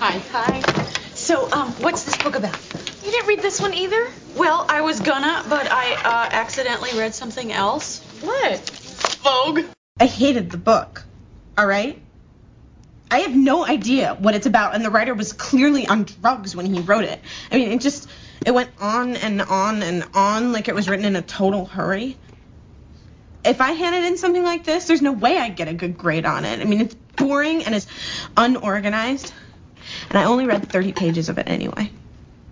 Hi. Hi. So, um, what's this book about? You didn't read this one either? Well, I was gonna, but I uh, accidentally read something else. What? Vogue. I hated the book. All right? I have no idea what it's about, and the writer was clearly on drugs when he wrote it. I mean, it just it went on and on and on like it was written in a total hurry. If I handed in something like this, there's no way I'd get a good grade on it. I mean, it's boring and it's unorganized, and I only read 30 pages of it anyway.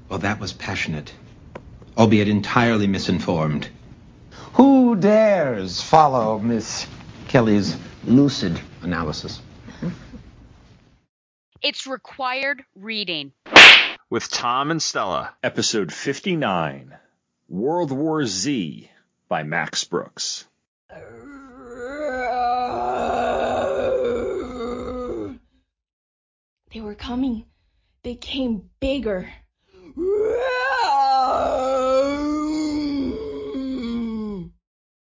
Well, that was passionate, albeit entirely misinformed. Who dares follow Miss Kelly's lucid analysis? It's required reading. With Tom and Stella. Episode 59 World War Z by Max Brooks. They were coming. They came bigger.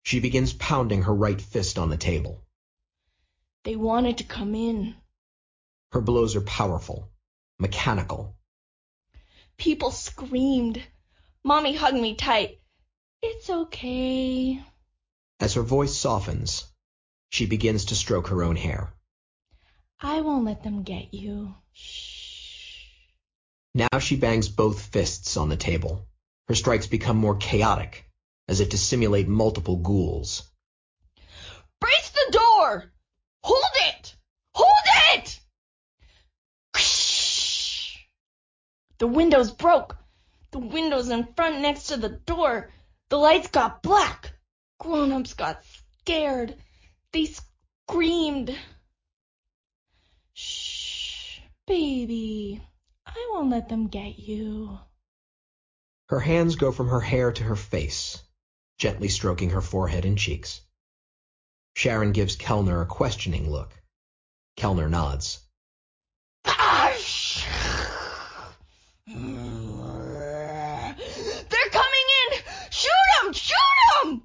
She begins pounding her right fist on the table. They wanted to come in. Her blows are powerful, mechanical. People screamed. Mommy hugged me tight. It's okay. As her voice softens, she begins to stroke her own hair. I won't let them get you. Now she bangs both fists on the table. Her strikes become more chaotic, as if to simulate multiple ghouls. Brace the door! Hold it! Hold it! The windows broke. The windows in front next to the door. The lights got black. Grown-ups got scared. They screamed. Baby. I won't let them get you. Her hands go from her hair to her face, gently stroking her forehead and cheeks. Sharon gives Kellner a questioning look. Kellner nods. Gosh! They're coming in! Shoot them! Shoot them!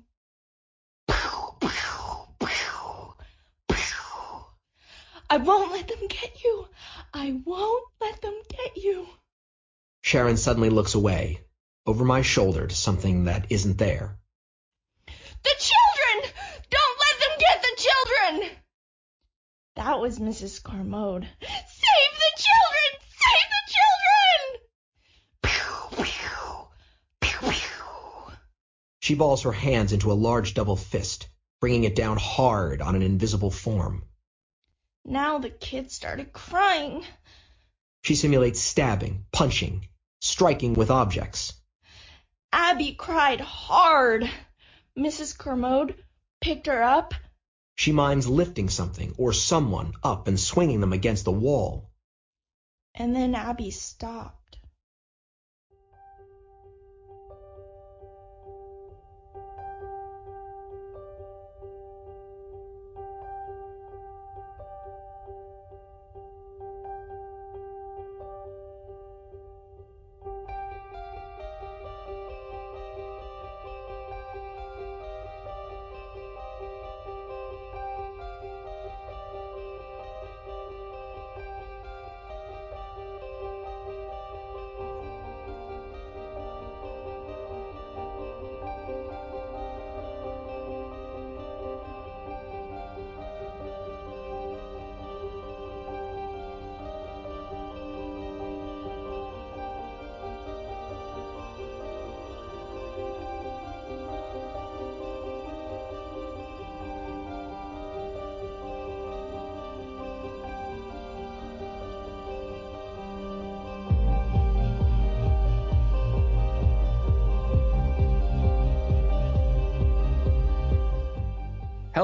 I won't let them get you. I won't let them get you. Sharon suddenly looks away, over my shoulder to something that isn't there. The children! Don't let them get the children! That was Mrs. Carmode. Save the children! Save the children! She balls her hands into a large double fist, bringing it down hard on an invisible form. Now the kids started crying. She simulates stabbing, punching, striking with objects. Abby cried hard. Mrs. Kermode picked her up. She minds lifting something or someone up and swinging them against the wall. And then Abby stopped.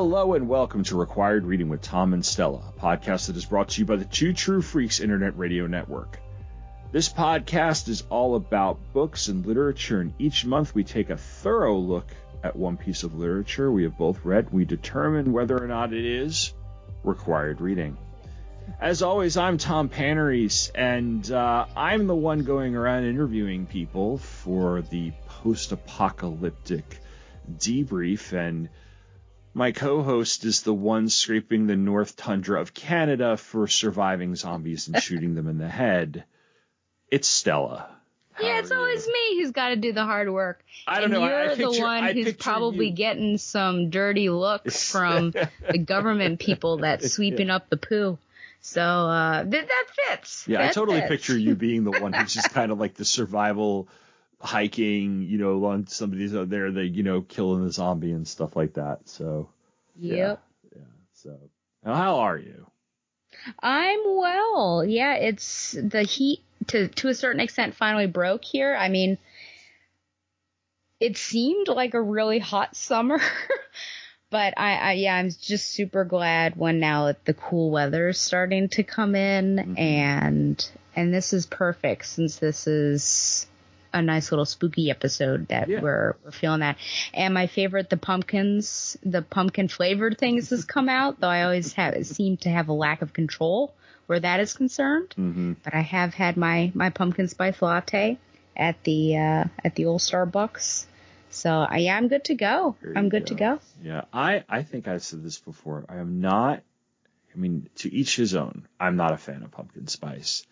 Hello and welcome to Required Reading with Tom and Stella, a podcast that is brought to you by the Two True Freaks Internet Radio Network. This podcast is all about books and literature, and each month we take a thorough look at one piece of literature we have both read. We determine whether or not it is required reading. As always, I'm Tom Paneris, and uh, I'm the one going around interviewing people for the post apocalyptic debrief. And My co-host is the one scraping the North Tundra of Canada for surviving zombies and shooting them in the head. It's Stella. How yeah, it's are you? always me who's got to do the hard work. I don't and know. You're I the picture- one I who's probably you. getting some dirty looks from the government people that's sweeping up the poo. So uh, th- that fits. Yeah, I totally fits. picture you being the one who's just kind of like the survival hiking, you know, on somebody's out there, they, you know, killing the zombie and stuff like that. So, Yep. yeah. So, now how are you? I'm well. Yeah, it's the heat to to a certain extent finally broke here. I mean, it seemed like a really hot summer, but I, I yeah, I'm just super glad when now that the cool weather is starting to come in mm-hmm. and and this is perfect since this is a nice little spooky episode that Yeah. we're we're feeling that. And my favorite, the pumpkins, the pumpkin flavored things has come out. Though I always have seem to have a lack of control where that is concerned. Mm-hmm. But I have had my my pumpkin spice latte at the uh, at the old Starbucks. So uh, yeah, I'm good to go. There I'm good to go. Yeah, I, I think I said this before. I am not, I mean, to each his own. I'm not a fan of pumpkin spice.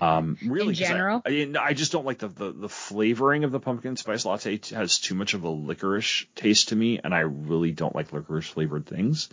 Um, really, In 'cause I- general? I, I, just don't like the, the, the flavoring of the pumpkin spice latte t- has too much of a licorice taste to me, and I really don't like licorice flavored things.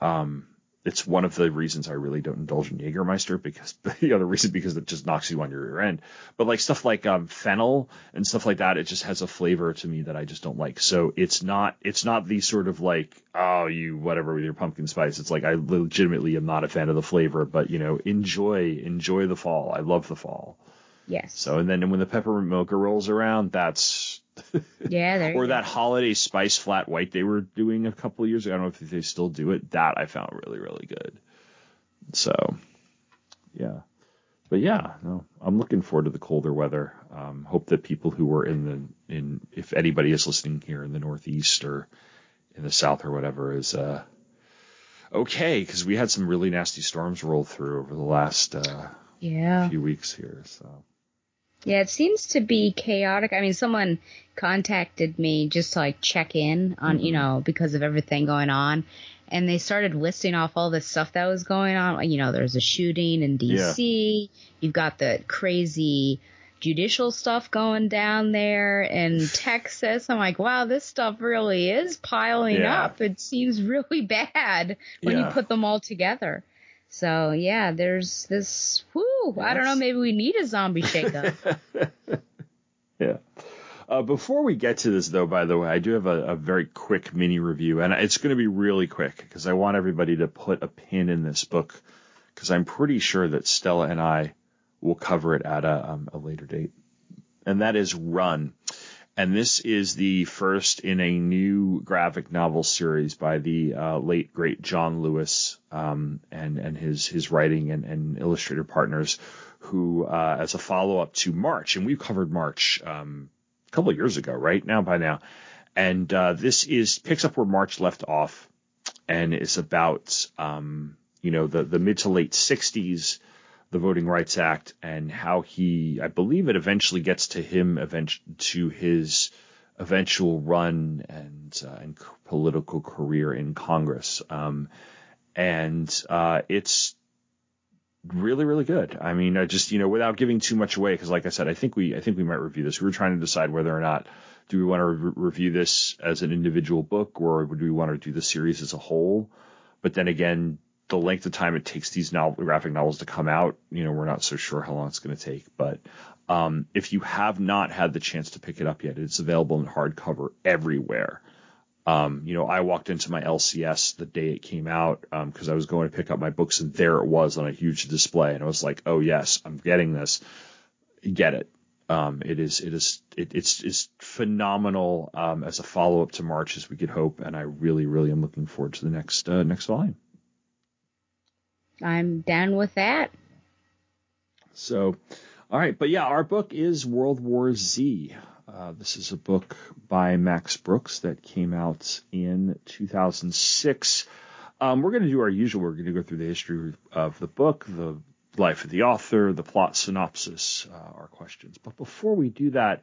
Um, it's one of the reasons I really don't indulge in Jägermeister because the other reason because it just knocks you on your rear end. But like stuff like um, fennel and stuff like that, it just has a flavor to me that I just don't like. So it's not it's not the sort of like oh you whatever with your pumpkin spice. It's like I legitimately am not a fan of the flavor, but you know enjoy enjoy the fall. I love the fall. Yes. So and then when the peppermint mocha rolls around, that's yeah, or that holiday spice flat white they were doing a couple of years ago. I don't know if they still do it. That I found really, really good. So, yeah. But yeah, no, I'm looking forward to the colder weather. Um, hope that people who were in the in if anybody is listening here in the Northeast or in the South or whatever is uh okay because we had some really nasty storms roll through over the last uh, Yeah. few weeks here. So Yeah, it seems to be chaotic. I mean, someone contacted me just to like check in on, you mm-hmm. know, because of everything going on. And they started listing off all this stuff that was going on. You know, there's a shooting in DC. You've got the crazy judicial stuff going down there in Texas. I'm like, wow, this stuff really is piling Yeah. up. It seems really bad when you put them all together. So yeah, there's this. Whoo! I don't know. Maybe we need a zombie shakeup. Yeah. Uh, before we get to this, though, by the way, I do have a, a very quick mini review, and it's going to be really quick because I want everybody to put a pin in this book because I'm pretty sure that Stella and I will cover it at a, um, a later date. And that is Run. And this is the first in a new graphic novel series by the uh, late great John Lewis um, and and his his writing and, and illustrator partners, who uh, as a follow up to March, and we've covered March um, a couple of years ago, right? Now by now, and uh, this is picks up where March left off, and is about um, you know the the mid to late '60s the Voting Rights Act and how he, I believe it eventually gets to him event- to his eventual run and, uh, and political career in Congress. Um, and uh, it's really, really good. I mean, I just, you know, without giving too much away, because like I said, I think we, I think we might review this. We were trying to decide whether or not do we want to re- review this as an individual book or do we want to do the series as a whole? But then again, the length of time it takes these novel, graphic novels to come out, you know, we're not so sure how long it's going to take. But um, if you have not had the chance to pick it up yet, it's available in hardcover everywhere. Um, you know, I walked into my LCS the day it came out because I was going to pick up my books, and there it was on a huge display, and I was like, "Oh yes, I'm getting this. Get it." Um, it is it is it, it's it's phenomenal um, as a follow up to March as we could hope, and I really really am looking forward to the next uh, next volume. I'm down with that. So, all right, but yeah, our book is World War Z. Uh, this is a book by Max Brooks that came out in 2006. Um, we're going to do our usual. We're going to go through the history of the book, the life of the author, the plot synopsis, uh, our questions. But before we do that,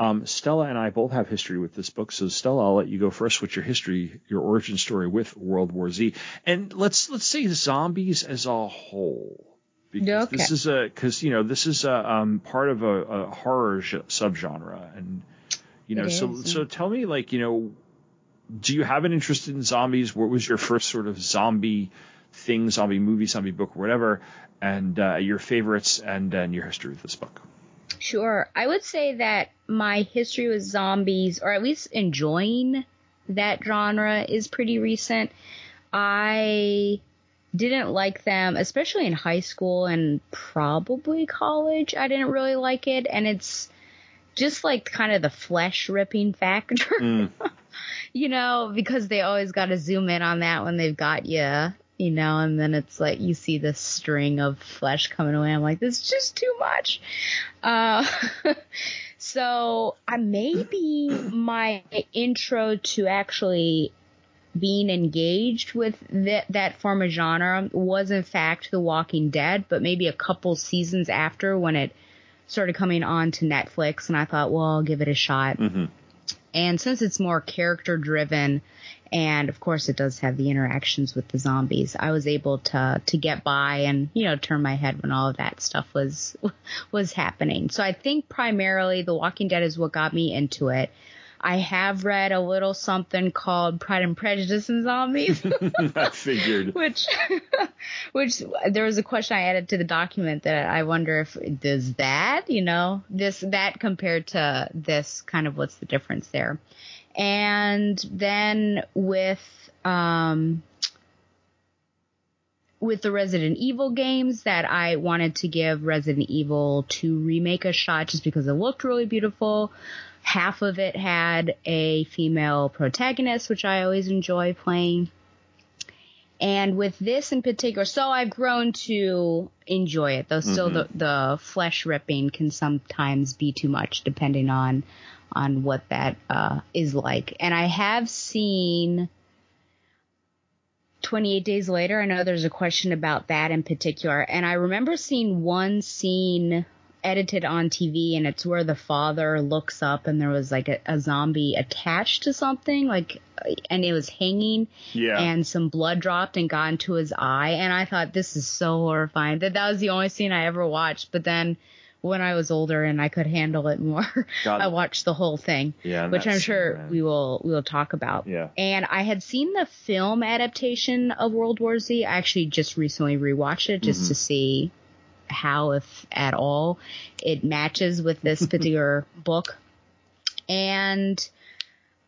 Um, Stella and I both have history with this book, so Stella, I'll let you go first. with your history, your origin story with World War Z? And let's let's say zombies as a whole, because Okay. this is a because you know this is a um, part of a, a horror j- subgenre, and you know It so is, so tell me like you know, do you have an interest in zombies? What was your first sort of zombie thing, zombie movie, zombie book, whatever, and uh, your favorites and and your history with this book? Sure. I would say that my history with zombies, or at least enjoying that genre, is pretty recent. I didn't like them, especially in high school and probably college. I didn't really like it. And it's just like kind of the flesh ripping factor, mm. you know, because they always got to zoom in on that when they've got you. You know, and then it's like you see this string of flesh coming away. I'm like, this is just too much. Uh, so I maybe my intro to actually being engaged with that that form of genre was in fact The Walking Dead, but maybe a couple seasons after when it started coming on to Netflix, and I thought, well, I'll give it a shot. And since it's more character driven, and of course it does have the interactions with the zombies, I was able to to get by and you know turn my head when all of that stuff was was happening. So I think primarily The Walking Dead is what got me into it. I have read a little something called Pride and Prejudice and Zombies. I figured. which which there was a question I added to the document that I wonder if does that, you know, this that compared to this kind of what's the difference there. And then with um with the Resident Evil games that I wanted to give Resident Evil 2 remake a shot just because it looked really beautiful. Half of it had a female protagonist, which I always enjoy playing. And with this in particular, so I've grown to enjoy it, though still the, the flesh ripping can sometimes be too much depending on, on what that, uh, is like. And I have seen 28 days later. I know there's a question about that in particular. And I remember seeing one scene edited on TV and it's where the father looks up and there was like a, a zombie attached to something like and it was hanging Yeah. and some blood dropped and got into his eye and I thought this is so horrifying that that was the only scene I ever watched but then when I was older and I could handle it more I watched the whole thing Yeah, which I'm sure we will we will talk about Yeah. and I had seen the film adaptation of World War Z. I actually just recently rewatched it just to see how, if at all, it matches with this particular book. And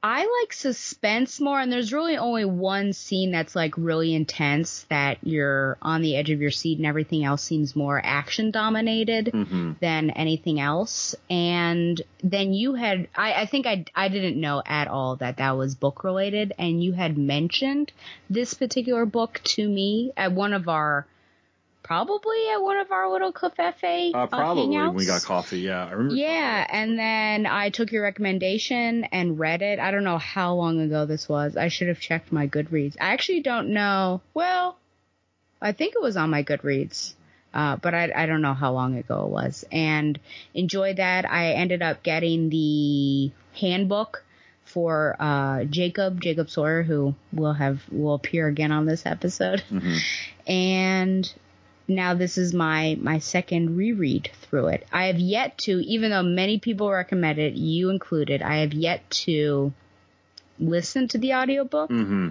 I like suspense more, and there's really only one scene that's like really intense that you're on the edge of your seat, and everything else seems more action dominated mm-hmm. than anything else. And then you had, I, I think I, I didn't know at all that that was book related, and you had mentioned this particular book to me at one of our, probably at one of our little cafefe Uh, probably when we got coffee. Yeah, I remember. Yeah, and then I took your recommendation and read it. I don't know how long ago this was. I should have checked my Goodreads. I actually don't know. Well, I think it was on my Goodreads, uh, but I, I don't know how long ago it was. And enjoyed that. I ended up getting the handbook for uh, Jacob, Jacob Sawyer, who will have will appear again on this episode. And now this is my my second reread through it. I have yet to, even though many people recommend it, you included, I have yet to listen to the audiobook. Mm-hmm.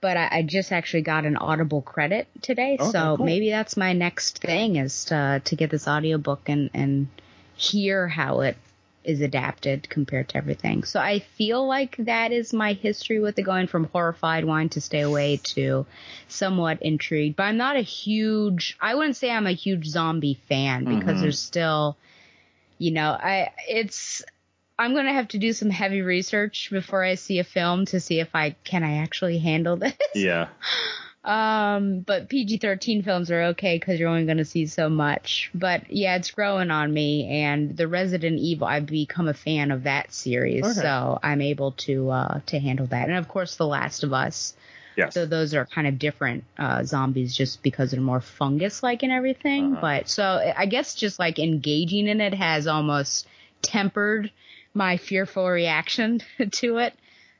But I, I just actually got an Audible credit today, Okay, so cool. maybe that's my next thing is to to get this audiobook and and hear how it is adapted compared to everything. So I feel like that is my history with it going from horrified wanting to stay away to somewhat intrigued. But I'm not a huge I wouldn't say I'm a huge zombie fan because Mhm. there's still you know, I it's I'm gonna have to do some heavy research before I see a film to see if I can I actually handle this. Yeah. Um, but PG-13 films are okay because you're only going to see so much. But yeah, it's growing on me, and the Resident Evil, I've become a fan of that series, Okay. so I'm able to uh to handle that. And of course, The Last of Us. Yes. So those are kind of different uh, zombies just because they're more fungus-like and everything. Uh-huh. But so I guess just like engaging in it has almost tempered my fearful reaction to it.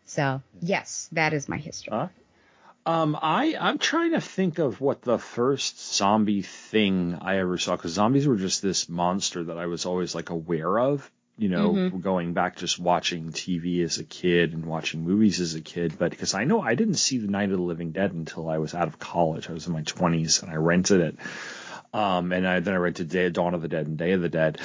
So yes, that is my history. Uh, um, I I'm trying to think of what the first zombie thing I ever saw because zombies were just this monster that I was always like aware of. You know, Mhm. going back just watching TV as a kid and watching movies as a kid, but because I know I didn't see the Night of the Living Dead until I was out of college. I was in my 20s and I rented it. Um, and I, then I rented Day, of Dawn of the Dead and Day of the Dead.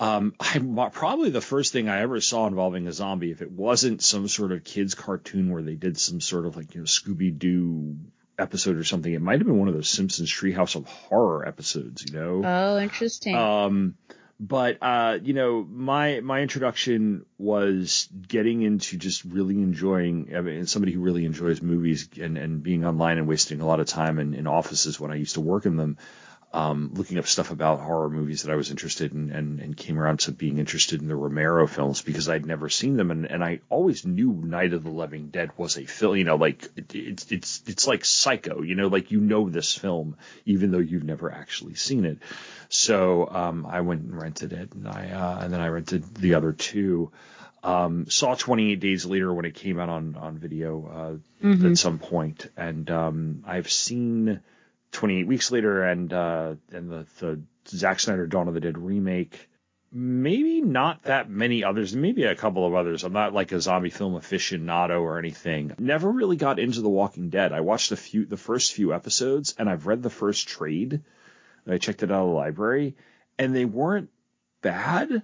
Um, I probably the first thing I ever saw involving a zombie, if it wasn't some sort of kids cartoon where they did some sort of like you know Scooby Doo episode or something, it might have been one of those Simpsons Treehouse of Horror episodes, you know. Oh, interesting. Um, but uh, you know, my my introduction was getting into just really enjoying. I mean, somebody who really enjoys movies and and being online and wasting a lot of time in, in offices when I used to work in them. Um, looking up stuff about horror movies that I was interested in and, and came around to being interested in the Romero films because I'd never seen them and, and I always knew Night of the Living Dead was a film, you know, like it, it's, it's, it's like Psycho, you know, like you know this film even though you've never actually seen it. So, um, I went and rented it and I, uh, and then I rented the other two. Um, saw 28 days later when it came out on, on video, uh, Mhm. at some point. And, um, I've seen 28 weeks later and, uh, and the, the Zack Snyder Dawn of the Dead remake. Maybe not that many others, maybe a couple of others. I'm not like a zombie film aficionado or anything. Never really got into The Walking Dead. I watched a few, the first few episodes and I've read the first trade. I checked it out of the library and they weren't bad.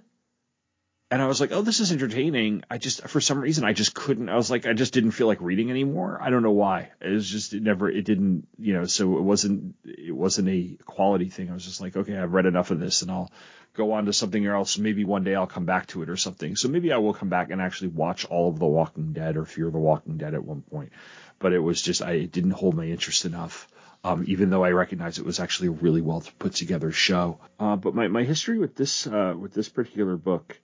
And I was like, oh, this is entertaining. I just, for some reason, I just couldn't. I was like, I just didn't feel like reading anymore. I don't know why. It was just, it never, it didn't, you know, so it wasn't, it wasn't a quality thing. I was just like, okay, I've read enough of this and I'll go on to something else. Maybe one day I'll come back to it or something. So maybe I will come back and actually watch all of The Walking Dead or Fear the Walking Dead at one point. But it was just, I, it didn't hold my interest enough. Um, even though I recognize it was actually a really well put together show. Uh, but my, my history with this, uh, with this particular book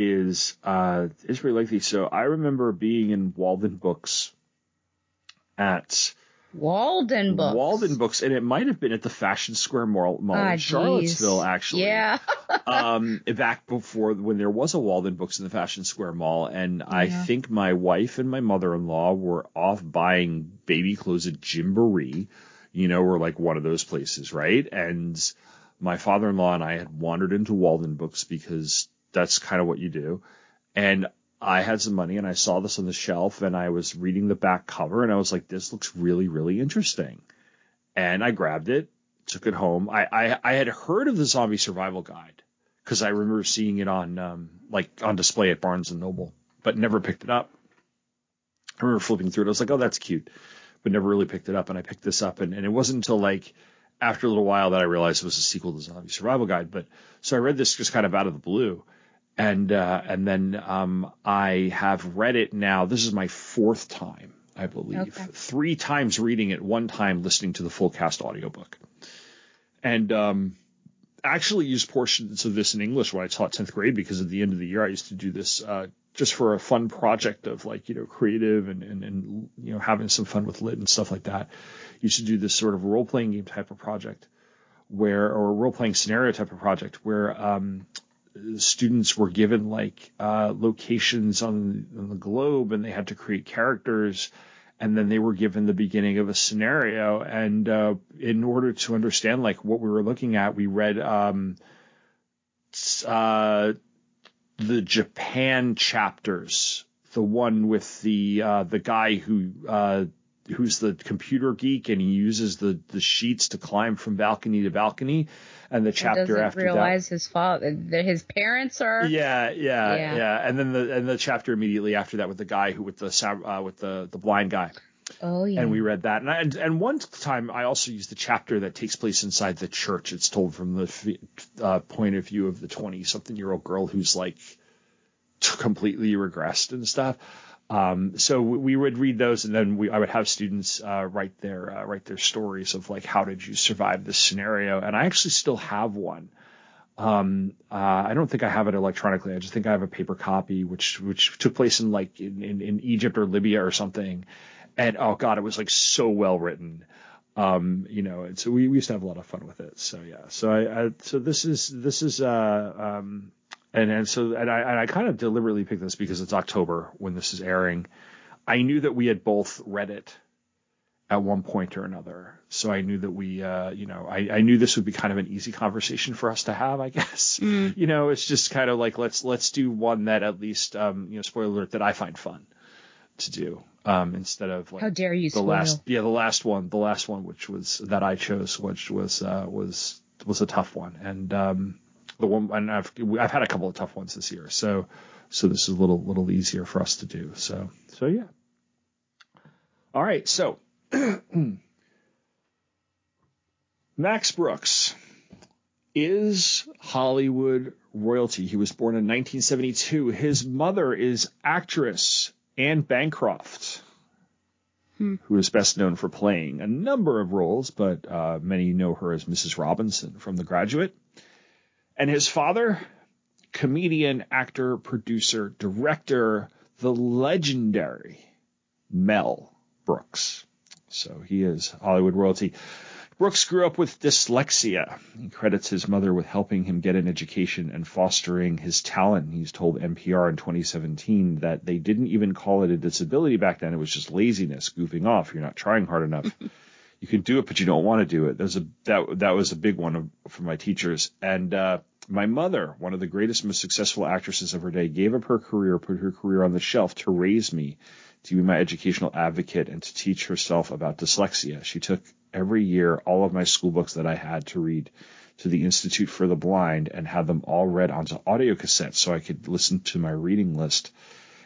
is, uh, is really lengthy. So I remember being in Walden Books at Walden books. Walden Books, and it might have been at the Fashion Square Mall, mall Ah, in. Charlottesville, actually. Yeah. um, back before when there was a Walden Books in the Fashion Square Mall, and I think my wife and my mother-in-law were off buying baby clothes at Gymboree, you know, or like one of those places, right? And my father-in-law and I had wandered into Walden Books because that's kind of what you do, and I had some money and I saw this on the shelf and I was reading the back cover and I was like, this looks really, really interesting. And I grabbed it, took it home. I, I, I had heard of the zombie survival guide because I remember seeing it on, um, like on display at Barnes and Noble, but never picked it up. I remember flipping through it. I was like, oh, that's cute, but never really picked it up. And I picked this up and, and it wasn't until like after a little while that I realized it was a sequel to the Zombie Survival Guide. But so I read this just kind of out of the blue and uh, and then um, I have read it now. This is my fourth time, I believe. Okay. Three times reading it, one time listening to the full cast audiobook. And um, actually used portions of this in English when I taught 10th grade because at the end of the year I used to do this uh, just for a fun project of like, you know, creative and, and, and, you know, having some fun with lit and stuff like that. Used to do this sort of role playing game type of project where, or role playing scenario type of project where, um, students were given like uh, locations on, on the globe and they had to create characters and then they were given the beginning of a scenario. And uh, in order to understand like what we were looking at we read um, uh, the japan chapters. The one with the uh, the guy who uh, who's the computer geek and he uses the the sheets to climb from balcony to balcony and the He chapter doesn't after that realize his father, that his parents are. yeah, yeah, Yeah. yeah, And then the and the chapter immediately after that with the guy who with the uh, with the the blind guy, Oh yeah. and we read that. And, I, and and one time I also used the chapter that takes place inside the church. It's told from the uh, point of view of the twenty something year old girl who's like completely regressed and stuff. Um, so we would read those, and then we I would have students uh, write their uh, write their stories of like how did you survive this scenario. And I actually still have one. Um, uh, I don't think I have it electronically. I just think I have a paper copy, which which took place in like in, in, in Egypt or Libya or something. And oh god, it was like so well written. Um, you know, and so we, we used to have a lot of fun with it. So yeah, so I, I so this is this is uh um and and so and I and I kind of deliberately picked this because it's October when this is airing. I knew that we had both read it at one point or another, so I knew that we, uh, you know, I, I knew this would be kind of an easy conversation for us to have. I guess, Mm. you know, it's just kind of like let's let's do one that at least, um, you know, spoiler alert, that I find fun to do, um, instead of like How dare you the spoil? last yeah the last one the last one which was that I chose which was uh, was was a tough one and um, the one and I've I've had a couple of tough ones this year so so this is a little little easier for us to do so so yeah all right so Max Brooks is Hollywood royalty. He was born in 1972. His mother is actress Anne Bancroft, who is best known for playing a number of roles, but uh, many know her as Mrs. Robinson from The Graduate. And his father, comedian, actor, producer, director, the legendary Mel Brooks. So he is Hollywood royalty. Brooks grew up with dyslexia. He credits his mother with helping him get an education and fostering his talent. He's told NPR in 2017 that they didn't even call it a disability back then. It was just laziness, goofing off. You're not trying hard enough. you can do it, but you don't want to do it. There's a that that was a big one for my teachers. And uh, my mother, one of the greatest, most successful actresses of her day, gave up her career, put her career on the shelf to raise me, to be my educational advocate, and to teach herself about dyslexia. She took every year all of my school books that I had to read to the Institute for the Blind and had them all read onto audio cassettes so I could listen to my reading list.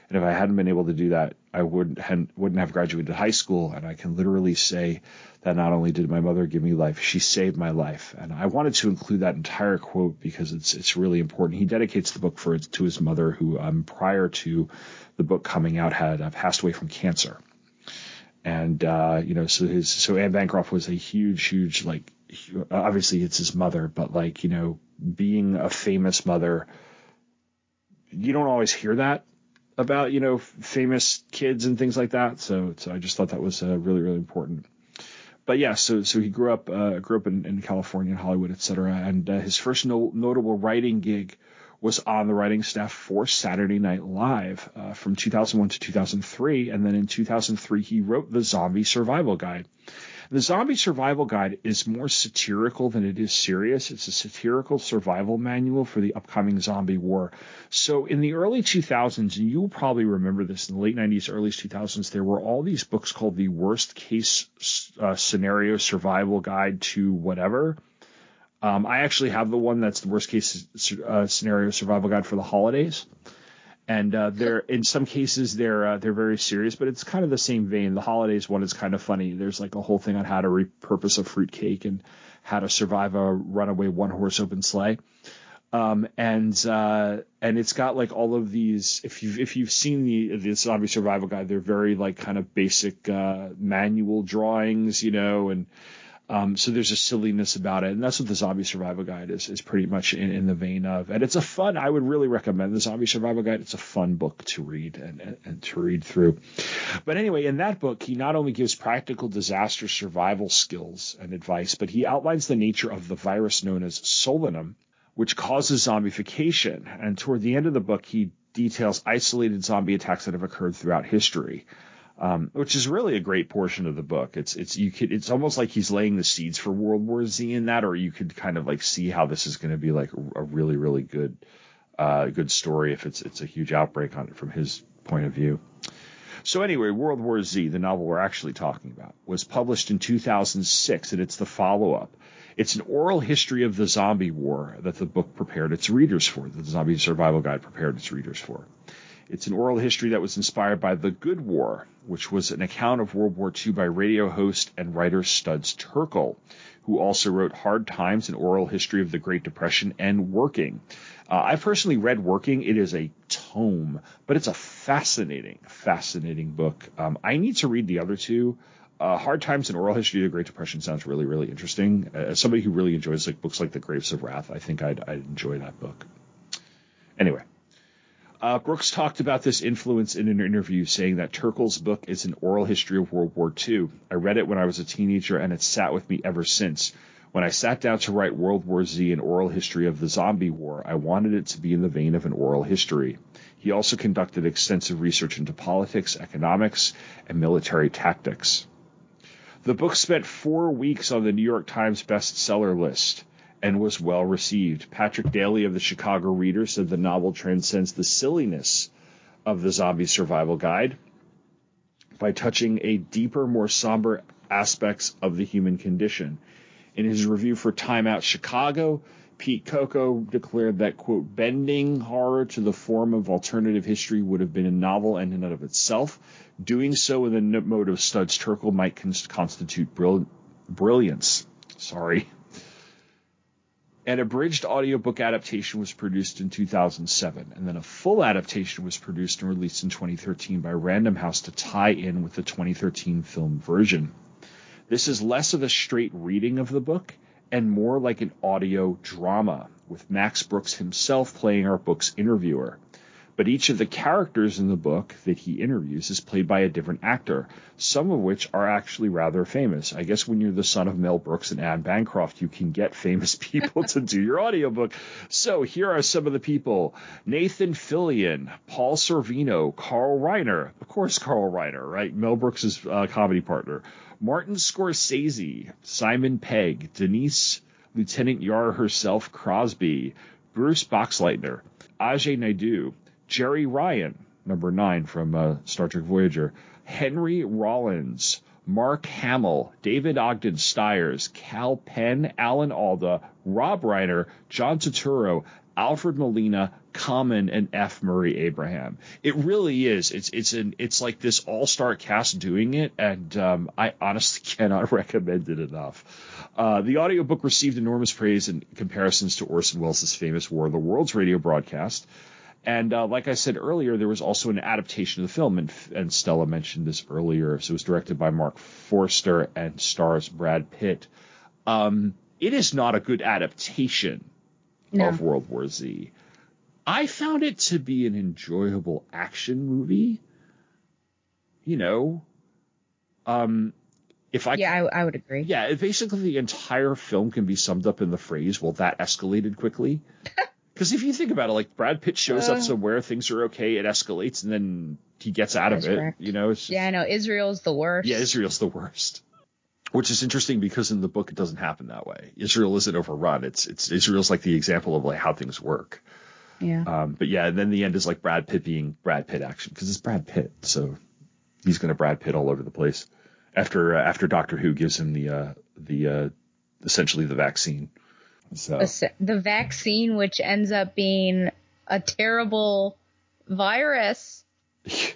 And if I hadn't been able to do that, I wouldn't wouldn't have graduated high school. And I can literally say that not only did my mother give me life, she saved my life. And I wanted to include that entire quote because it's it's really important. He dedicates the book for to his mother, who um, prior to the book coming out had uh, passed away from cancer. And uh, you know, so his so Anne Bancroft was a huge, huge like obviously it's his mother, but like you know, being a famous mother, you don't always hear that about you know famous kids and things like that. So so I just thought that was uh, really really important. But yeah, so so he grew up uh, grew up in, in California, in Hollywood, etc. and uh, his first no, notable writing gig was on the writing staff for Saturday Night Live uh, from 2001 to 2003, and then in 2003 he wrote the Zombie Survival Guide. The Zombie Survival Guide is more satirical than it is serious. It's a satirical survival manual for the upcoming zombie war. So in the early 2000s, and you'll probably remember this in the late 90s, early 2000s, there were all these books called the Worst Case uh, Scenario Survival Guide to whatever. Um, I actually have the one that's the worst case uh, scenario survival guide for the holidays, and uh, they're in some cases they're uh, they're very serious, but it's kind of the same vein. The holidays one is kind of funny. There's like a whole thing on how to repurpose a fruit cake and how to survive a runaway one horse open sleigh. Um, and uh, and it's got like all of these. If you've if you've seen the the zombie survival guide, they're very like kind of basic uh, manual drawings, you know, and um, so there's a silliness about it, and that's what the Zombie Survival Guide is. Is pretty much in, in the vein of, and it's a fun. I would really recommend the Zombie Survival Guide. It's a fun book to read and, and, and to read through. But anyway, in that book, he not only gives practical disaster survival skills and advice, but he outlines the nature of the virus known as solanum, which causes zombification. And toward the end of the book, he details isolated zombie attacks that have occurred throughout history um, which is really a great portion of the book. It's it's you could it's almost like he's laying the seeds for World War Z in that, or you could kind of like see how this is going to be like a, really really good uh, good story if it's it's a huge outbreak on it from his point of view. So anyway, World War Z, the novel we're actually talking about, was published in 2006, and it's the follow-up. It's an oral history of the zombie war that the book prepared its readers for, the Zombie Survival Guide prepared its readers for. It's an oral history that was inspired by The Good War, which was an account of World War II by radio host and writer Studs Terkel, who also wrote Hard Times, an oral history of the Great Depression, and Working. Uh, I personally read Working. It is a tome, but it's a fascinating, fascinating book. Um, I need to read the other two. Uh, Hard Times and Oral History of the Great Depression sounds really, really interesting. Uh, as somebody who really enjoys like books like The Grapes of Wrath, I think I'd, I'd enjoy that book. Anyway, uh, Brooks talked about this influence in an interview, saying that Terkel's book is an oral history of World War II. I read it when I was a teenager, and it's sat with me ever since. When I sat down to write World War Z, an oral history of the zombie war, I wanted it to be in the vein of an oral history. He also conducted extensive research into politics, economics, and military tactics. The book spent four weeks on the New York Times bestseller list and was well received. Patrick Daly of the Chicago Reader said the novel transcends the silliness of the zombie survival guide by touching a deeper, more somber aspects of the human condition. In his review for Time Out Chicago, Pete Coco declared that, quote, bending horror to the form of alternative history would have been a novel in and of itself. Doing so in the mode of Studs Terkel might constitute brill- brilliance. Sorry. An abridged audiobook adaptation was produced in 2007, and then a full adaptation was produced and released in 2013 by Random House to tie in with the 2013 film version. This is less of a straight reading of the book and more like an audio drama, with Max Brooks himself playing our book's interviewer. But each of the characters in the book that he interviews is played by a different actor, some of which are actually rather famous. I guess when you're the son of Mel Brooks and Anne Bancroft, you can get famous people to do your audiobook. So here are some of the people Nathan Fillion, Paul Sorvino, Carl Reiner. Of course, Carl Reiner, right? Mel Brooks' uh, comedy partner. Martin Scorsese, Simon Pegg, Denise Lieutenant Yar herself, Crosby, Bruce Boxleitner, Ajay Naidu, Jeri Ryan, number nine from uh, Star Trek Voyager, Henry Rollins, Mark Hamill, David Ogden Stiers, Kal Penn, Alan Alda, Rob Reiner, John Turturro, Alfred Molina, Common, and F. Murray Abraham. It really is. It's it's an it's like this all star cast doing it, and um, I honestly cannot recommend it enough. Uh, the audiobook received enormous praise in comparisons to Orson Welles' famous War of the Worlds radio broadcast. And uh, like I said earlier, there was also an adaptation of the film, and, and Stella mentioned this earlier. So it was directed by Marc Forster and stars Brad Pitt. Um, it is not a good adaptation no. of World War Z. I found it to be an enjoyable action movie. You know, um, if I yeah, I, I would agree. Yeah, basically the entire film can be summed up in the phrase, "Well, that escalated quickly." Because if you think about it, like Brad Pitt shows uh, up somewhere, things are okay, it escalates, and then he gets out of it. Correct. You know? Just, yeah, I know. Israel's the worst. Yeah, Israel's the worst. Which is interesting because in the book it doesn't happen that way. Israel isn't overrun. It's it's Israel's like the example of like how things work. Yeah. Um, but yeah, and then the end is like Brad Pitt being Brad Pitt action because it's Brad Pitt, so he's gonna Brad Pitt all over the place. After uh, after Doctor Who gives him the uh, the uh, essentially the vaccine. So the vaccine, which ends up being a terrible virus. he,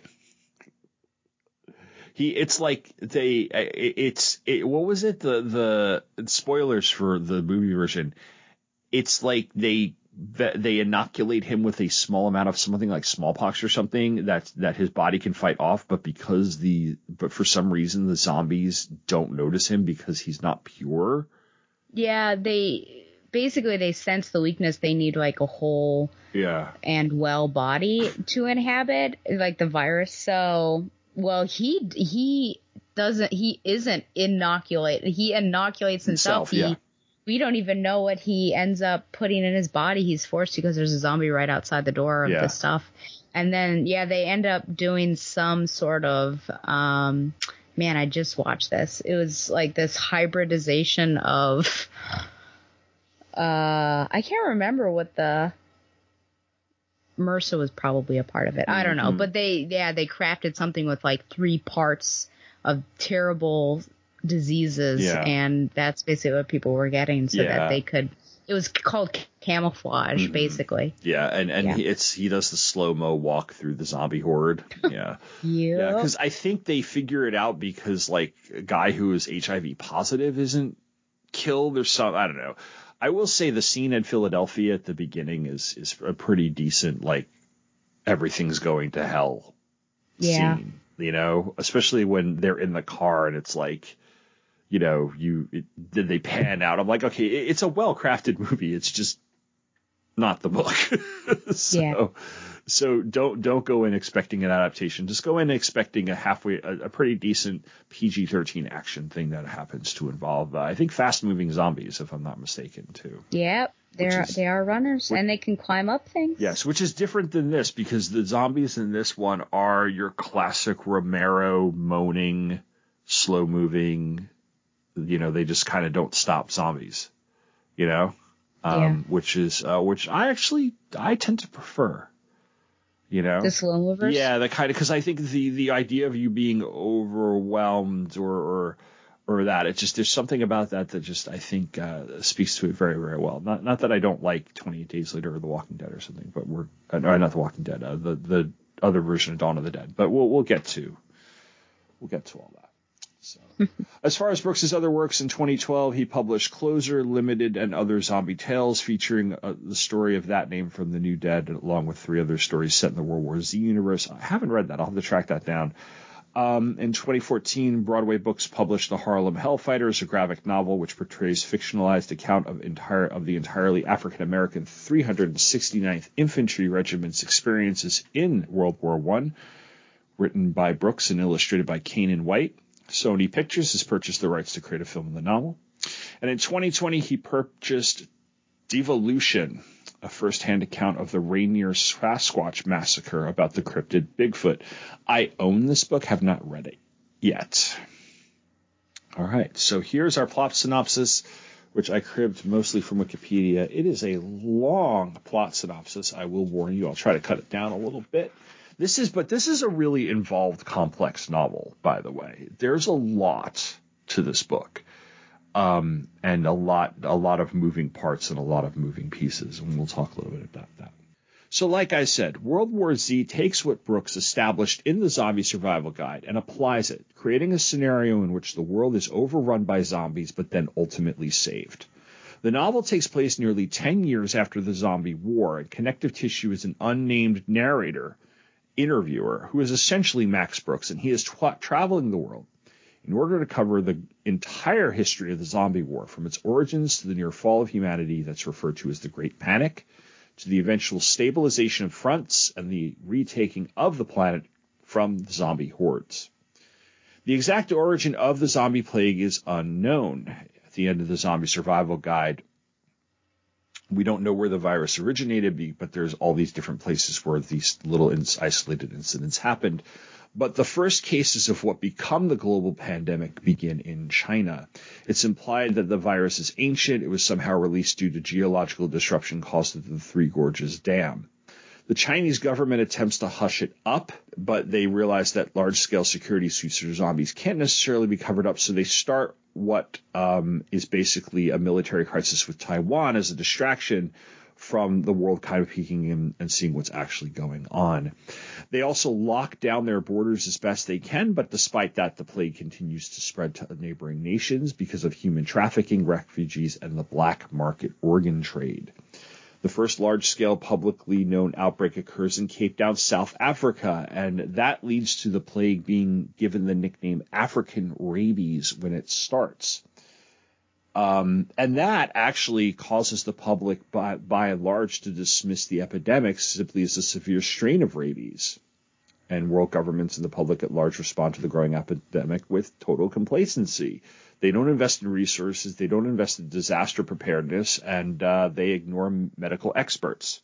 it's like they, it's, it, what was it? The, the spoilers for the movie version. It's like they, they inoculate him with a small amount of something like smallpox or something that, that his body can fight off. But because the, but for some reason the zombies don't notice him because he's not pure. Yeah, they, basically they sense the weakness they need like a whole yeah. and well body to inhabit like the virus. So well he he doesn't he isn't inoculated he inoculates himself, himself he, yeah. we don't even know what he ends up putting in his body. He's forced to because there's a zombie right outside the door of yeah. the stuff. And then yeah they end up doing some sort of um man i just watched this. It was like this hybridization of uh, I can't remember what the MRSA was probably a part of it. I don't know, mm-hmm. but they yeah they crafted something with like three parts of terrible diseases, yeah. and that's basically what people were getting, so yeah. that they could. It was called camouflage, mm-hmm. basically. Yeah, and and yeah. He, it's he does the slow mo walk through the zombie horde. Yeah, yeah. Because I think they figure it out because like a guy who is HIV positive isn't killed or some. I don't know. I will say the scene in Philadelphia at the beginning is is a pretty decent like everything's going to hell yeah. scene. You know, especially when they're in the car and it's like, you know, you it, did they pan out? I'm like, okay, it, it's a well crafted movie. It's just not the book. so, Yeah. so don't don't go in expecting an adaptation. Just go in expecting a halfway, a, a pretty decent PG-13 action thing that happens to involve, uh, I think, fast-moving zombies, if I'm not mistaken, too. Yep, they're is- they are runners which- and they can climb up things. Yes, which is different than this because the zombies in this one are your classic Romero moaning, slow moving, you know, they just kind of don't stop zombies, you know, um, Yeah. which is, uh, which I actually, I tend to prefer, you know, The slow movers. yeah, the kind of, cause I think the, the idea of you being overwhelmed or, or, or that it's just there's something about that that just I think uh, speaks to it very very well. Not not that I don't like 28 Days Later or The Walking Dead or something, but we're uh, no, not The Walking Dead, uh, the the other version of Dawn of the Dead. But we'll we'll get to we'll get to all that. So, as far as Brooks's other works in 2012, he published Closer, Limited, and Other Zombie Tales, featuring uh, the story of that name from The New Dead, along with three other stories set in the World War Z universe. I haven't read that. I'll have to track that down. Um, in 2014, Broadway Books published The Harlem Hellfighters, a graphic novel which portrays fictionalized account of entire of the entirely African American 369th Infantry Regiment's experiences in World War One. Written by Brooks and illustrated by Caanan White. Sony Pictures has purchased the rights to create a film of the novel. And in 2020, he purchased Devolution, a first-hand account of the Rainier Sasquatch massacre about the cryptid Bigfoot. I own this book, have not read it yet. All right, so here's our plot synopsis, which I cribbed mostly from Wikipedia. It is a long plot synopsis. I will warn you. I'll try to cut it down a little bit. This is, but this is a really involved, complex novel, by the way. There's a lot to this book um, and a lot a lot of moving parts and a lot of moving pieces, and we'll talk a little bit about that. So, like I said, World War Z takes what Brooks established in the Zombie Survival Guide and applies it, creating a scenario in which the world is overrun by zombies but then ultimately saved. The novel takes place nearly 10 years after the zombie war, and connective tissue is an unnamed narrator, interviewer, who is essentially Max Brooks, and he is tra- traveling the world in order to cover the entire history of the zombie war, from its origins to the near fall of humanity that's referred to as the Great Panic, to the eventual stabilization of fronts and the retaking of the planet from the zombie hordes. The exact origin of the zombie plague is unknown. At the end of the Zombie Survival Guide, we don't know where the virus originated, but there's all these different places where these little isolated incidents happened. But the first cases of what become the global pandemic begin in China. It's implied that the virus is ancient. It was somehow released due to geological disruption caused at the Three Gorges Dam. The Chinese government attempts to hush it up, but they realize that large scale security suits for zombies can't necessarily be covered up, so they start what um, is basically a military crisis with Taiwan as a distraction from the world kind of peeking in and seeing what's actually going on. They also lock down their borders as best they can, but despite that, the plague continues to spread to neighboring nations because of human trafficking, refugees, and the black market organ trade. The first large scale publicly known outbreak occurs in Cape Town, South Africa, and that leads to the plague being given the nickname African rabies when it starts. Um, and that actually causes the public, by, by and large, to dismiss the epidemic simply as a severe strain of rabies. And world governments and the public at large respond to the growing epidemic with total complacency. They don't invest in resources, they don't invest in disaster preparedness, and uh, they ignore medical experts.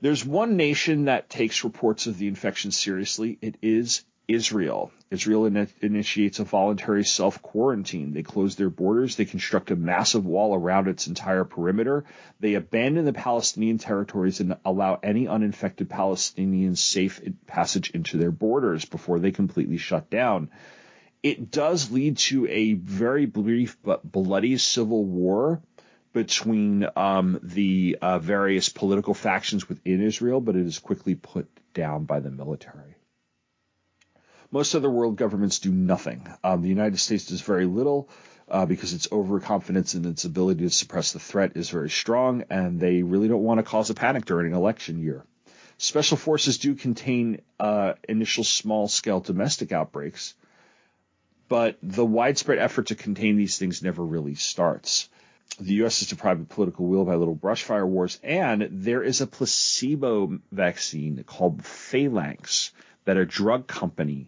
There's one nation that takes reports of the infection seriously. It is Israel. Israel in- initiates a voluntary self quarantine. They close their borders. They construct a massive wall around its entire perimeter. They abandon the Palestinian territories and allow any uninfected Palestinians safe passage into their borders before they completely shut down. It does lead to a very brief but bloody civil war between um, the uh, various political factions within Israel, but it is quickly put down by the military. Most other world governments do nothing. Um, the United States does very little uh, because its overconfidence in its ability to suppress the threat is very strong, and they really don't want to cause a panic during an election year. Special forces do contain uh, initial small scale domestic outbreaks, but the widespread effort to contain these things never really starts. the U.S. is deprived of political will by little brushfire wars, and there is a placebo vaccine called Phalanx that a drug company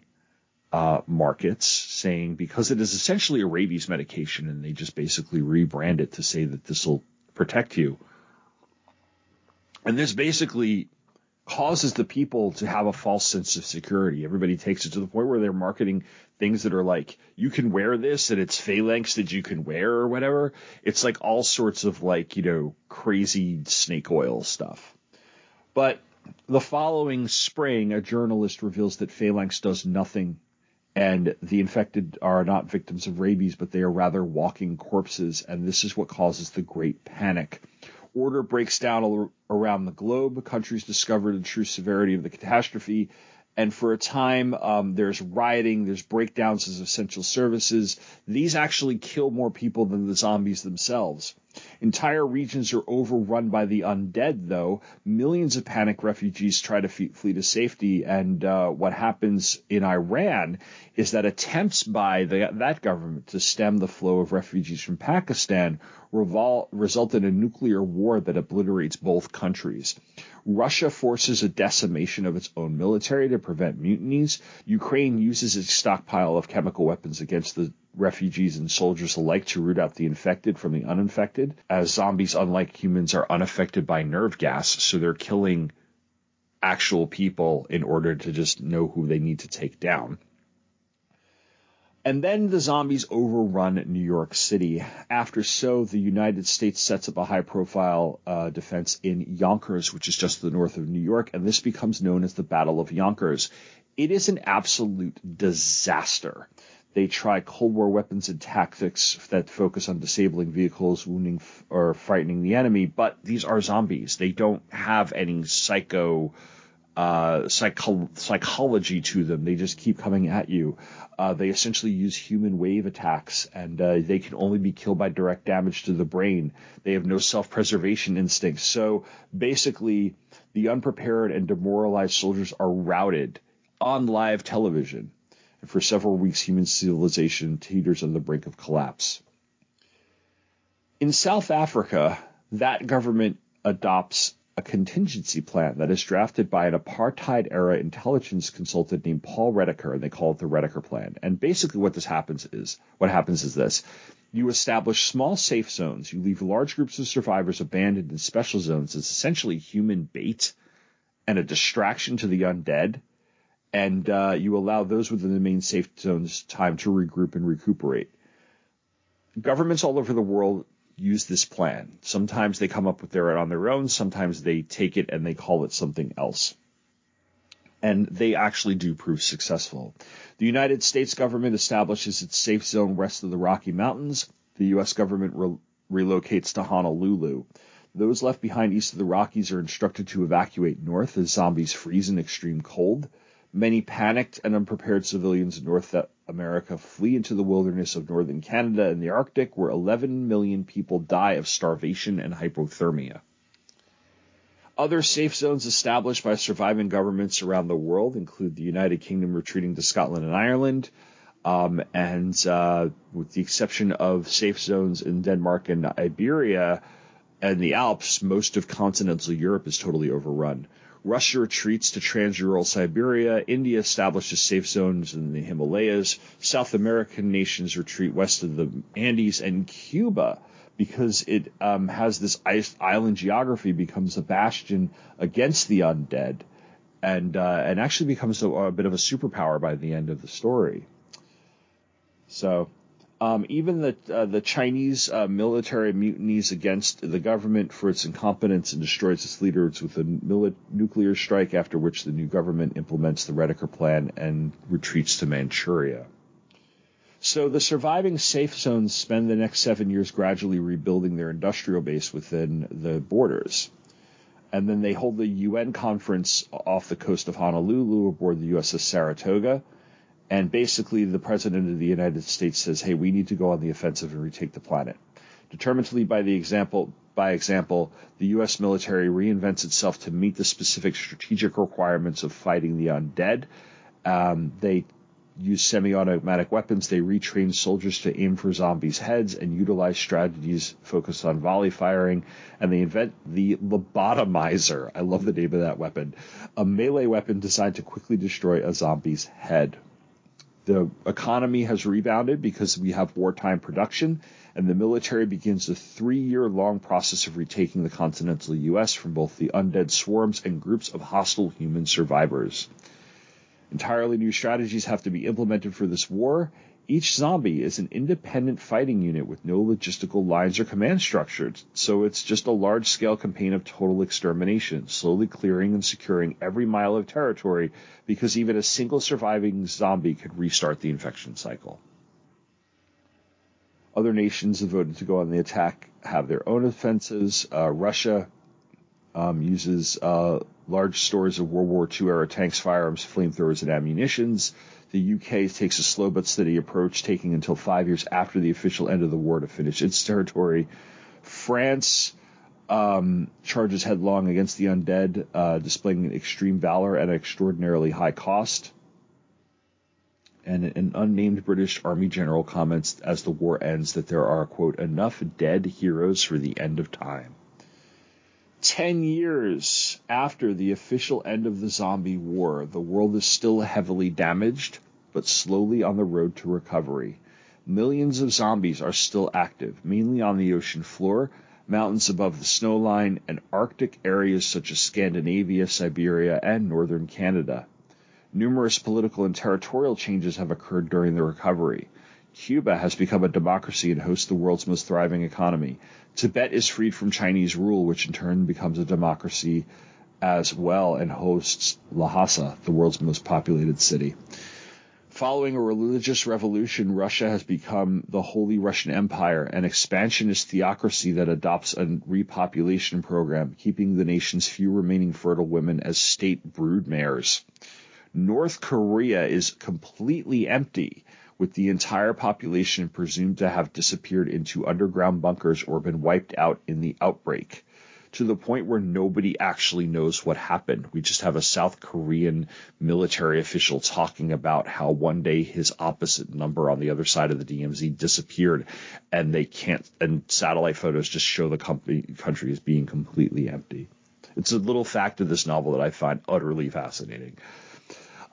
uh, markets, saying because it is essentially a rabies medication, and they just basically rebrand it to say that this will protect you. And this basically causes the people to have a false sense of security. Everybody takes it to the point where they're marketing things that are like, you can wear this and it's phalanx that you can wear or whatever. It's like all sorts of like, you know, crazy snake oil stuff. But the following spring, a journalist reveals that phalanx does nothing and the infected are not victims of rabies, but they are rather walking corpses, and this is what causes the great panic order breaks down around the globe. Countries discover the true severity of the catastrophe. And for a time, um, there's rioting, there's breakdowns of essential services. These actually kill more people than the zombies themselves. Entire regions are overrun by the undead, though. Millions of panicked refugees try to flee to safety. And uh, what happens in Iran is that attempts by the, that government to stem the flow of refugees from Pakistan revol- result in a nuclear war that obliterates both countries. Russia forces a decimation of its own military to prevent mutinies. Ukraine uses its stockpile of chemical weapons against the refugees and soldiers alike to root out the infected from the uninfected, as zombies, unlike humans, are unaffected by nerve gas, so they're killing actual people in order to just know who they need to take down. And then the zombies overrun New York City. After so, the United States sets up a high profile uh, defense in Yonkers, which is just to the north of New York, and this becomes known as the Battle of Yonkers. It is an absolute disaster. They try Cold War weapons and tactics that focus on disabling vehicles, wounding f- or frightening the enemy, but these are zombies. They don't have any psycho uh, psycho- psychology to them. They just keep coming at you. Uh, they essentially use human wave attacks, and uh, they can only be killed by direct damage to the brain. They have no self-preservation instincts. So basically, the unprepared and demoralized soldiers are routed on live television. And for several weeks, human civilization teeters on the brink of collapse. In South Africa, that government adopts a contingency plan that is drafted by an apartheid era intelligence consultant named Paul Redeker, and they call it the Redeker Plan. And basically, what this happens is what happens is this: you establish small safe zones, you leave large groups of survivors abandoned in special zones as essentially human bait and a distraction to the undead, and uh, you allow those within the main safe zones time to regroup and recuperate. Governments all over the world use this plan. Sometimes they come up with it on their own. Sometimes they take it and they call it something else. And they actually do prove successful. The United States government establishes its safe zone west of the Rocky Mountains. The U.S. government re- relocates to Honolulu. Those left behind east of the Rockies are instructed to evacuate north as zombies freeze in extreme cold. Many panicked and unprepared civilians in North America flee into the wilderness of northern Canada and the Arctic, where 11 million people die of starvation and hypothermia. Other safe zones established by surviving governments around the world include the United Kingdom retreating to Scotland and Ireland, um, and uh, with the exception of safe zones in Denmark and Iberia and the Alps, most of continental Europe is totally overrun. Russia retreats to trans-Ural Siberia. India establishes safe zones in the Himalayas. South American nations retreat west of the Andes, and Cuba, because it um, has this island geography, becomes a bastion against the undead, and uh, and actually becomes a, a bit of a superpower by the end of the story. So um, even the uh, the Chinese uh, military mutinies against the government for its incompetence and destroys its leaders with a mili- nuclear strike. After which the new government implements the Redeker Plan and retreats to Manchuria. So the surviving safe zones spend the next seven years gradually rebuilding their industrial base within the borders. And then they hold the UN conference off the coast of Honolulu aboard the USS Saratoga and basically, the president of the United States says, "Hey, we need to go on the offensive and retake the planet." Determined to lead by the example, by example, the U.S. military reinvents itself to meet the specific strategic requirements of fighting the undead. Um, they use semi-automatic weapons. They retrain soldiers to aim for zombies' heads and utilize strategies focused on volley firing. And they invent the lobotomizer. I love the name of that weapon. A melee weapon designed to quickly destroy a zombie's head. The economy has rebounded because we have wartime production, and the military begins a three year long process of retaking the continental U.S. from both the undead swarms and groups of hostile human survivors. Entirely new strategies have to be implemented for this war. Each zombie is an independent fighting unit with no logistical lines or command structures, so it's just a large scale campaign of total extermination, slowly clearing and securing every mile of territory because even a single surviving zombie could restart the infection cycle. Other nations have voted to go on the attack have their own offenses. Uh, Russia um, uses uh, large stores of World War II era tanks, firearms, flamethrowers, and ammunitions. The UK takes a slow but steady approach, taking until five years after the official end of the war to finish its territory. France um, charges headlong against the undead, uh, displaying extreme valor at an extraordinarily high cost. And an unnamed British Army general comments as the war ends that there are, quote, enough dead heroes for the end of time. 10 years after the official end of the zombie war, the world is still heavily damaged, but slowly on the road to recovery. Millions of zombies are still active, mainly on the ocean floor, mountains above the snow line, and Arctic areas such as Scandinavia, Siberia, and northern Canada. Numerous political and territorial changes have occurred during the recovery. Cuba has become a democracy and hosts the world's most thriving economy. Tibet is freed from Chinese rule, which in turn becomes a democracy as well and hosts Lhasa, the world's most populated city. Following a religious revolution, Russia has become the Holy Russian Empire, an expansionist theocracy that adopts a repopulation program, keeping the nation's few remaining fertile women as state broodmares. North Korea is completely empty with the entire population presumed to have disappeared into underground bunkers or been wiped out in the outbreak. To the point where nobody actually knows what happened. We just have a South Korean military official talking about how one day his opposite number on the other side of the DMZ disappeared and they can't, and satellite photos just show the company, country as being completely empty. It's a little fact of this novel that I find utterly fascinating.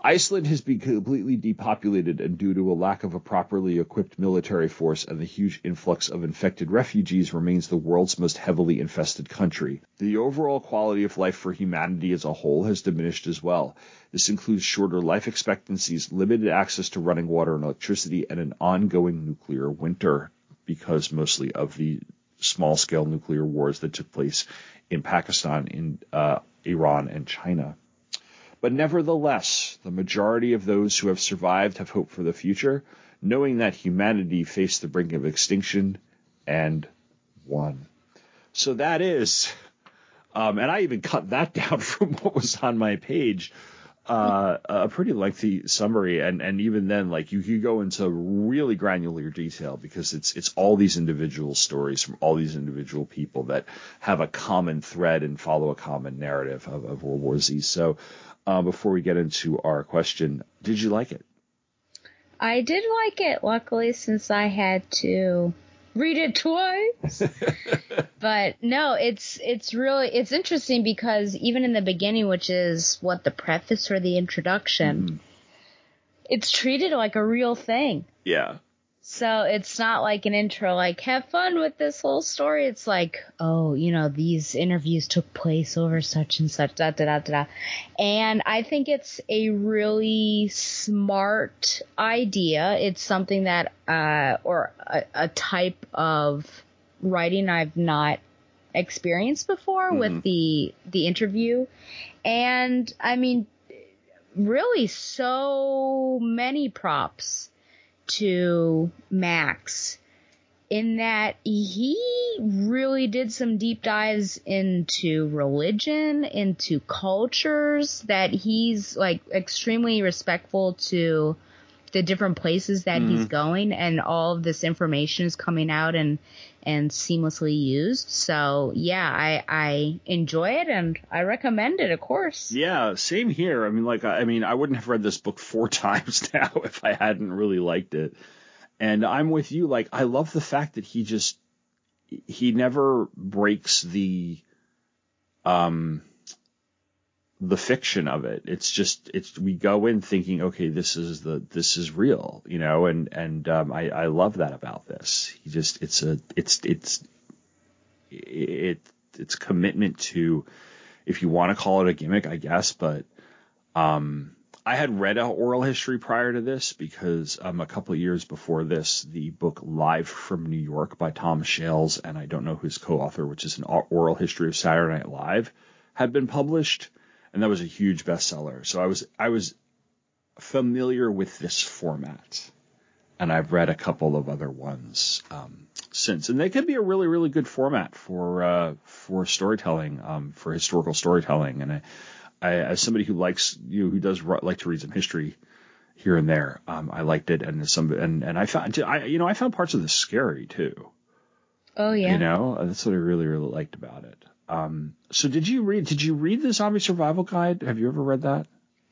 Iceland has been completely depopulated and due to a lack of a properly equipped military force and the huge influx of infected refugees remains the world's most heavily infested country. The overall quality of life for humanity as a whole has diminished as well. This includes shorter life expectancies, limited access to running water and electricity, and an ongoing nuclear winter because mostly of the small scale nuclear wars that took place in Pakistan, in uh, Iran, and China. But nevertheless, the majority of those who have survived have hope for the future, knowing that humanity faced the brink of extinction and won. So that is, um, and I even cut that down from what was on my page. Uh, a pretty lengthy summary, and and even then, like you could go into really granular detail because it's it's all these individual stories from all these individual people that have a common thread and follow a common narrative of, of World War Z. So uh, before we get into our question. Did you like it? I did like it, luckily, since I had to read it twice. but no, it's it's really it's interesting because even in the beginning, which is what the preface or the introduction, mm-hmm. it's treated like a real thing. Yeah. So it's not like an intro, like, have fun with this whole story. It's like, oh, you know, these interviews took place over such and such, da da da da. And I think it's a really smart idea. It's something that, uh, or a, a type of writing I've not experienced before mm-hmm. with the, the interview. And I mean, really so many props to Max in that he really did some deep dives into religion, into cultures, that he's like extremely respectful to the different places that mm. he's going and all of this information is coming out and and seamlessly used. So yeah, I I enjoy it and I recommend it, of course. Yeah, same here. I mean, like, I mean, I wouldn't have read this book four times now if I hadn't really liked it. And I'm with you. Like, I love the fact that he just he never breaks the um the fiction of it. It's just it's we go in thinking, okay, this is the this is real, you know, and and um, I I love that about this. He just it's a it's it's it it's commitment to if you want to call it a gimmick, I guess, but um I had read oral history prior to this because um, a couple of years before this, the book Live from New York by Tom Shales and I don't know who's co-author, which is an oral history of Saturday Night Live, had been published and that was a huge bestseller. So I was I was familiar with this format, and I've read a couple of other ones um, since, and they could be a really really good format for uh, for storytelling, um, for historical storytelling. And I, I, as somebody who likes you know, who does like to read some history here and there, um, I liked it, and some and and I found I you know I found parts of this scary too. Oh yeah. You know that's what I really really liked about it. Um, so did you read? Did you read the Zombie Survival Guide? Have you ever read that?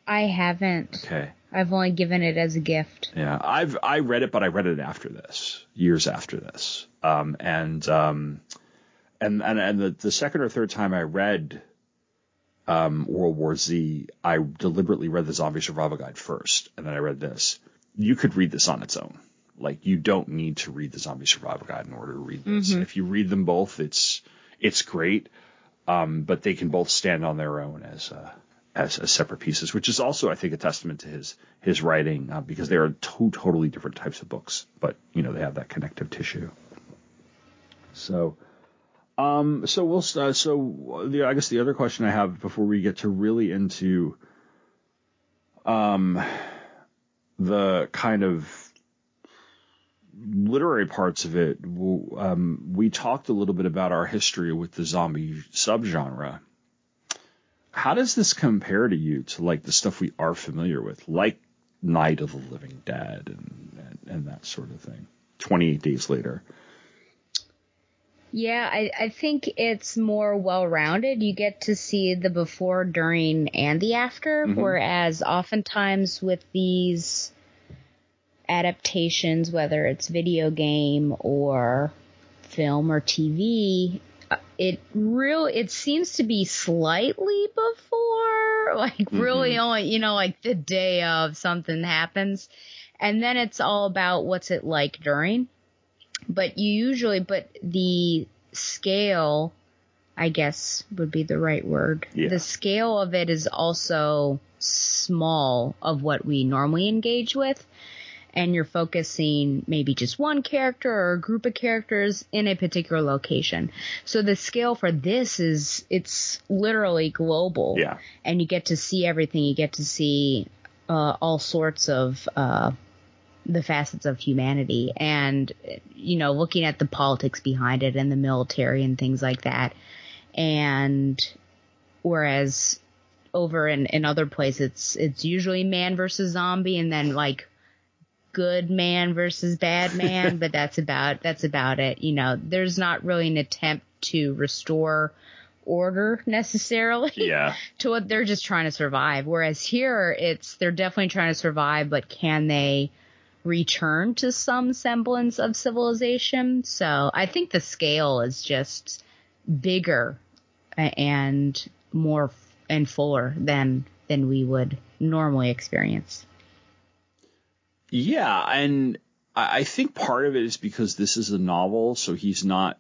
I haven't. Okay. I've only given it as a gift. Yeah, I've I read it, but I read it after this, years after this. Um, and um, and and and the, the second or third time I read um, World War Z, I deliberately read the Zombie Survival Guide first, and then I read this. You could read this on its own. Like you don't need to read the Zombie Survival Guide in order to read this. Mhm. If you read them both, it's it's great, um, but they can both stand on their own as uh, as, as separate pieces, which is also, I think, a testament to his his writing uh, because they are two totally different types of books, but you know they have that connective tissue. So, um, so we'll uh, so the I guess the other question I have before we get to really into um the kind of literary parts of it, um, we talked a little bit about our history with the zombie subgenre. How does this compare to you to like the stuff we are familiar with, like Night of the Living Dead and, and, and that sort of thing? 28 days later. Yeah, I, I think it's more well rounded. You get to see the before, during, and the after, Mhm. whereas oftentimes with these adaptations, whether it's video game or film or TV, uh, it real it seems to be slightly before, like really Mhm. only you know like the day of something happens, and then it's all about what's it like during but you usually but the scale i guess would be the right word Yeah. the scale of it is also small of what we normally engage with and you're focusing maybe just one character or a group of characters in a particular location. So the scale for this is it's literally global. Yeah. and you get to see everything. You get to see uh, all sorts of uh, the facets of humanity and you know looking at the politics behind it and the military and things like that. And whereas over in, in other places it's it's usually man versus zombie and then like good man versus bad man but that's about that's about it you know there's not really an attempt to restore order necessarily Yeah. to what they're just trying to survive. Whereas here, it's they're definitely trying to survive, but can they return to some semblance of civilization? So I think the scale is just bigger uh, and more and fuller than than we would normally experience. Yeah, and I think part of it is because this is a novel, so he's not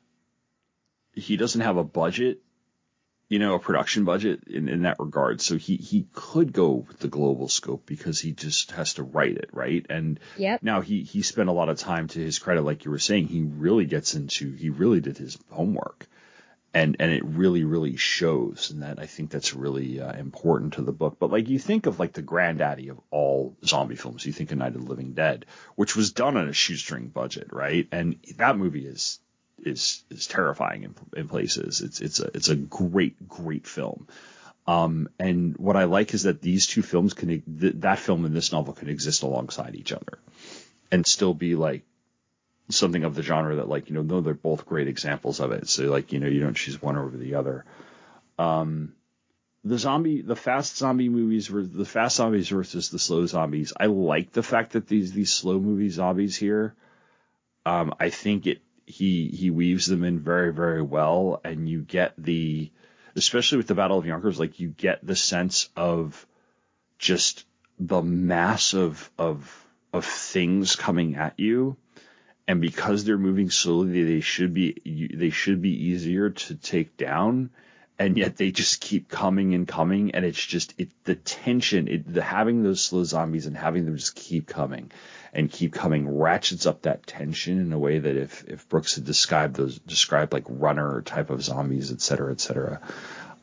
he doesn't have a budget, you know, a production budget in, in that regard. So he he could go with the global scope because he just has to write it, right? And Yep. now he he spent a lot of time to his credit, like you were saying, he really gets into he really did his homework. And and it really really shows, and that I think that's really uh, important to the book. But like you think of like the granddaddy of all zombie films, you think of Night of the Living Dead, which was done on a shoestring budget, right? And that movie is is is terrifying in, in places. It's it's a it's a great great film. Um, and what I like is that these two films can th- that film and this novel can exist alongside each other, and still be like something of the genre that like you know no they're both great examples of it. So like you know you don't choose one over the other. Um, the zombie, the fast zombie movies were the fast zombies versus the slow zombies. I like the fact that these these slow movie zombies here. Um, I think it he he weaves them in very very well, and you get the especially with the Battle of Yonkers, like you get the sense of just the mass of of of things coming at you and because they're moving slowly they should be they should be easier to take down and yet they just keep coming and coming and it's just it the tension it, the having those slow zombies and having them just keep coming and keep coming ratchets up that tension in a way that if if Brooks had described those described like runner type of zombies et cetera et cetera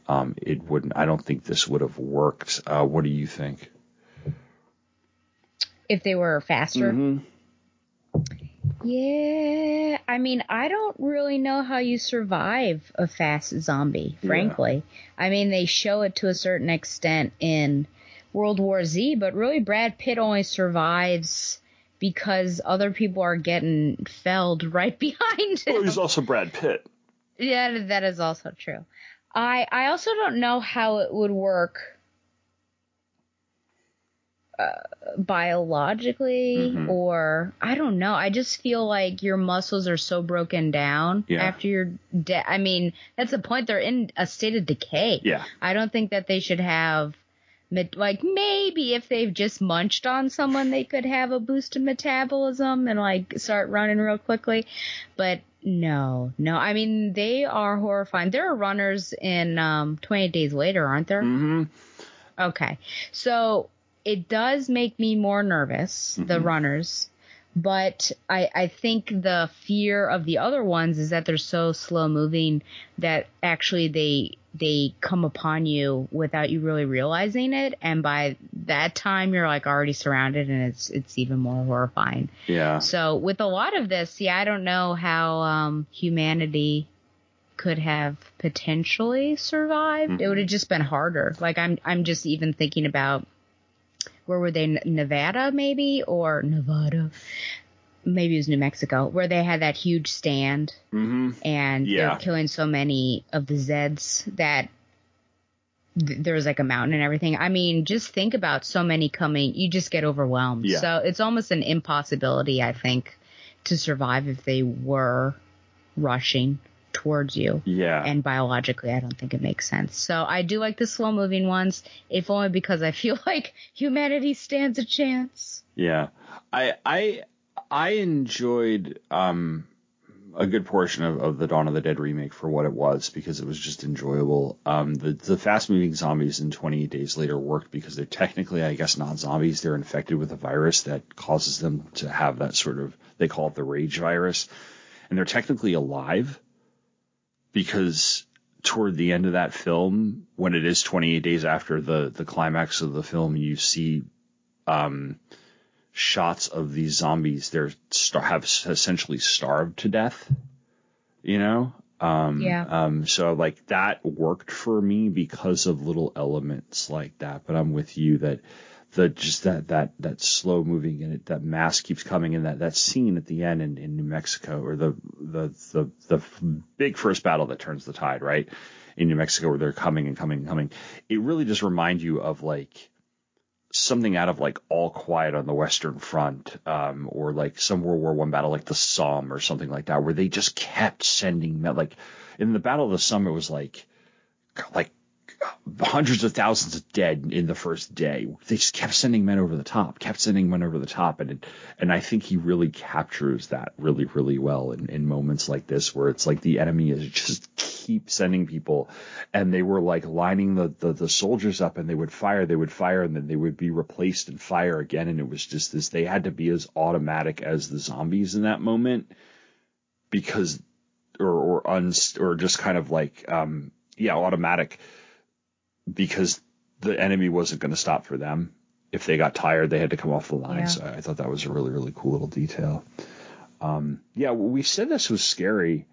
um, it wouldn't I don't think this would have worked uh, what do you think if they were faster. Mhm. Yeah, I mean, I don't really know how you survive a fast zombie, Yeah. frankly. I mean, they show it to a certain extent in World War Z, but really Brad Pitt only survives because other people are getting felled right behind him. oh he's also Brad Pitt Yeah, that is also true. I I also don't know how it would work uh, biologically Mhm. or I don't know. I just feel like your muscles are so broken down Yeah. after you're dead. I mean, that's the point. They're in a state of decay. yeah I don't think that they should have met- like maybe if they've just munched on someone they could have a boost in metabolism and like start running real quickly but no no i mean they are horrifying there are runners in um 28 days later aren't there mm-hmm. okay so it does make me more nervous the Mhm. runners but I, I think the fear of the other ones is that they're so slow moving that actually they they come upon you without you really realizing it. And by that time you're like already surrounded and it's it's even more horrifying. Yeah. So with a lot of this yeah i don't know how um humanity could have potentially survived. It would have just been harder. Like i'm i'm just even thinking about where were they nevada maybe or nevada maybe it was new mexico where they had that huge stand mm-hmm. and they Yeah. were killing so many of the Zeds that th- there was like a mountain and everything. I mean, just think about so many coming, you just get overwhelmed. Yeah. So it's almost an impossibility, I think, to survive if they were rushing towards you. yeah And biologically, I don't think it makes sense. So I do like the slow moving ones, if only because I feel like humanity stands a chance. Yeah, I I I enjoyed um a good portion of, of the Dawn of the Dead remake for what it was because it was just enjoyable. Um, the the fast moving zombies in 28 Days Later worked because they're technically, I guess, not zombies. They're infected with a virus that causes them to have that sort of they call it the rage virus, and they're technically alive because toward the end of that film, when it is 28 days after the the climax of the film, you see um, shots of these zombies. They're star- have essentially starved to death. You know. Um, Yeah. Um, so like that worked for me because of little elements like that. But I'm with you that the just that that that slow moving and it, that mass keeps coming and that that scene at the end in, in New Mexico or the the the the big first battle that turns the tide right in New Mexico where they're coming and coming and coming. It really just remind you of like something out of like All Quiet on the Western Front, um, or like some World War One battle, like the Somme or something like that, where they just kept sending. Like in the Battle of the Somme, it was like like hundreds of thousands of dead in the first day. They just kept sending men over the top, kept sending men over the top, and and I think he really captures that really really well in, in moments like this, where it's like the enemy is just keep sending people, and they were like lining the, the the soldiers up, and they would fire, they would fire, and then they would be replaced and fire again, and it was just this. They had to be as automatic as the zombies in that moment, because or or unst or just kind of like um yeah automatic because the enemy wasn't going to stop for them. If they got tired, they had to come off the line. Yeah. So I thought that was a really, really cool little detail. Um, yeah, we said this was scary.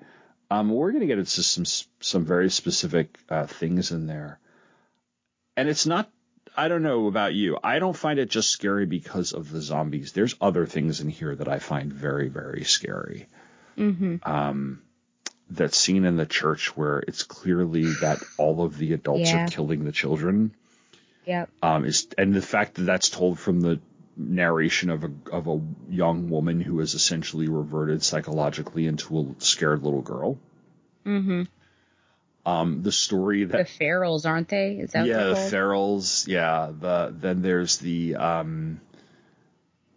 Um, we're going to get into some some very specific uh, things in there, and it's not. I don't know about you. I don't find it just scary because of the zombies. There's other things in here that I find very, very scary. Mm-hmm. Um, that scene in the church where it's clearly that all of the adults Yeah. are killing the children. Yep. Um, is and the fact that that's told from the narration of a of a young woman who has essentially reverted psychologically into a scared little girl. Mm-hmm. Um, the story that The ferals, aren't they? Is that yeah, the ferals. Yeah, the then there's the um,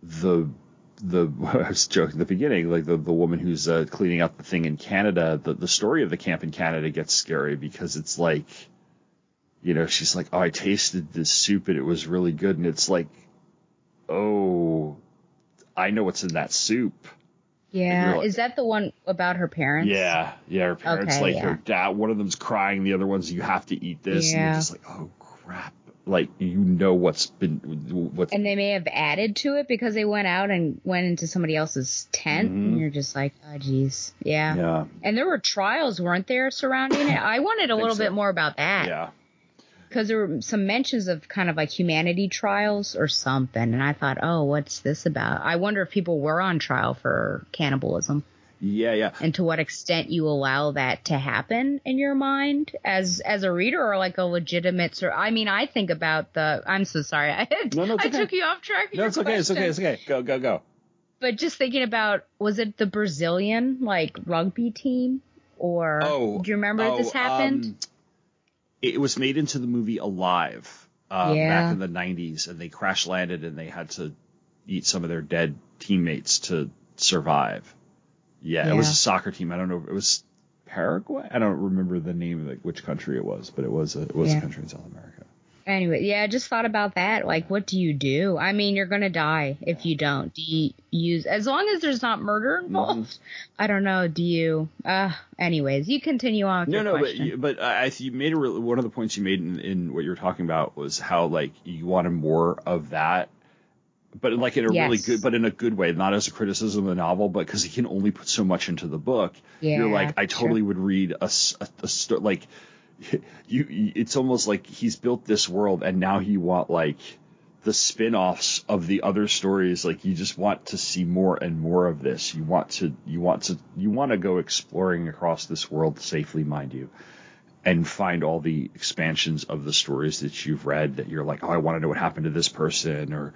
the the I was joking at the beginning, like the the woman who's uh, cleaning out the thing in Canada. The the story of the camp in Canada gets scary because it's like, you know, she's like, oh, I tasted this soup and it was really good, and it's like, oh, I know what's in that soup. Yeah. like- Is that the one about her parents? Yeah, yeah. Her parents, Okay, like yeah. her dad, one of them's crying, the other one's you have to eat this, and Yeah. you're just like, oh crap. Like you know what's been what's And they may have added to it because they went out and went into somebody else's tent, and Mhm. you're just like, oh, geez, yeah. yeah, And there were trials, weren't there, surrounding it? I wanted a little so. bit more about that yeah. because there were some mentions of kind of like humanity trials or something, and I thought, oh, what's this about? I wonder if people were on trial for cannibalism. Yeah, yeah. and to what extent you allow that to happen in your mind as as a reader or like a legitimate sur- I mean I think about the I'm so sorry I No, no, I okay. took you off track No, it's okay, it's okay, it's okay. Go, go, go. but just thinking about was it the Brazilian like rugby team or Oh, do you remember oh, this happened um, it was made into the movie Alive uh, Yeah. back in the '90s, and they crash landed, and they had to eat some of their dead teammates to survive. Yeah, it was a soccer team. I don't know. It was Paraguay. I don't remember the name of like which country it was, but it was a it was Yeah. a country in South America. anyway yeah I just thought about that like what do you do I mean you're gonna die if you don't do you use as long as there's not murder involved Mm-hmm. I don't know do you uh anyways you continue on No, no, but question. you, but I, I- you made a one of the points you made in, in what you were talking about was how like you wanted more of that, but like in a really good, but in a good way, not as a criticism of the novel, but because he can only put so much into the book. You're like, I sure. totally would read a, a- a sto- like you. It's almost like he's built this world, and now you want like the spin-offs of the other stories like you just want to see more and more of this you want to you want to you want to go exploring across this world safely mind you and find all the expansions of the stories that you've read that you're like oh I want to know what happened to this person or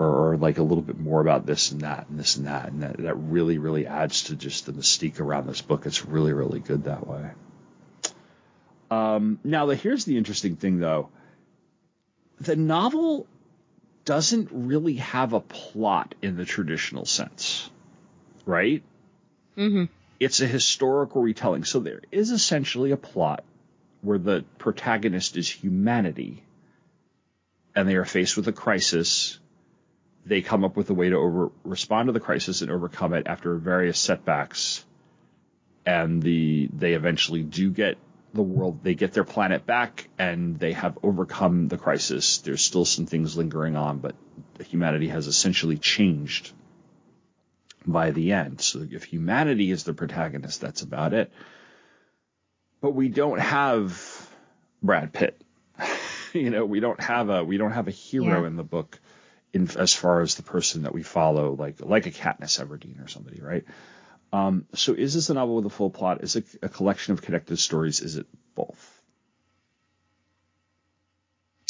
or, or like a little bit more about this and that and this and that and that, that really really adds to just the mystique around this book it's really really good that way um, now the, here's the interesting thing though the novel doesn't really have a plot in the traditional sense, right? mm-hmm. It's a historical retelling. So there is essentially a plot where the protagonist is humanity and they are faced with a crisis. They come up with a way to over, respond to the crisis and overcome it after various setbacks. And the they eventually do get the world they get their planet back and they have overcome the crisis. There's still some things lingering on, but humanity has essentially changed by the end. So if humanity is the protagonist, that's about it. But we don't have Brad Pitt. you know, we don't have a we don't have a hero Yeah. in the book in as far as the person that we follow, like like a Katniss Everdeen or somebody, right? Um, so is this a novel with a full plot? Is it a collection of connected stories? Is it both?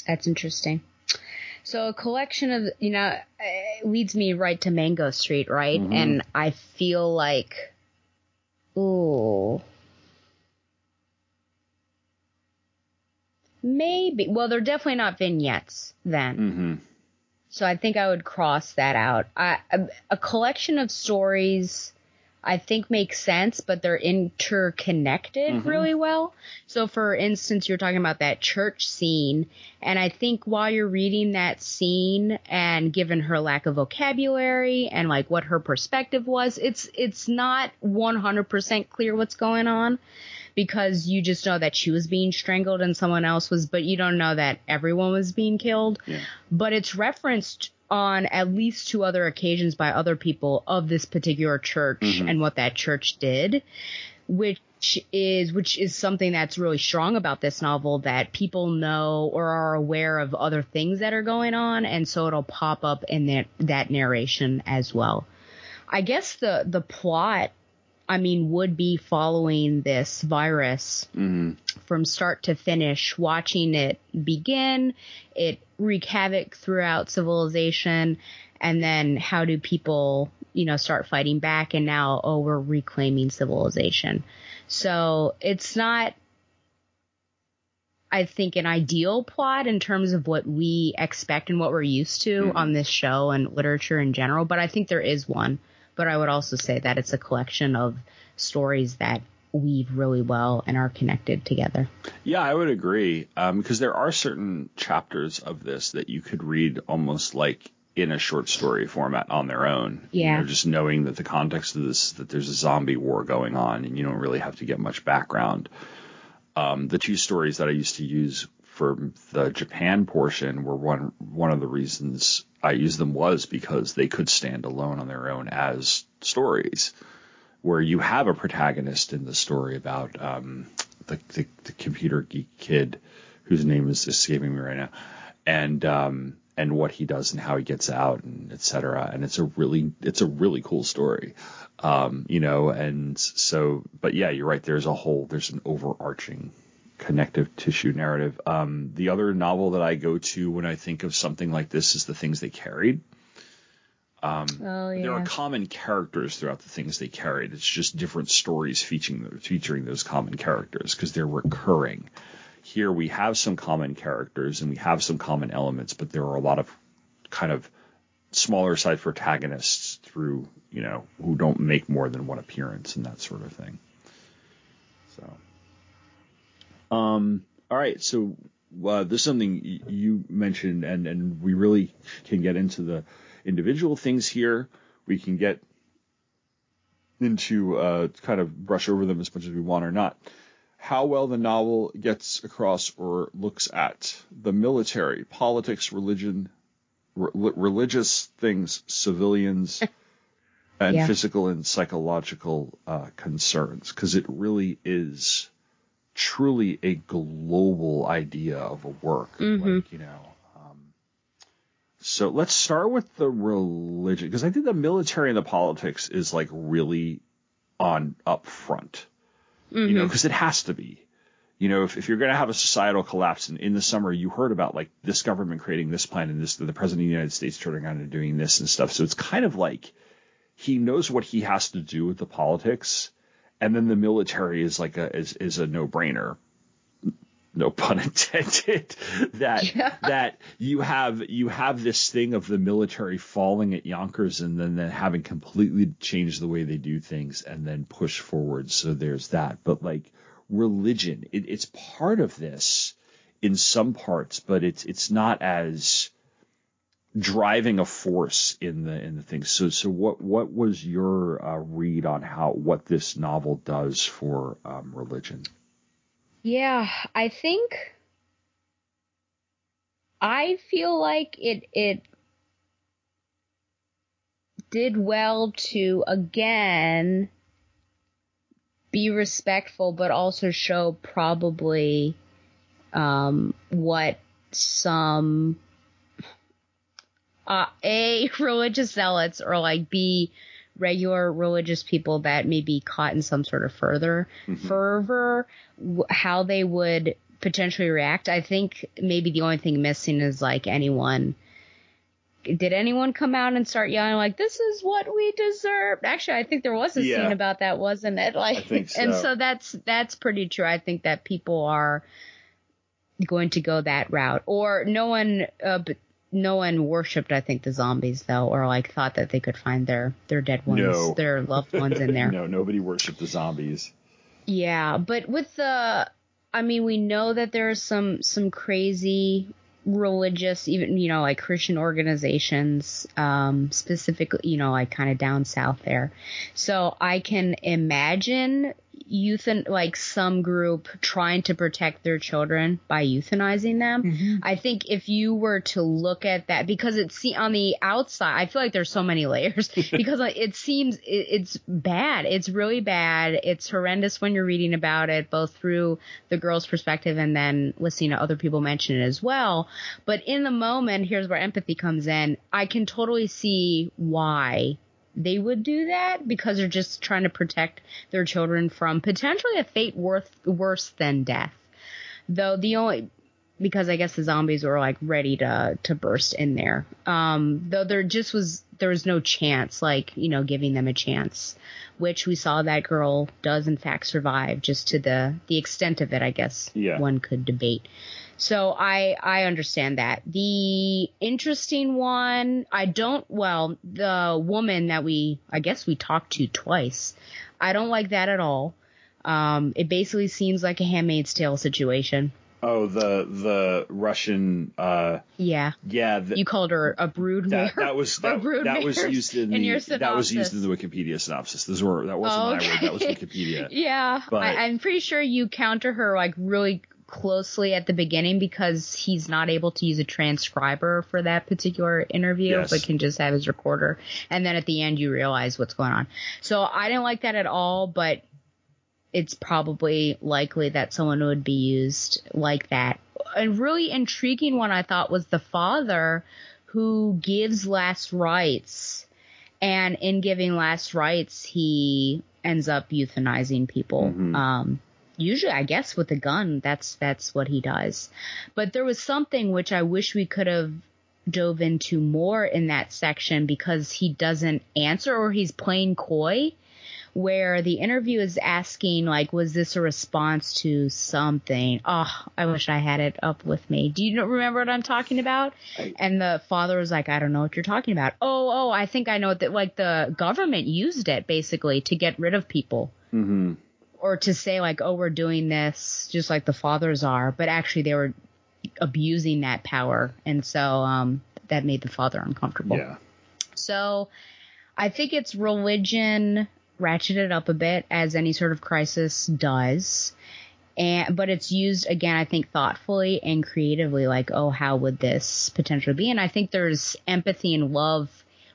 That's interesting. So a collection of, you know, leads me right to Mango Street, right? Mhm. And I feel like, ooh, maybe. Well, they're definitely not vignettes then. Mm-hmm. So I think I would cross that out. I, a, a collection of stories I think makes sense, but they're interconnected Mhm. really well. So for instance, you're talking about that church scene, and I think while you're reading that scene and given her lack of vocabulary and like what her perspective was, it's it's not 100% clear what's going on because you just know that she was being strangled and someone else was, but you don't know that everyone was being killed Yeah. but it's referenced on at least two other occasions by other people of this particular church Mhm. and what that church did, which is which is something that's really strong about this novel that people know or are aware of other things that are going on and so it'll pop up in that that narration as well. I guess the the plot I mean would be following this virus Mm-hmm. from start to finish, watching it begin, it wreak havoc throughout civilization, and then how do people, you know, start fighting back and now, oh, we're reclaiming civilization. So it's not, I think, an ideal plot in terms of what we expect and what we're used to on this show and literature in general, but I think there is one. But I would also say that it's a collection of stories that weave really well and are connected together. Yeah, I would agree. Because there are certain chapters of this that you could read almost like in a short story format on their own. Yeah. You know, just knowing that the context of this, that there's a zombie war going on, and you don't really have to get much background. Um, the two stories that I used to use for the Japan portion were one one of the reasons I used them was because they could stand alone on their own as stories where you have a protagonist in the story about um, the, the, the computer geek kid whose name is escaping me right now, and um, and what he does and how he gets out and etc. And it's a really it's a really cool story, um, you know. And so, but yeah, you're right. There's a whole there's an overarching connective tissue narrative. Um, the other novel that I go to when I think of something like this is the things they carried. Um, Oh there are common characters throughout the things they carried. It's just different stories featuring featuring those common characters because they're recurring. Here we have some common characters and we have some common elements, but there are a lot of kind of smaller side protagonists through you know who don't make more than one appearance and that sort of thing. So, um, all right, so uh, this is something you mentioned, and and we really can get into the individual things here. We can get into uh, kind of brush over them as much as we want or not. How well the novel gets across or looks at the military, politics, religion, re- religious things, civilians, and Yeah. physical and psychological uh, concerns, because it really is truly a global idea of a work. Like, you know, um, so let's start with the religion, because I think the military and the politics is like really on up front, you know, because it has to be. You know, if, if you're going to have a societal collapse, and in the summer you heard about like this government creating this plan and this, the president of the United States turning around and doing this and stuff. So it's kind of like he knows what he has to do with the politics, and then the military is like a is, is a no brainer. No pun intended. that that you have you have this thing of the military falling at Yonkers and then, then having completely changed the way they do things and then push forward. So there's that. But like religion, it, it's part of this in some parts, but it's it's not as driving a force in the in the thing. So so what what was your uh, read on how what this novel does for um, religion? Yeah, I think I feel like it it did well to again be respectful but also show probably um what some uh a religious zealots or like b regular religious people that may be caught in some sort of further fervor. W- how they would potentially react i think maybe the only thing missing is like anyone. Did anyone come out and start yelling like this is what we deserve actually i think there was a Yeah. scene about that wasn't it? Like think and so. so that's that's pretty true. I think that people are going to go that route. Or no one uh, but no one worshipped i think the zombies though or like thought that they could find their their dead ones No. their loved ones in there no, nobody worshipped the zombies. yeah, but with the, I mean, we know that there's some some crazy religious, even you know, like Christian organizations, um, specifically, you know, like kind of down south there. So I can imagine euthan like some group trying to protect their children by euthanizing them. Mm-hmm. I think if you were to look at that because it's see on the outside, I feel like there's so many layers because it seems it, it's bad. It's really bad. It's horrendous when you're reading about it, both through the girl's perspective and then listening to other people mention it as well. But in the moment, here's where empathy comes in. I can totally see why they would do that because they're just trying to protect their children from potentially a fate worth, worse than death. Though the only because I guess the zombies were like ready to to burst in there. Um, though there just was there was no chance, like you know, giving them a chance, which we saw that girl does in fact survive, just to the the extent of it, I guess Yeah. one could debate. So I I understand that. The interesting one, I don't. Well, the woman that we I guess we talked to twice, I don't like that at all. Um, it basically seems like a Handmaid's Tale situation. Oh, the the Russian. Uh, Yeah. yeah. The, You called her a brood that, mare. that was that, brood that was used in, in the that was used in the Wikipedia synopsis. Those were that wasn't Oh, my word. That was. Wikipedia. Yeah, But- I, I'm pretty sure you counter her like really closely at the beginning because he's not able to use a transcriber for that particular interview, Yes. but can just have his recorder. And then at the end, you realize what's going on. So I didn't like that at all, but it's probably likely that someone would be used like that. A really intriguing one I thought was the father who gives last rites and in giving last rites he ends up euthanizing people Mhm. um usually i guess with a gun that's that's what he does. But there was something which i wish we could have dove into more in that section because he doesn't answer or he's playing coy where the interview is asking like was this a response to something? Oh i wish i had it up with me. Do you remember what i'm talking about? And the father was like i don't know what you're talking about. Oh oh i think i know that like the government used it basically to get rid of people. Mm-hmm. Or to say like oh we're doing this just like the fathers are but actually they were abusing that power and so um that made the father uncomfortable Yeah. so I think it's religion ratcheted up a bit as any sort of crisis does. And but it's used again, I think thoughtfully and creatively, like, oh, how would this potentially be? And I think there's empathy and love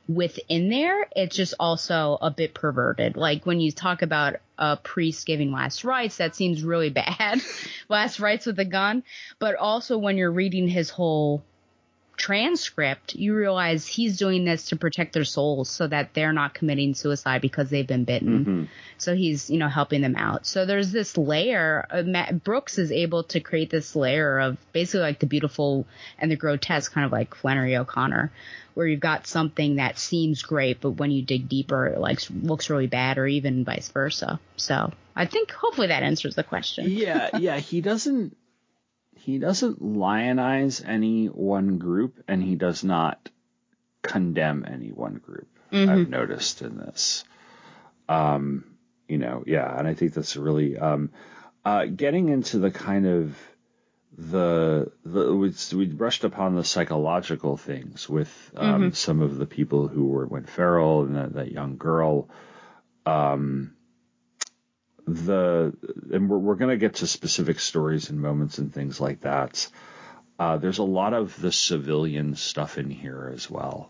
within there. It's just also a bit perverted. Like when you talk about a priest giving last rites, that seems really bad. last rites with a gun. But also when you're reading his whole transcript, you realize he's doing this to protect their souls so that they're not committing suicide because they've been bitten. Mhm. So he's, you know, helping them out. So there's this layer. Uh, Max Brooks is able to create this layer of basically like the beautiful and the grotesque, kind of like Flannery O'Connor, where you've got something that seems great, but when you dig deeper, it like looks really bad, or even vice versa. So I think hopefully that answers the question. yeah, yeah. He doesn't he doesn't lionize any one group, and he does not condemn any one group. I've noticed in this. Um, you know, yeah, and I think that's really um, uh, getting into the kind of the the we, we brushed upon the psychological things with um, some of the people who were went feral and that, that young girl. Um, the and we're, we're going to get to specific stories and moments and things like that. Uh, there's a lot of the civilian stuff in here as well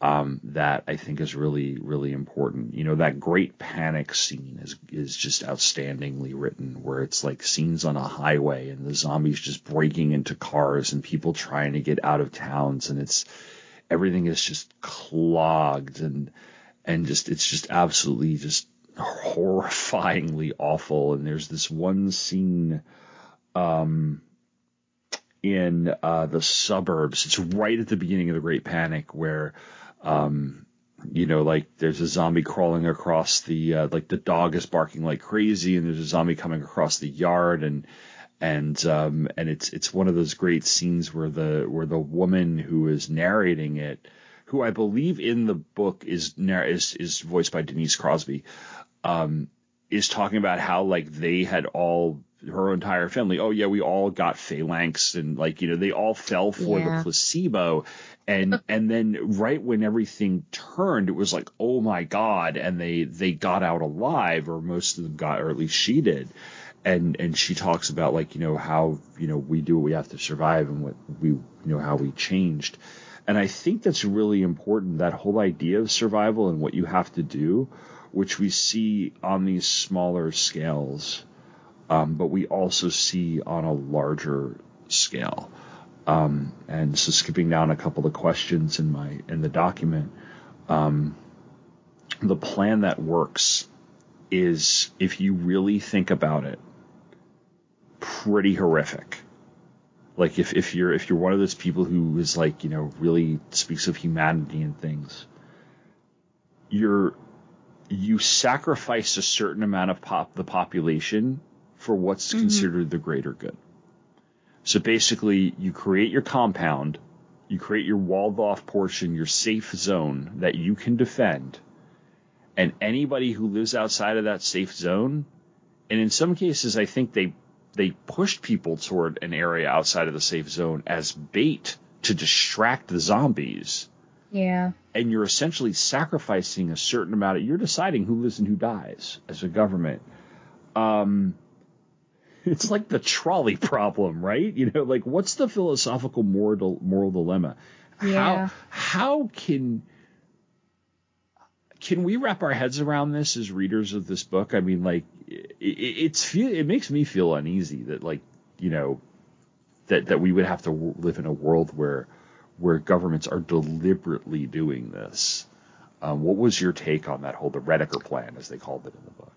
um, that I think is really really important. You know that great panic scene is is just outstandingly written, where it's like scenes on a highway and the zombies just breaking into cars and people trying to get out of towns, and it's everything is just clogged and and just it's just absolutely just horrifyingly awful. And there's this one scene um, in uh, the suburbs. It's right at the beginning of the Great Panic where. Um, you know, like there's a zombie crawling across the, uh, like the dog is barking like crazy, and there's a zombie coming across the yard, and and um, and it's it's one of those great scenes where the where the woman who is narrating it, who I believe in the book is is is voiced by Denise Crosby, um, is talking about how like they had all her entire family. Oh yeah, we all got phalanx and like you know they all fell for Yeah. the placebo, and and then right when everything turned, it was like oh my god, and they they got out alive, or most of them got, or at least she did. And and she talks about like you know how you know we do what we have to survive and what we you know how we changed. And I think that's really important that whole idea of survival and what you have to do, which we see on these smaller scales um, but we also see on a larger scale. Um, and so, skipping down a couple of questions in my in the document, um, the plan that works is, if you really think about it, pretty horrific. Like if, if you're if you're one of those people who is like you know really speaks of humanity and things, you're you sacrifice a certain amount of pop the population for what's mm-hmm. considered the greater good. So basically, you create your compound, you create your walled off portion, your safe zone that you can defend, and anybody who lives outside of that safe zone, and in some cases, I think they they pushed people toward an area outside of the safe zone as bait to distract the zombies Yeah. and you're essentially sacrificing a certain amount of you're deciding who lives and who dies as a government um it's like the trolley problem right you know like what's the philosophical moral moral dilemma Yeah. how how can can we wrap our heads around this as readers of this book i mean like it, it's feel it makes me feel uneasy that like you know that that we would have to w- live in a world where where governments are deliberately doing this. Um, what was your take on that whole the Redeker plan, as they called it in the book?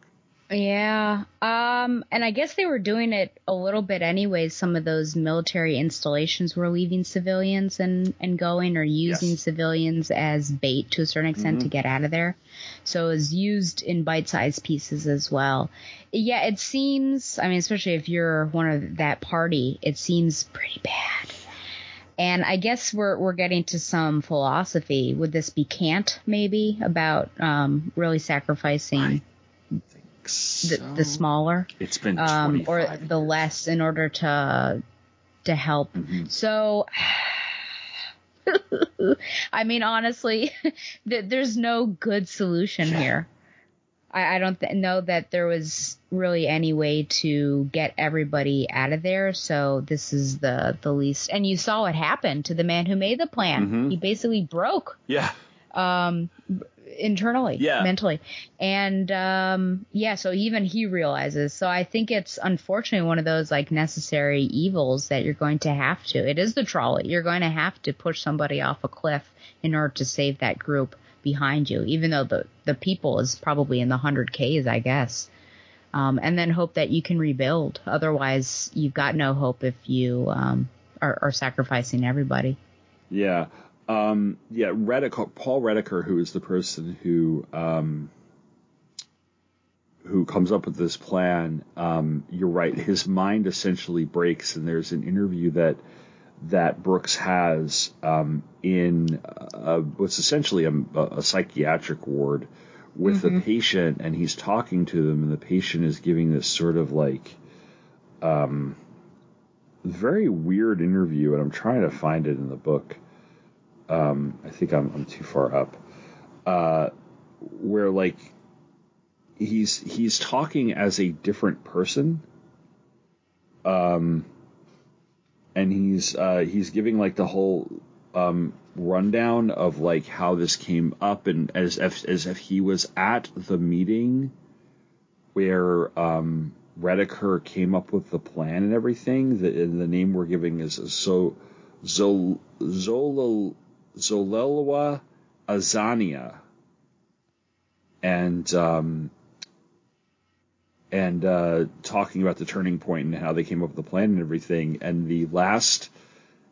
Yeah. Um, and I guess they were doing it a little bit anyways. Some of those military installations were leaving civilians and, and going or using Yes. civilians as bait to a certain extent to get out of there. So it was used in bite sized pieces as well. Yeah, it seems, I mean, especially if you're one of that party, it seems pretty bad. And I guess we're we're getting to some philosophy. Would this be Kant maybe about um, really sacrificing the, the smaller It's been um, or years. the less in order to to help. Mm-hmm. So, I mean, honestly, there's no good solution here. I, I don't th- know that there was really any way to get everybody out of there. So this is the the least. And you saw what happened to the man who made the plan. Mhm. He basically broke Yeah, um internally Yeah. mentally and um yeah so even he realizes so i think it's unfortunately one of those like necessary evils that you're going to have to it is the trolley you're going to have to push somebody off a cliff in order to save that group behind you even though the the people is probably in the 100 k's i guess um and then hope that you can rebuild otherwise you've got no hope if you um are, are sacrificing everybody yeah, um, yeah. Redeker, Paul Redeker, who is the person who um, who comes up with this plan. Um, you're right. His mind essentially breaks, and there's an interview that that Brooks has um, in uh, what's essentially a, a psychiatric ward with the patient, and he's talking to them, and the patient is giving this sort of like um, very weird interview, and I'm trying to find it in the book. Um, I think I'm, I'm too far up. Uh, where like he's he's talking as a different person. Um, and he's uh, he's giving like the whole um, rundown of like how this came up, and as if as if he was at the meeting where um, Redeker came up with the plan and everything. The, and the name we're giving is so Zol Zolol Xolelwa Azania, and um, and uh, talking about the turning point and how they came up with the plan and everything. And the last,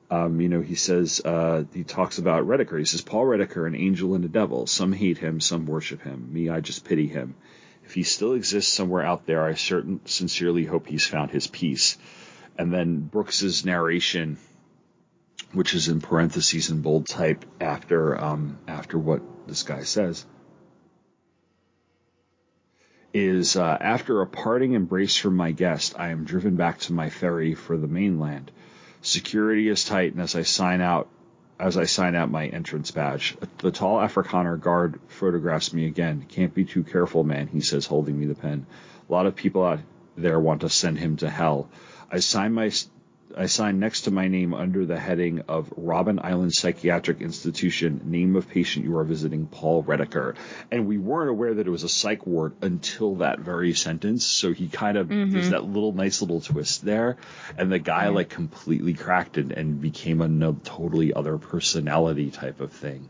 um, you know, he says uh, he talks about Redeker. He says Paul Redeker, an angel and a devil. Some hate him, some worship him. Me, I just pity him. If he still exists somewhere out there, I certain sincerely hope he's found his peace. And then Brooks's narration, which is in parentheses in bold type after um, after what this guy says. Is uh, after a parting embrace from my guest, I am driven back to my ferry for the mainland. Security is tight, and as I sign out, as I sign out my entrance badge, the tall Afrikaner guard photographs me again. Can't be too careful, man, he says, holding me the pen. A lot of people out there want to send him to hell. I sign my I signed next to my name under the heading of Robben Island Psychiatric Institution, name of patient you are visiting, Paul Redeker. And we weren't aware that it was a psych ward until that very sentence. So he kind of, Mhm. there's that little nice little twist there. And the guy Yeah. like completely cracked it and became a no, totally other personality type of thing.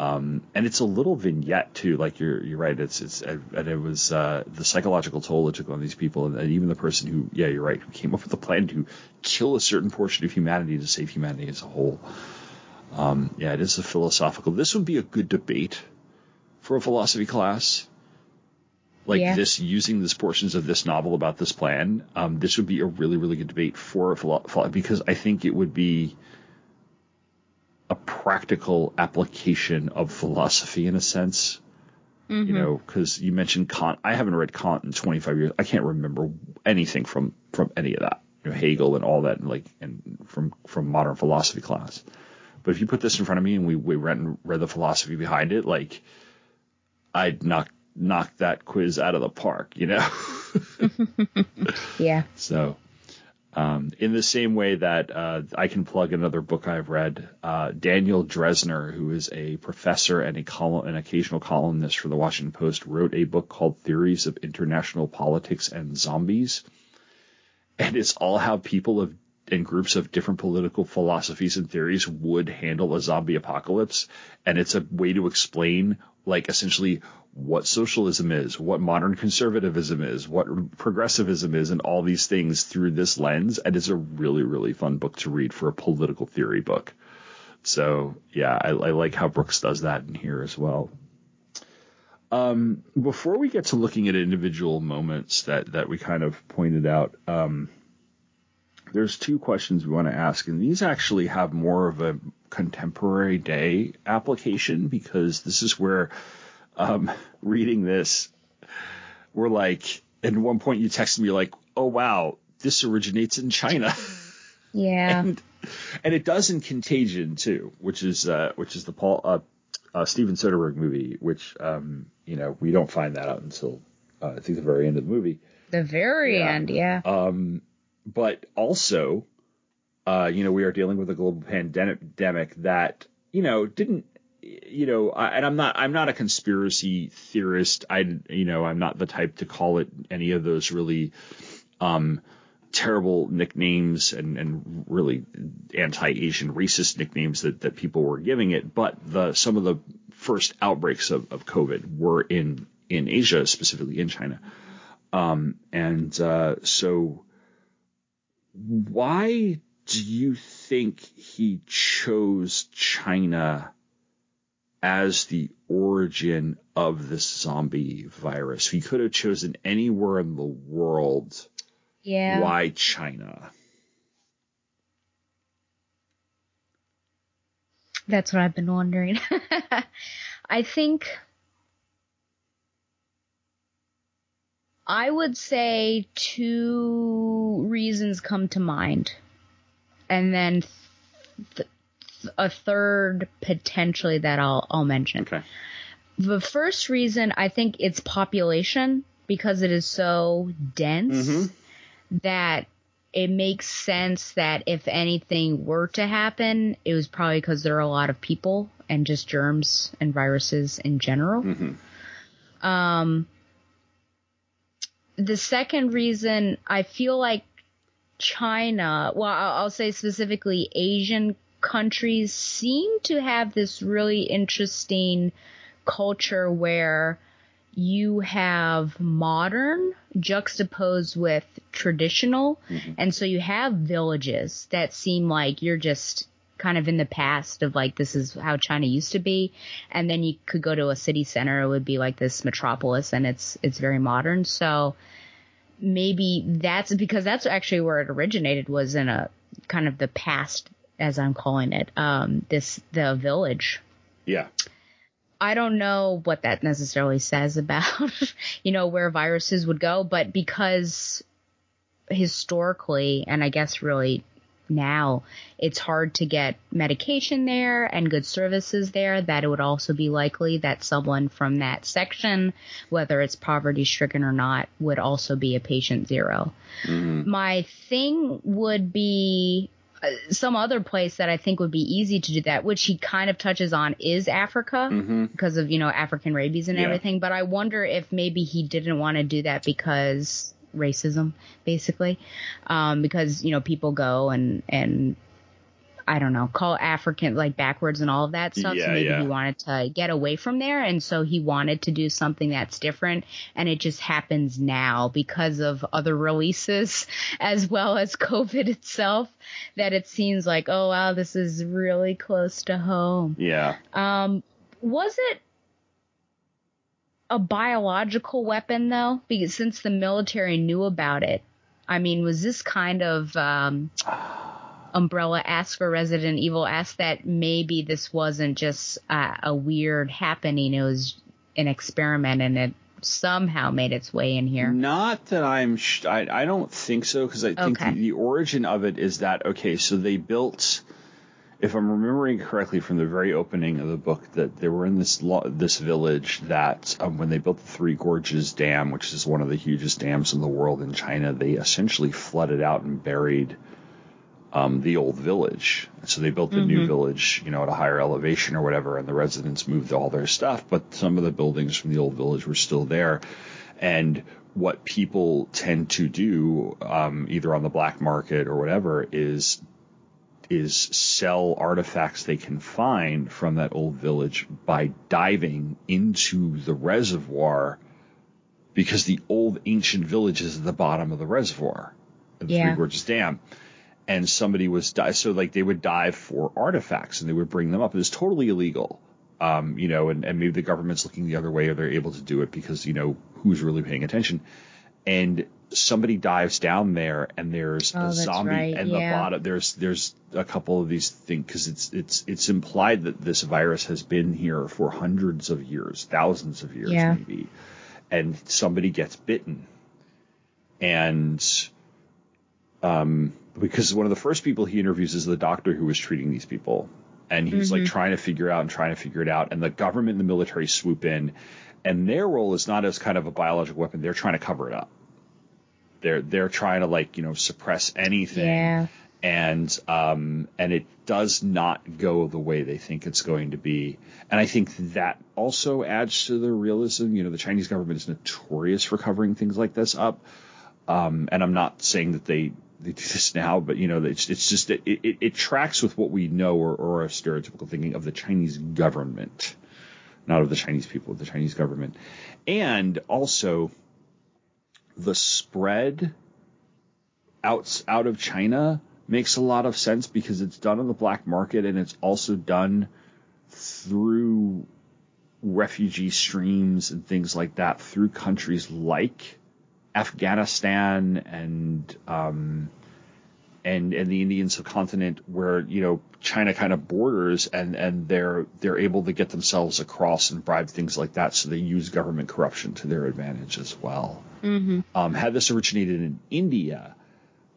Um, and it's a little vignette too. Like you're you're right. It's it's and it was uh, the psychological toll it took on these people, and, and even the person who yeah you're right who came up with the plan to kill a certain portion of humanity to save humanity as a whole. Um, yeah, it is a philosophical. This would be a good debate for a philosophy class. Like Yeah. this, using this portions of this novel about this plan, um, this would be a really, really good debate for a philo- philo- because I think it would be a practical application of philosophy in a sense. Mhm. You know, because you mentioned Kant. I haven't read Kant in 25 years. I can't remember anything from from any of that. You know, Hegel and all that, and like, and from from modern philosophy class. But if you put this in front of me and we we read and read the philosophy behind it, like, I'd knock knock that quiz out of the park. You know. Yeah. So, um, in the same way that uh, I can plug another book I've read, uh, Daniel Drezner, who is a professor and a column, an occasional columnist for the Washington Post, wrote a book called Theories of International Politics and Zombies, and it's all how people of and groups of different political philosophies and theories would handle a zombie apocalypse, and it's a way to explain like essentially what socialism is, what modern conservatism is, what progressivism is, and all these things through this lens. And it's a really, really fun book to read for a political theory book. So yeah, I, I like how Brooks does that in here as well. Um, before we get to looking at individual moments that that we kind of pointed out, um, there's two questions we want to ask, and these actually have more of a contemporary day application because this is where um, reading this, we're like, at one point you texted me like, "Oh wow, this originates in China," Yeah. and and it does in Contagion too, which is uh, which is the Paul uh, uh, Steven Soderbergh movie, which um, you know we don't find that out until uh, I think the very end of the movie. The very Yeah. end, yeah. Um, but also, uh, you know, we are dealing with a global pandemic that, you know, didn't, you know, I, and I'm not, I'm not a conspiracy theorist. I, you know, I'm not the type to call it any of those really, um, terrible nicknames and, and really anti-Asian racist nicknames that, that people were giving it. But the, some of the first outbreaks of, of COVID were in, in Asia, specifically in China. Um, and uh, so, why do you think he chose China as the origin of this zombie virus? We could have chosen anywhere in the world. Yeah. Why China? That's what I've been wondering. I think I would say two reasons come to mind. And then th- a third potentially that I'll I'll mention. Okay. The first reason I think it's population because it is so dense Mhm. that it makes sense that if anything were to happen, it was probably because there are a lot of people and just germs and viruses in general. Mm-hmm. Um, the second reason I feel like China, well, I'll, I'll say specifically Asian countries seem to have this really interesting culture where you have modern juxtaposed with traditional. Mm-hmm. And so you have villages that seem like you're just kind of in the past of like this is how China used to be. And then you could go to a city center, it would be like this metropolis and it's it's very modern. So maybe that's because that's actually where it originated was in a kind of the past as I'm calling it. Um this the village Yeah. I don't know what that necessarily says about, you know, where viruses would go, but because historically, and I guess really now, it's hard to get medication there and good services there, that it would also be likely that someone from that section, whether it's poverty stricken or not, would also be a patient 0 My thing would be some other place that I think would be easy to do that, which he kind of touches on, is Africa Mm-hmm. because of you know African rabies and Yeah. everything. But I wonder if maybe he didn't want to do that because racism, basically, um, because you know people go and and I don't know call African like backwards and all of that stuff. Yeah, so maybe yeah. he wanted to get away from there, and so he wanted to do something that's different, and it just happens now because of other releases as well as COVID itself that it seems like oh wow this is really close to home. Yeah. Um, was it a biological weapon though? Because since the military knew about it, I mean, was this kind of um, Umbrella esque for Resident Evil esque that maybe this wasn't just uh, a weird happening? It was an experiment and it somehow made its way in here. Not that I'm. Sh- I I don't think so because I think Okay. the, the origin of it is that okay. So they built, if I'm remembering correctly from the very opening of the book, that they were in this lo- this village that um, when they built the Three Gorges Dam, which is one of the hugest dams in the world in China, they essentially flooded out and buried. Um, the old village. So they built the new village, you know, at a higher elevation or whatever, and the residents moved all their stuff, but some of the buildings from the old village were still there. And what people tend to do, um, either on the black market or whatever, is is sell artifacts they can find from that old village by diving into the reservoir because the old ancient village is at the bottom of the reservoir, the Yeah. Three Gorges Dam. And somebody was di- so like they would dive for artifacts and they would bring them up. It was totally illegal, um, you know, and, and maybe the government's looking the other way or they're able to do it because you know who's really paying attention. And somebody dives down there and there's Oh, a zombie right, and yeah. the bottom there's there's a couple of these things because it's it's it's implied that this virus has been here for hundreds of years, thousands of years Yeah. maybe, and somebody gets bitten, and um because one of the first people he interviews is the doctor who was treating these people, and he's like trying to figure out and trying to figure it out, and the government and the military swoop in, and their role is not as kind of a biological weapon; they're trying to cover it up. They're they're trying to like you know suppress anything Yeah. and um, and it does not go the way they think it's going to be. And I think that also adds to the realism. You know, the Chinese government is notorious for covering things like this up. Um, and I'm not saying that they they do this now, but you know, it's it's just it, it, it tracks with what we know or, or a stereotypical thinking of the Chinese government, not of the Chinese people, the Chinese government, and also the spread out out of China makes a lot of sense because it's done on the black market and it's also done through refugee streams and things like that through countries like Afghanistan and um, and and the Indian subcontinent where you know China kind of borders and and they're they're able to get themselves across and bribe things like that so they use government corruption to their advantage as well. Mm-hmm. Um, had this originated in India,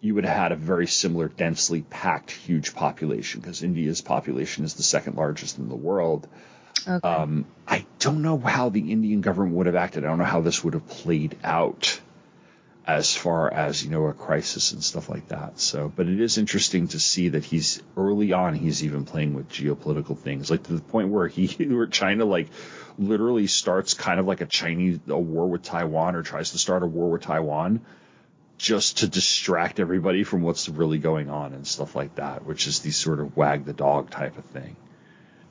you would have had a very similar, densely packed, huge population because India's population is the second largest in the world. Okay. Um, I don't know how the Indian government would have acted. I don't know how this would have played out as far as you know a crisis and stuff like that. So, but it is interesting to see that he's early on. He's even playing with geopolitical things, like to the point where he, where China, like literally starts kind of like a Chinese a war with Taiwan or tries to start a war with Taiwan just to distract everybody from what's really going on and stuff like that, which is the sort of wag the dog type of thing,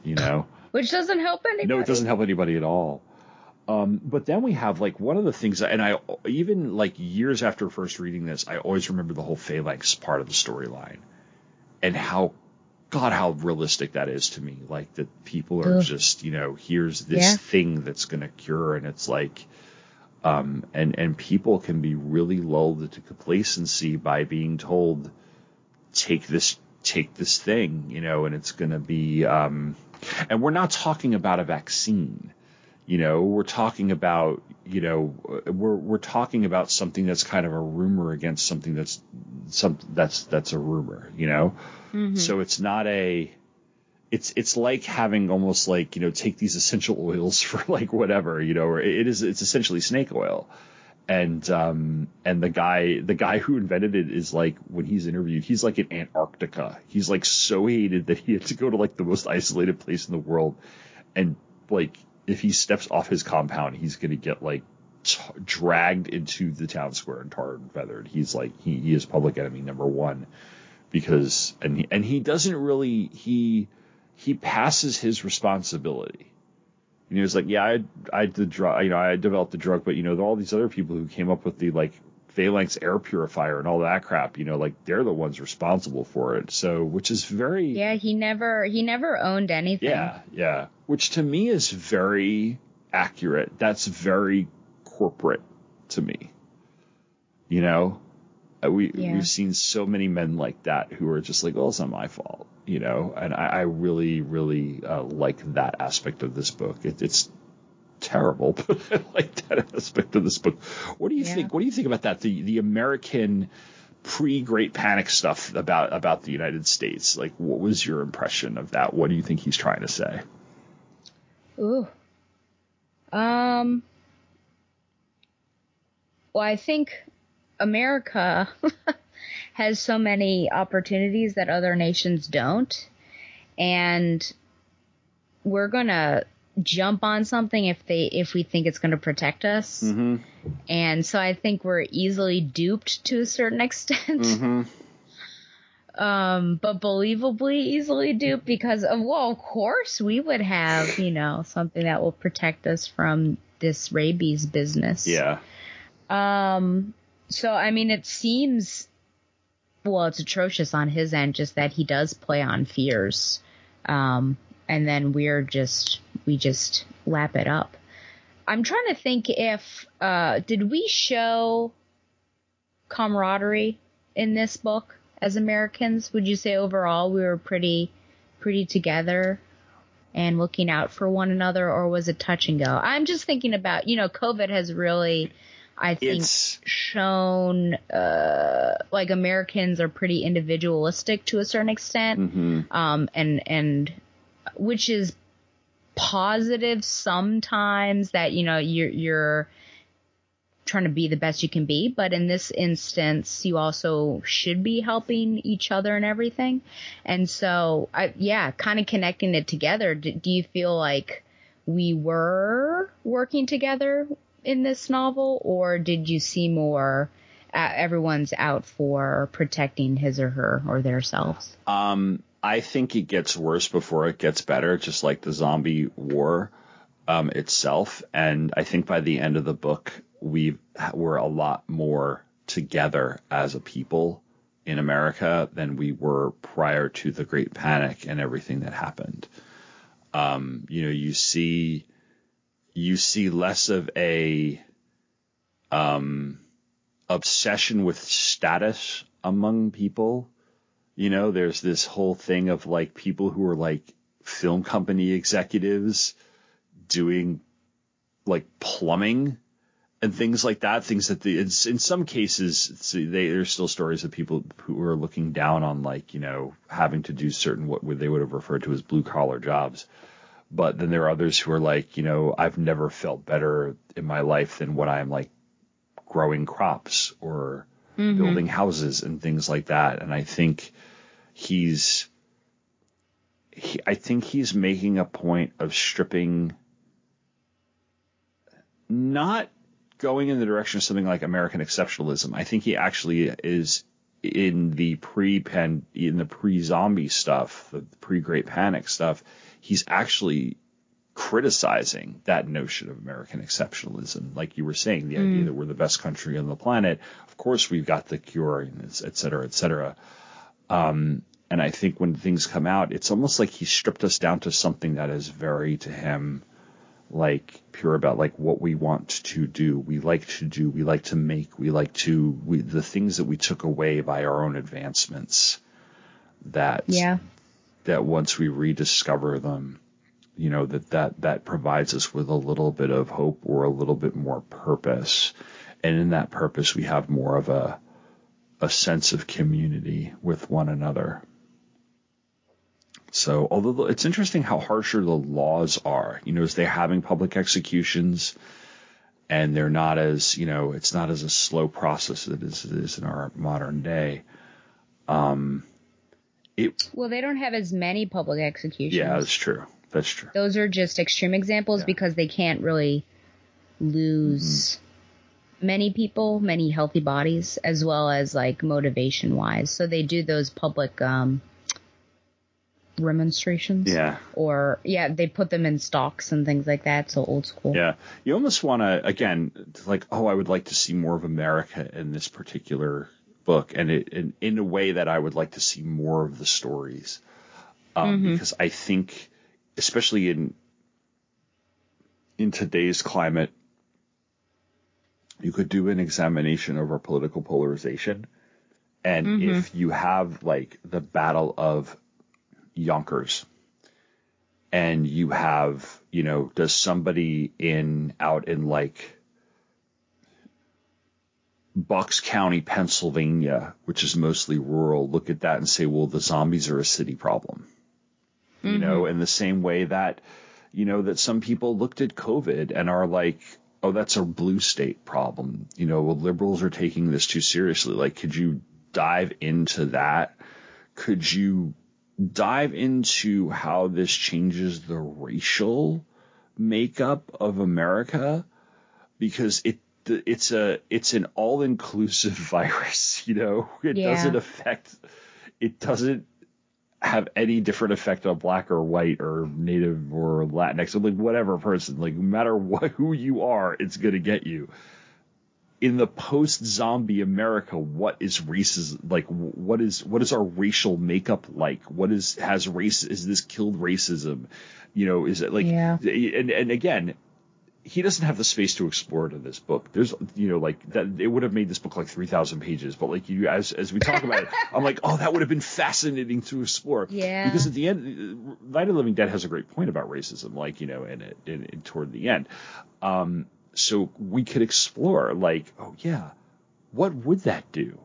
you know. Which doesn't help anybody. No, it doesn't help anybody at all. Um, but then we have like one of the things, and I even like years after first reading this, I always remember the whole phalanx part of the storyline, and how, God, how realistic that is to me. Like that people are Ugh. just, you know, here's this Yeah. thing that's gonna cure, and it's like, um, and and people can be really lulled to complacency by being told, take this, take this thing, you know, and it's gonna be, um, And we're not talking about a vaccine. You know, we're talking about, you know, we're we're talking about something that's kind of a rumor against something that's some that's that's a rumor, you know? Mhm. So it's not a it's it's like having almost like, you know, take these essential oils for like whatever, you know, or it is it's essentially snake oil. And um and the guy the guy who invented it is like when he's interviewed, he's like in Antarctica. He's like so hated that he had to go to like the most isolated place in the world and like if he steps off his compound, he's going to get like t- dragged into the town square and tarred and feathered. He's like he, he is public enemy number one because and he, and he doesn't really he he passes his responsibility. And he was like, yeah, I I did drug, you know, I developed the drug, but you know, all these other people who came up with the like phalanx air purifier and all that crap, you know, like they're the ones responsible for it. So, which is very Yeah, he never he never owned anything. yeah, yeah. Which to me is very accurate. That's very corporate to me. You know, Uh, we Yeah. we've seen so many men like that who are just like, "Well, it's not my fault," you know. And I, I really, really uh, like that aspect of this book. It, it's terrible, but I like that aspect of this book. What do you Yeah. think? What do you think about that? The the American pre Great Panic stuff about about the United States. Like, what was your impression of that? What do you think he's trying to say? Ooh. Um. Well, I think America has so many opportunities that other nations don't, and we're gonna jump on something if they if we think it's gonna protect us. Mm-hmm. And so I think we're easily duped to a certain extent. Mm-hmm. um, but believably easily duped because of well, of course we would have you know something that will protect us from this rabies business. Yeah. Um. So I mean, it seems well, it's atrocious on his end, just that he does play on fears, um, and then we're just we just lap it up. I'm trying to think if uh, did we show camaraderie in this book as Americans? Would you say overall we were pretty pretty together and looking out for one another, or was it touch and go? I'm just thinking about you know COVID has really, I think, It's shown uh, like Americans are pretty individualistic to a certain extent, mm-hmm. um, and and which is positive sometimes that you know you're you're trying to be the best you can be, but in this instance, you also should be helping each other and everything. And so, I, yeah, kind of connecting it together. Do, do you feel like we were working together in this novel, or did you see more? Uh, everyone's out for protecting his or her or their selves. Um, I think it gets worse before it gets better, just like the zombie war um, itself. And I think by the end of the book, we we're a lot more together as a people in America than we were prior to the Great Panic and everything that happened. Um, you know, you see you see less of a um, obsession with status among people. You know, there's this whole thing of like people who are like film company executives doing like plumbing and things like that. Things that the in some cases they, there's still stories of people who are looking down on like you know having to do certain what they would have referred to as blue collar jobs. But then there are others who are like, you know, I've never felt better in my life than when I'm like growing crops or Mhm. building houses and things like that. And I think he's, he, I think he's making a point of stripping, not going in the direction of something like American exceptionalism. I think he actually is in the pre-pan, in the pre-zombie stuff, the pre-Great Panic stuff. He's actually criticizing that notion of American exceptionalism. Like you were saying, the idea Mm. that we're the best country on the planet. Of course, we've got the cure, and et cetera, et cetera. Um, and I think when things come out, it's almost like he stripped us down to something that is very to him like pure about like what we want to do. We like to do, we like to make, we like to, we, the things that we took away by our own advancements that Yeah. that once we rediscover them, you know that that that provides us with a little bit of hope or a little bit more purpose. And in that purpose we have more of a a sense of community with one another. So although it's interesting how harsher the laws are you know as they're having public executions and they're not as you know it's not as a slow process as it is in our modern day um it Well, they don't have as many public executions. yeah that's true that's true Those are just extreme examples Yeah. because they can't really lose many people, many healthy bodies, as well as like motivation wise. So they do those public um, remonstrations. yeah Or yeah, they put them in stocks and things like that. So old school. Yeah, you almost want to again like, oh, I would like to see more of America in this particular book, and it in, in a way that I would like to see more of the stories, um, because I think, especially in in today's climate, you could do an examination of our political polarization, and mm-hmm. if you have like the Battle of Yonkers and you have, you know, does somebody in out in like Bucks County, Pennsylvania, which is mostly rural, look at that and say, well, the zombies are a city problem. You know, mm-hmm. in the same way that, you know, that some people looked at COVID and are like, oh, that's a blue state problem. You know, well, liberals are taking this too seriously. Like, could you dive into that? Could you dive into how this changes the racial makeup of America because it it's a it's an all inclusive virus, you know. It Yeah. doesn't affect it doesn't have any different effect on black or white or native or Latinx or like whatever person. Like no matter what who you are, it's gonna get you. In the post zombie America, what is racism like? What is what is our racial makeup like? What is has race? Is this killed racism? You know, is it like? Yeah. And and again, he doesn't have the space to explore it in this book. There's, you know, like that. It would have made this book like three thousand pages, but like you, as as we talk about it, I'm like, oh, that would have been fascinating to explore. Yeah. Because at the end, Night of Living Dead has a great point about racism, like you know, in it, in, in toward the end. Um, so we could explore, like, oh yeah, what would that do?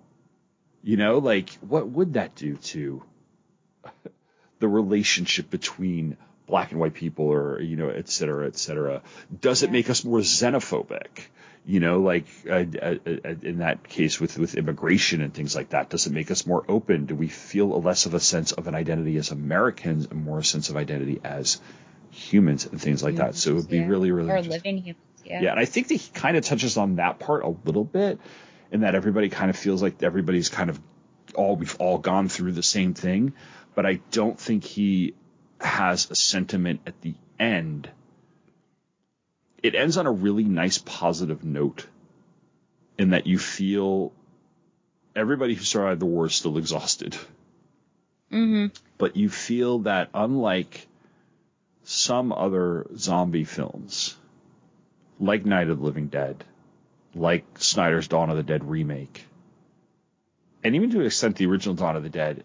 You know, like what would that do to the relationship between black and white people or you know et cetera et cetera does it make us more xenophobic you know like uh, uh, uh, in that case with with immigration and things like that does it make us more open do we feel a less of a sense of an identity as americans and more a sense of identity as humans and things like that so it would be Yeah. really really or living humans. Yeah. Yeah, and I think that he kind of touches on that part a little bit, in that everybody kind of feels like everybody's kind of all we've all gone through the same thing, but I don't think he has a sentiment at the end. It ends on a really nice positive note, in that you feel everybody who survived the war is still exhausted, Mm-hmm. but you feel that unlike some other zombie films, like Night of the Living Dead, like Snyder's Dawn of the Dead remake, and even to an extent the original Dawn of the Dead,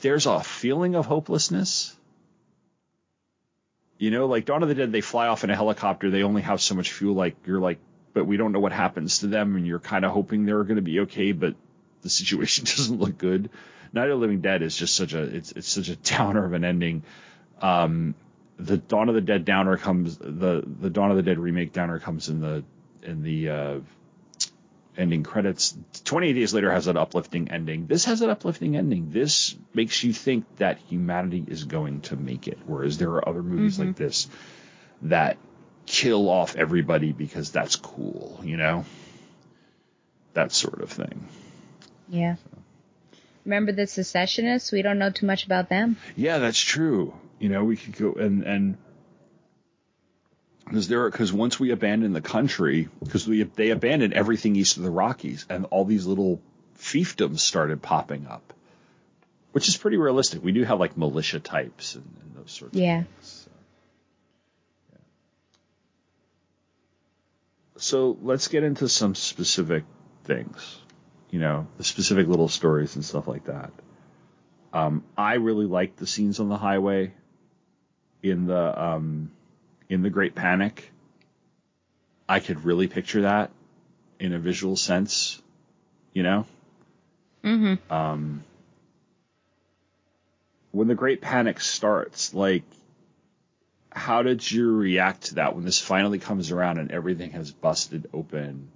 there's a feeling of hopelessness. You know, like Dawn of the Dead, they fly off in a helicopter, they only have so much fuel, like you're like, but we don't know what happens to them, and you're kind of hoping they're going to be okay, but the situation doesn't look good. Night of the Living Dead is just such a it's it's such a downer of an ending. Um, the Dawn of the Dead downer comes the the Dawn of the Dead remake downer comes in the in the uh, ending credits. 28 days later has an uplifting ending. This has an uplifting ending. This makes you think that humanity is going to make it, whereas there are other movies like mm-hmm. this that kill off everybody because that's cool, you know, that sort of thing. Yeah. Remember the secessionists? We don't know too much about them. Yeah, that's true. You know, we could go and and because there because once we abandoned the country, because we they abandoned everything east of the Rockies, and all these little fiefdoms started popping up, which is pretty realistic. We do have like militia types and, and those sorts. Yeah. Of things, so, yeah. So let's get into some specific things. You know, the specific little stories and stuff like that. Um, I really liked the scenes on the highway in the um, in the Great Panic. I could really picture that in a visual sense, you know. Mm-hmm. Um, when the Great Panic starts, like, how did you react to that when this finally comes around and everything has busted open?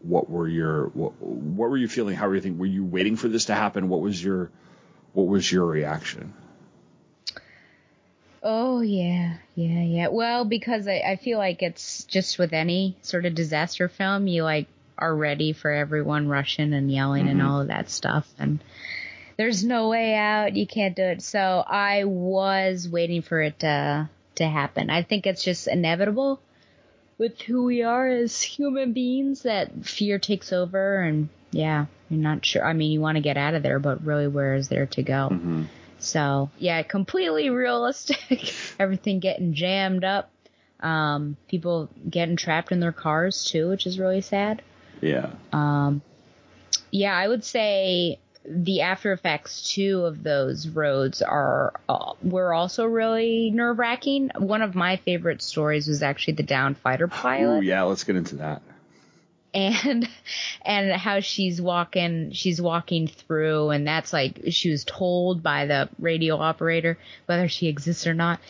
What were your what, what were you feeling? How were you thinking? Were you waiting for this to happen? What was your what was your reaction? Oh yeah, yeah, yeah. Well, because I, I feel like it's just with any sort of disaster film, you like are ready for everyone rushing and yelling and Mhm. all of that stuff, and there's no way out. You can't do it. So I was waiting for it to to happen. I think it's just inevitable with who we are as human beings that fear takes over, and yeah, you're not sure. I mean, you want to get out of there, but really, where is there to go? Mm-hmm. So yeah, completely realistic. Everything getting jammed up. Um, people getting trapped in their cars too, which is really sad. Yeah. Um, yeah, I would say the after effects too of those roads are uh, were also really nerve wracking. One of my favorite stories was actually the down fighter pilot Oh yeah, let's get into that. And and how she's walking she's walking through and that's like she was told by the radio operator whether she exists or not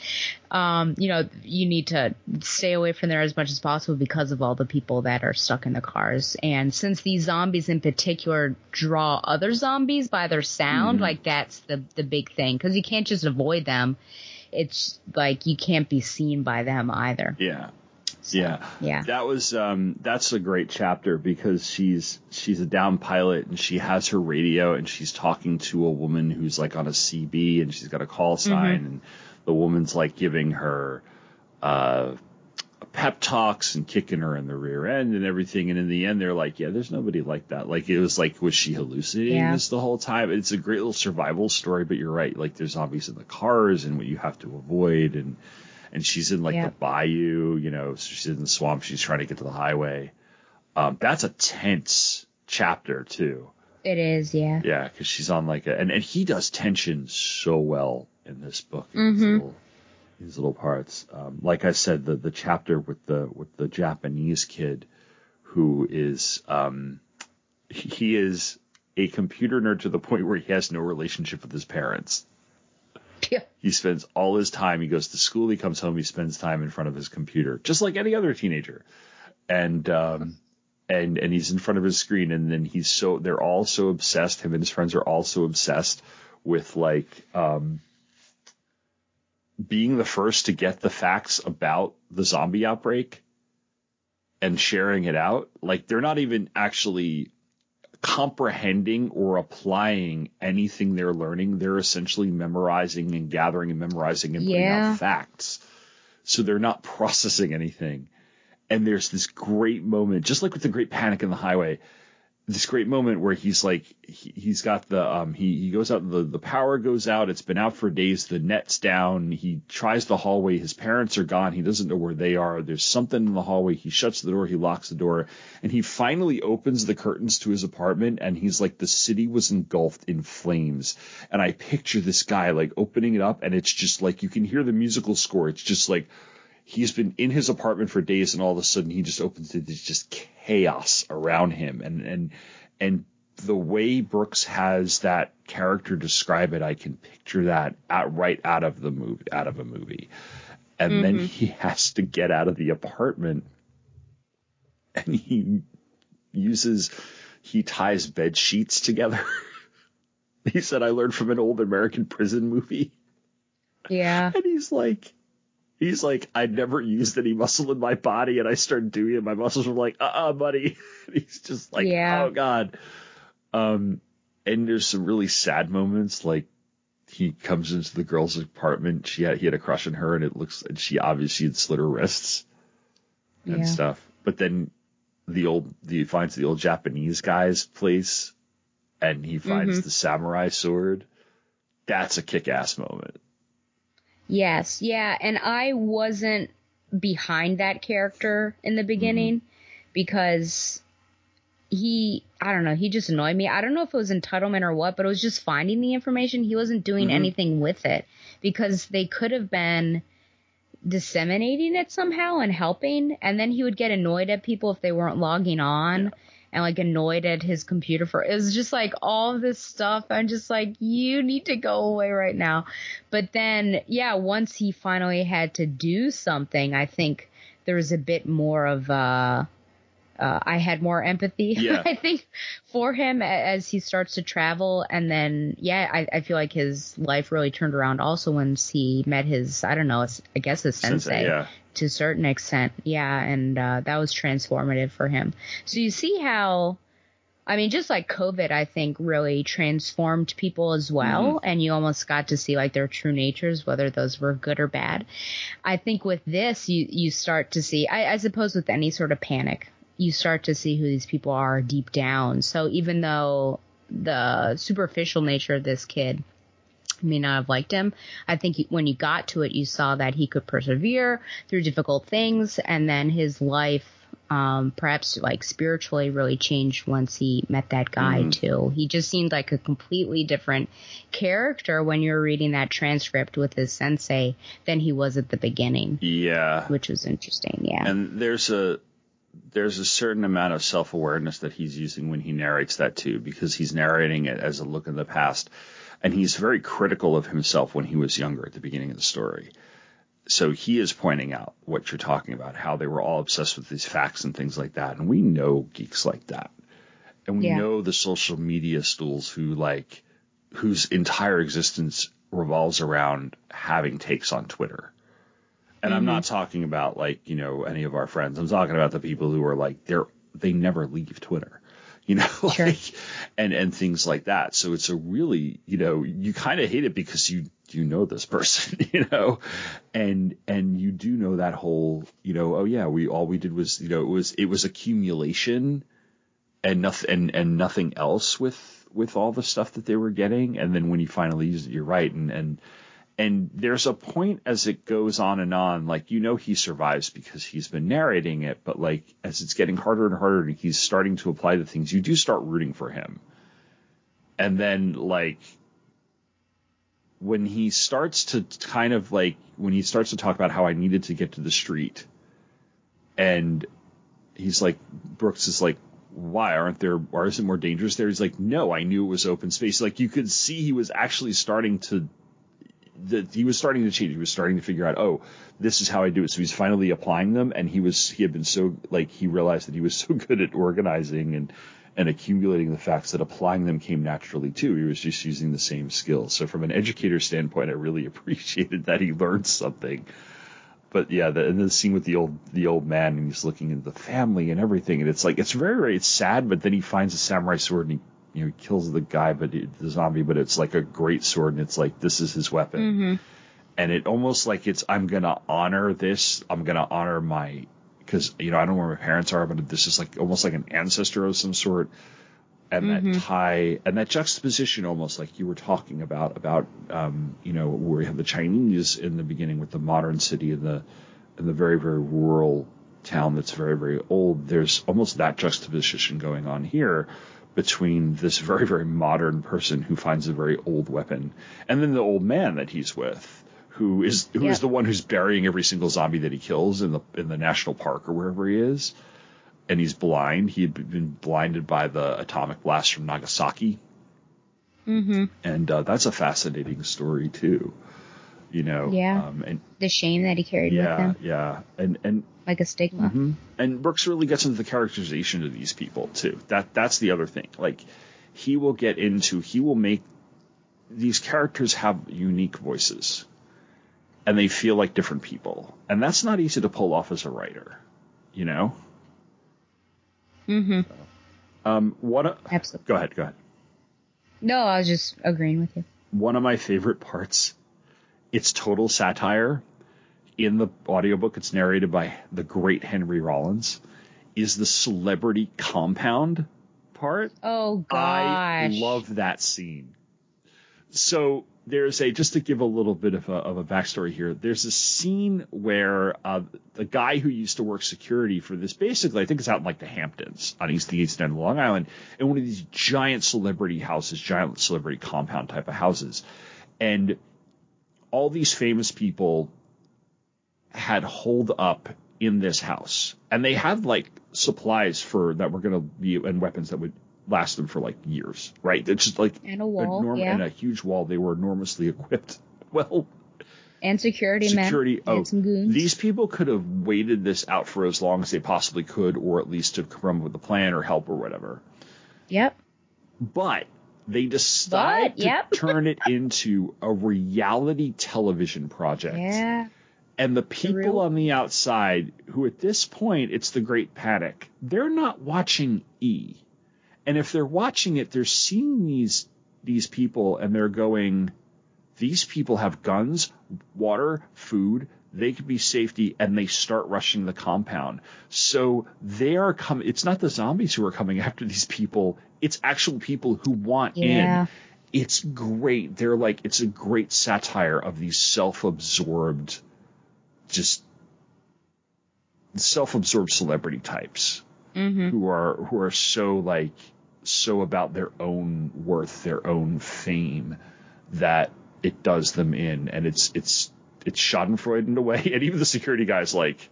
um you know you need to stay away from there as much as possible because of all the people that are stuck in the cars and since these zombies in particular draw other zombies by their sound Mhm. like that's the the big thing because you can't just avoid them it's like you can't be seen by them either Yeah. So, Yeah. yeah. That was um that's a great chapter because she's she's a down pilot and she has her radio and she's talking to a woman who's like on a CB and she's got a call sign and the woman's like giving her uh pep talks and kicking her in the rear end and everything. And in the end they're like yeah there's nobody like that. Like it was like was she hallucinating Yeah. this the whole time? It's a great little survival story but you're right. Like there's zombies in the cars and what you have to avoid and and she's in like Yeah. the bayou, you know, so she's in the swamp, she's trying to get to the highway. Um, that's a tense chapter too. it is yeah Yeah, because she's on like a, and, and he does tension so well in this book, in these Mhm. little, these little parts. Um, like I said, the the chapter with the with the Japanese kid who is um, he is a computer nerd to the point where he has no relationship with his parents. Yeah. He spends all his time. He goes to school. He comes home. He spends time in front of his computer, just like any other teenager. And um, and and he's in front of his screen. And then he's so they're all so obsessed. Him and his friends are all so obsessed with like um, being the first to get the facts about the zombie outbreak and sharing it out. Like they're not even actually comprehending or applying anything they're learning. They're essentially memorizing and gathering and memorizing and putting Yeah. out facts. So they're not processing anything. And there's this great moment, just like with the Great Panic in the Highway, this great moment where he's like, he, he's got the, um, he, he goes out, the, the power goes out. It's been out for days. The net's down. He tries the hallway. His parents are gone. He doesn't know where they are. There's something in the hallway. He shuts the door. He locks the door and he finally opens the curtains to his apartment and he's like, the city was engulfed in flames. And I picture this guy like opening it up and it's just like, you can hear the musical score. It's just like, he's been in his apartment for days and all of a sudden he just opens it there's just chaos around him. And and and the way Brooks has that character describe it I can picture that out right out of the movie out of a movie. And then mm-hmm. he has to get out of the apartment and he uses he ties bed sheets together. He said I learned from an old American prison movie. Yeah. And he's like, he's like, I never used any muscle in my body, and I started doing it. My muscles were like, uh, uh buddy. And he's just like, Yeah. oh god. Um, and there's some really sad moments, like he comes into the girl's apartment. She had he had a crush on her, and it looks, and she obviously had slit her wrists and Yeah. stuff. But then the old, the, he finds the old Japanese guy's place, and he finds Mhm. the samurai sword. That's a kick-ass moment. Yes, yeah, and I wasn't behind that character in the beginning because he I don't know, he just annoyed me. I don't know if it was entitlement or what, but it was just finding the information. He wasn't doing Mhm. anything with it because they could have been disseminating it somehow and helping and then he would get annoyed at people if they weren't logging on and like annoyed at his computer for it was just like all this stuff. I'm just like you need to go away right now. But then yeah once he finally had to do something i think there was a bit more of uh uh, I had more empathy, Yeah. I think, for him as he starts to travel. And then, yeah, I, I feel like his life really turned around also once he met his, I don't know, I guess his Sensei, sensei, yeah. to a certain extent. Yeah. And uh, that was transformative for him. So you see how, I mean, just like COVID, I think really transformed people as well. And you almost got to see like their true natures, whether those were good or bad. I think with this, you, you start to see, I, I suppose with any sort of panic, you start to see who these people are deep down. So even though the superficial nature of this kid may not have liked him, I think when you got to it, you saw that he could persevere through difficult things, and then his life, um, perhaps like spiritually, really changed once he met that guy Mhm. too. He just seemed like a completely different character when you were reading that transcript with his sensei than he was at the beginning, Yeah. which was interesting. Yeah. And there's a there's a certain amount of self awareness that he's using when he narrates that too, because he's narrating it as a look in the past, and he's very critical of himself when he was younger at the beginning of the story. So he is pointing out what you're talking about, how they were all obsessed with these facts and things like that, and we know geeks like that, and we Yeah. know the social media stools who like whose entire existence revolves around having takes on Twitter. And I'm not mm-hmm. talking about like, you know, any of our friends. I'm talking about the people who are like they're they never leave Twitter. You know, Sure. like and and things like that. So it's a really, you know, you kind of hate it because you you know this person, you know, and and you do know that whole, you know, oh yeah, we all we did was, you know, it was it was accumulation and nothing and and nothing else with with all the stuff that they were getting and then when you finally use it you're right and and and there's a point as it goes on and on like you know he survives because he's been narrating it but like as it's getting harder and harder and he's starting to apply the things you do start rooting for him. And then like when he starts to kind of like when he starts to talk about how I needed to get to the street and he's like Brooks is like why? Aren't there or is it more dangerous there? He's like no I knew it was open space. Like you could see he was actually starting to that he was starting to change he was starting to figure out oh this is how I do it so he's finally applying them and he was he had been so like he realized that he was so good at organizing and and accumulating the facts that applying them came naturally too. He was just using the same skills. So from an educator standpoint, I really appreciated that he learned something. But yeah, the, and the scene with the old the old man and he's looking at the family and everything, and it's like it's very very it's sad. But then he finds a samurai sword and he you know he kills the guy, but he, the zombie, but it's like a great sword, and it's like this is his weapon. Mm-hmm. And it almost like it's I'm gonna honor this. I'm gonna honor my because you know I don't know where my parents are, but this is like almost like an ancestor of some sort, and Mhm. that tie and that juxtaposition, almost like you were talking about about um, you know where you have the Chinese in the beginning with the modern city and the and the very very rural town that's very very old. There's almost that juxtaposition going on here between this very very modern person who finds a very old weapon and then the old man that he's with who is who is Yep. the one who's burying every single zombie that he kills in the in the national park or wherever he is and he's blind he had been blinded by the atomic blast from Nagasaki Mm-hmm. and uh, that's a fascinating story too you know Yeah. um, and The shame that he carried with yeah him, yeah and and like a stigma. Mhm. And Brooks really gets into the characterization of these people too. That that's the other thing. Like he will get into he will make these characters have unique voices and they feel like different people. And that's not easy to pull off as a writer, you know? Mm-hmm. Um what a, Absolutely. Go ahead, go ahead. No, I was just agreeing with you. One of my favorite parts it's total satire. In the audiobook it's narrated by the great Henry Rollins is the celebrity compound part. Oh gosh, I love that scene so there's a just to give a little bit of a, of a backstory here. There's a scene where uh, the guy who used to work security for this, basically, I think it's out in like the Hamptons on East the East End of Long Island, in one of these giant celebrity houses, giant celebrity compound type of houses, and all these famous people had holed up in this house, and they had like supplies for that were going to be and weapons that would last them for like years, right? It's just like and a wall, enorm- yeah. and a huge wall. They were enormously equipped. Well, and security, security. men. Oh, and some goons. these people could have waited this out for as long as they possibly could, or at least to come up with a plan or help or whatever. Yep. But they decide But, to turn it into a reality television project. Yeah. And the people on the outside, who at this point, it's the Great Panic, they're not watching E. And if they're watching it, they're seeing these these people and they're going, these people have guns, water, food, they could be safety, and they start rushing the compound. So they are coming. It's not the zombies who are coming after these people. It's actual people who want Yeah. in. It's great. They're like it's a great satire of these self-absorbed, just self-absorbed celebrity types Mm-hmm. who are who are so like so about their own worth, their own fame that it does them in, and it's it's it's Schadenfreude in a way, and even the security guy's like,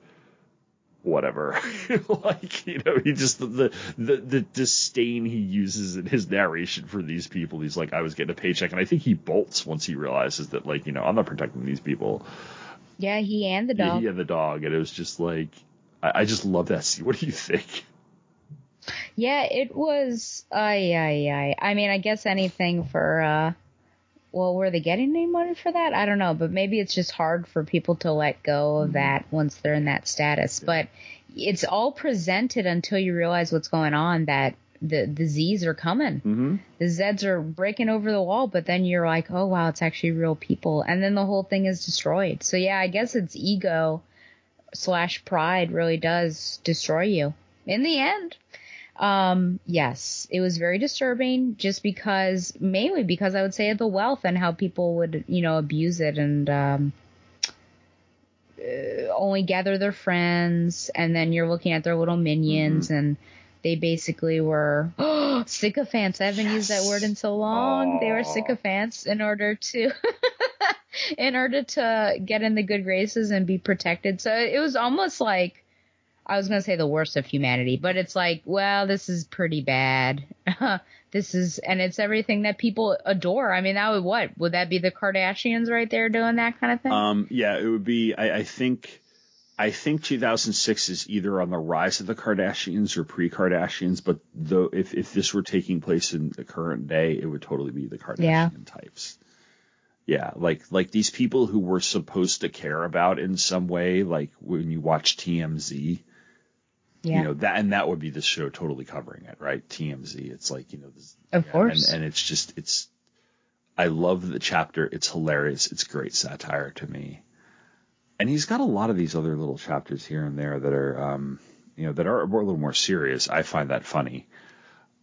whatever, like you know, he just the, the the disdain he uses in his narration for these people. He's like, I was getting a paycheck, and I think he bolts once he realizes that like you know I'm not protecting these people. Yeah, he and the Yeah, dog. He and the dog, and it was just like. I I just love that scene. What do you think? Yeah, it was. I I ay. I mean, I guess anything for. uh Well, were they getting any money for that? I don't know, but maybe it's just hard for people to let go of that once they're in that status. But it's all presented until you realize what's going on. That the the Z's are coming. Mm-hmm. The Zeds are breaking over the wall, but then you're like, oh wow, it's actually real people, and then the whole thing is destroyed. So yeah, I guess it's ego slash pride really does destroy you in the end. Um, yes, it was very disturbing just because, mainly because I would say the wealth and how people would, you know, abuse it and, um, uh, only gather their friends and then you're looking at their little minions and they basically were sycophants. I haven't used that word in so long. They were sycophants in order to, in order to get in the good graces and be protected. So it was almost like, I was going to say the worst of humanity, but it's like, well, this is pretty bad. this is, and it's everything that people adore. I mean, that would what? Would that be the Kardashians right there doing that kind of thing? Um, yeah, it would be. I, I think. I think 2006 is either on the rise of the Kardashians or pre-Kardashians, but though if if this were taking place in the current day, it would totally be the Kardashian Yeah. types. Yeah, like like these people who we're supposed to care about in some way, like when you watch TMZ, yeah. you know that and that would be the show totally covering it, right? TMZ. It's like you know, this, Of yeah, course. and, and it's just it's. I love the chapter. It's hilarious. It's great satire to me, and he's got a lot of these other little chapters here and there that are, um, you know, that are a little more serious. I find that funny,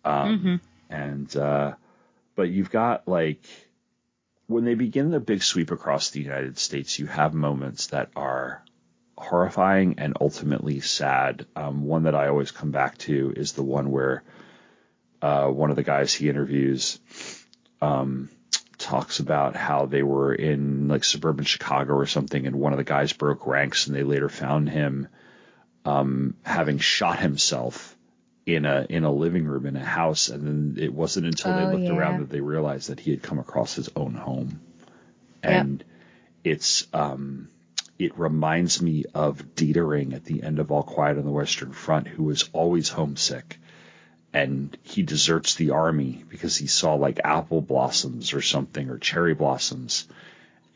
um, Mhm. and uh, but you've got like when they begin the big sweep across the United States, you have moments that are horrifying and ultimately sad. Um, one that I always come back to is the one where uh, one of the guys he interviews um, talks about how they were in like suburban Chicago or something, and one of the guys broke ranks, and they later found him um, having shot himself in a in a living room in a house, and then it wasn't until they Oh, looked yeah. around that they realized that he had come across his own home, Yep. and it's um, it reminds me of Detering at the end of All Quiet on the Western Front, who was always homesick. And he deserts the army because he saw like apple blossoms or something or cherry blossoms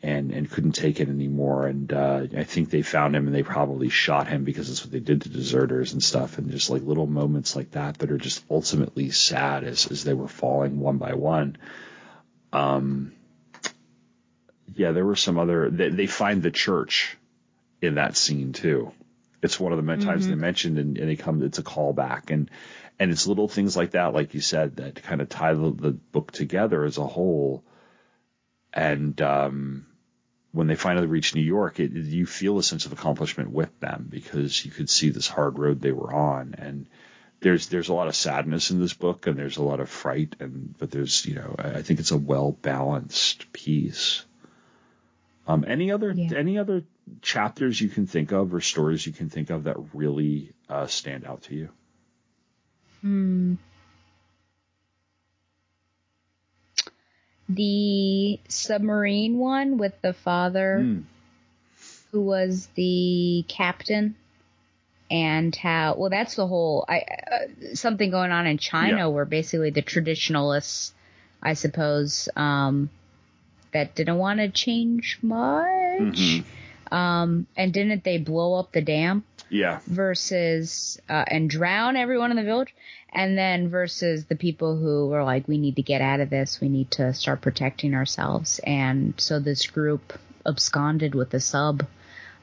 and, and couldn't take it anymore. And uh, I think they found him and they probably shot him because that's what they did to deserters and stuff. And just like little moments like that that are just ultimately sad as, as they were falling one by one. Um, yeah, there were some other. They, they find the church in that scene too. It's one of the many times Mhm. they mentioned, and, and it comes. It's a callback, and and it's little things like that, like you said, that kind of tie the, the book together as a whole. and um, when they finally reach New York, it, you feel a sense of accomplishment with them because you could see this hard road they were on, and there's there's a lot of sadness in this book, and there's a lot of fright, and but there's you know I think it's a well balanced piece. Um, any other Yeah. any other chapters you can think of or stories you can think of that really uh, stand out to you? Hmm. The submarine one with the father Hmm. who was the captain and how well that's the whole I uh, something going on in China Yeah. where basically the traditionalists I suppose um that didn't want to change much. Mhm. um and didn't they blow up the dam? Yeah. versus uh, and drown everyone in the village? And then versus the people who were like we need to get out of this. We need to start protecting ourselves. And so this group absconded with the sub.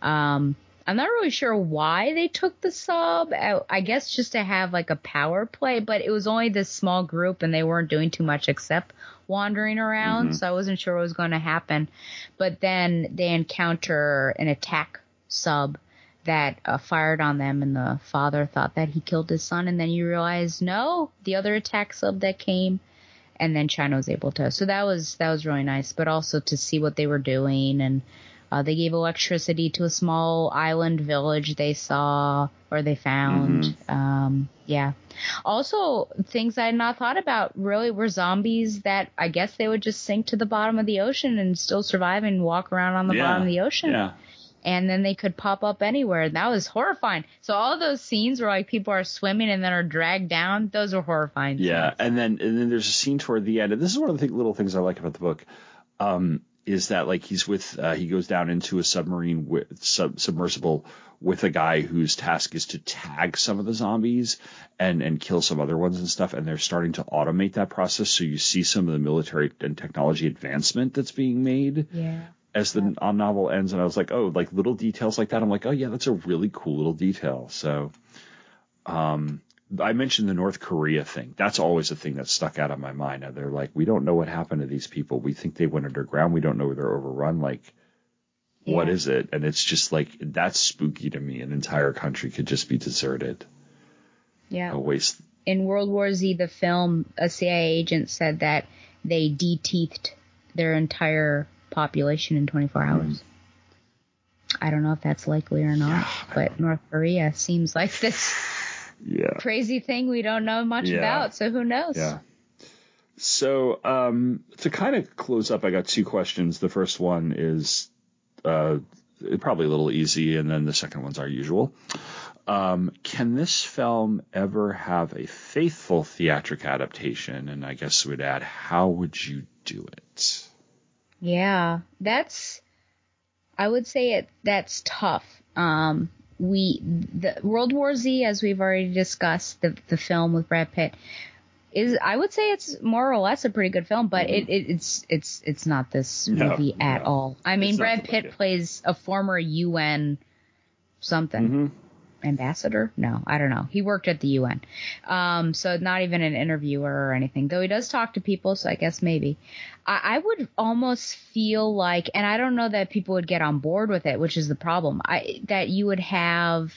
Um i'm not really sure why they took the sub I, I guess just to have like a power play but it was only this small group and they weren't doing too much except wandering around Mhm. so i wasn't sure what was going to happen but then they encounter an attack sub that uh, fired on them, and the father thought that he killed his son, and then you realize no, the other attack sub that came, and then China was able to. So that was that was really nice, but also to see what they were doing, and uh, they gave electricity to a small island village they saw or they found. Um, yeah. Also, things I had not thought about really were zombies that I guess they would just sink to the bottom of the ocean and still survive and walk around on the Yeah. bottom of the ocean Yeah. and then they could pop up anywhere. That was horrifying. So all those scenes where like people are swimming and then are dragged down, those are horrifying. Yeah, scenes. and then and then there's a scene toward the end, and this is one of the th- little things I like about the book, um, is that like he's with uh, he goes down into a submarine with sub, submersible with a guy whose task is to tag some of the zombies and and kill some other ones and stuff, and they're starting to automate that process. So you see some of the military and technology advancement that's being made Yeah. as the uh, novel ends, and I was like, oh, like little details like that. I'm like, oh yeah, that's a really cool little detail. So, um, I mentioned the North Korea thing. That's always a thing that stuck out of my mind. They're like, we don't know what happened to these people. We think they went underground. We don't know where they're overrun. Like, what Yeah. is it? And it's just like that's spooky to me. An entire country could just be deserted. Yeah. A waste. In World War Z, the film, a CIA agent said that they de-teethed their entire population in 24 hmm. hours. I don't know if that's likely or not, but North Korea seems like this Yeah. crazy thing we don't know much Yeah. about. So who knows? Yeah. So um, to kind of close up, I got two questions. The first one is uh, probably a little easy, and then the second one's our usual. Um, can this film ever have a faithful theatric adaptation? And I guess we'd add, how would you do it? Yeah, that's. I would say it. That's tough. Um, we the World War Z, as we've already discussed, the the film with Brad Pitt is. I would say it's more or less a pretty good film, but it, it it's it's it's not this No, movie at no. all. I mean, Brad Pitt movie. plays a former UN something Mhm. Ambassador. No, I don't know. He worked at the UN, um, so not even an interviewer or anything. Though he does talk to people, so I guess maybe. I, I would almost feel like, and I don't know that people would get on board with it, which is the problem. I that you would have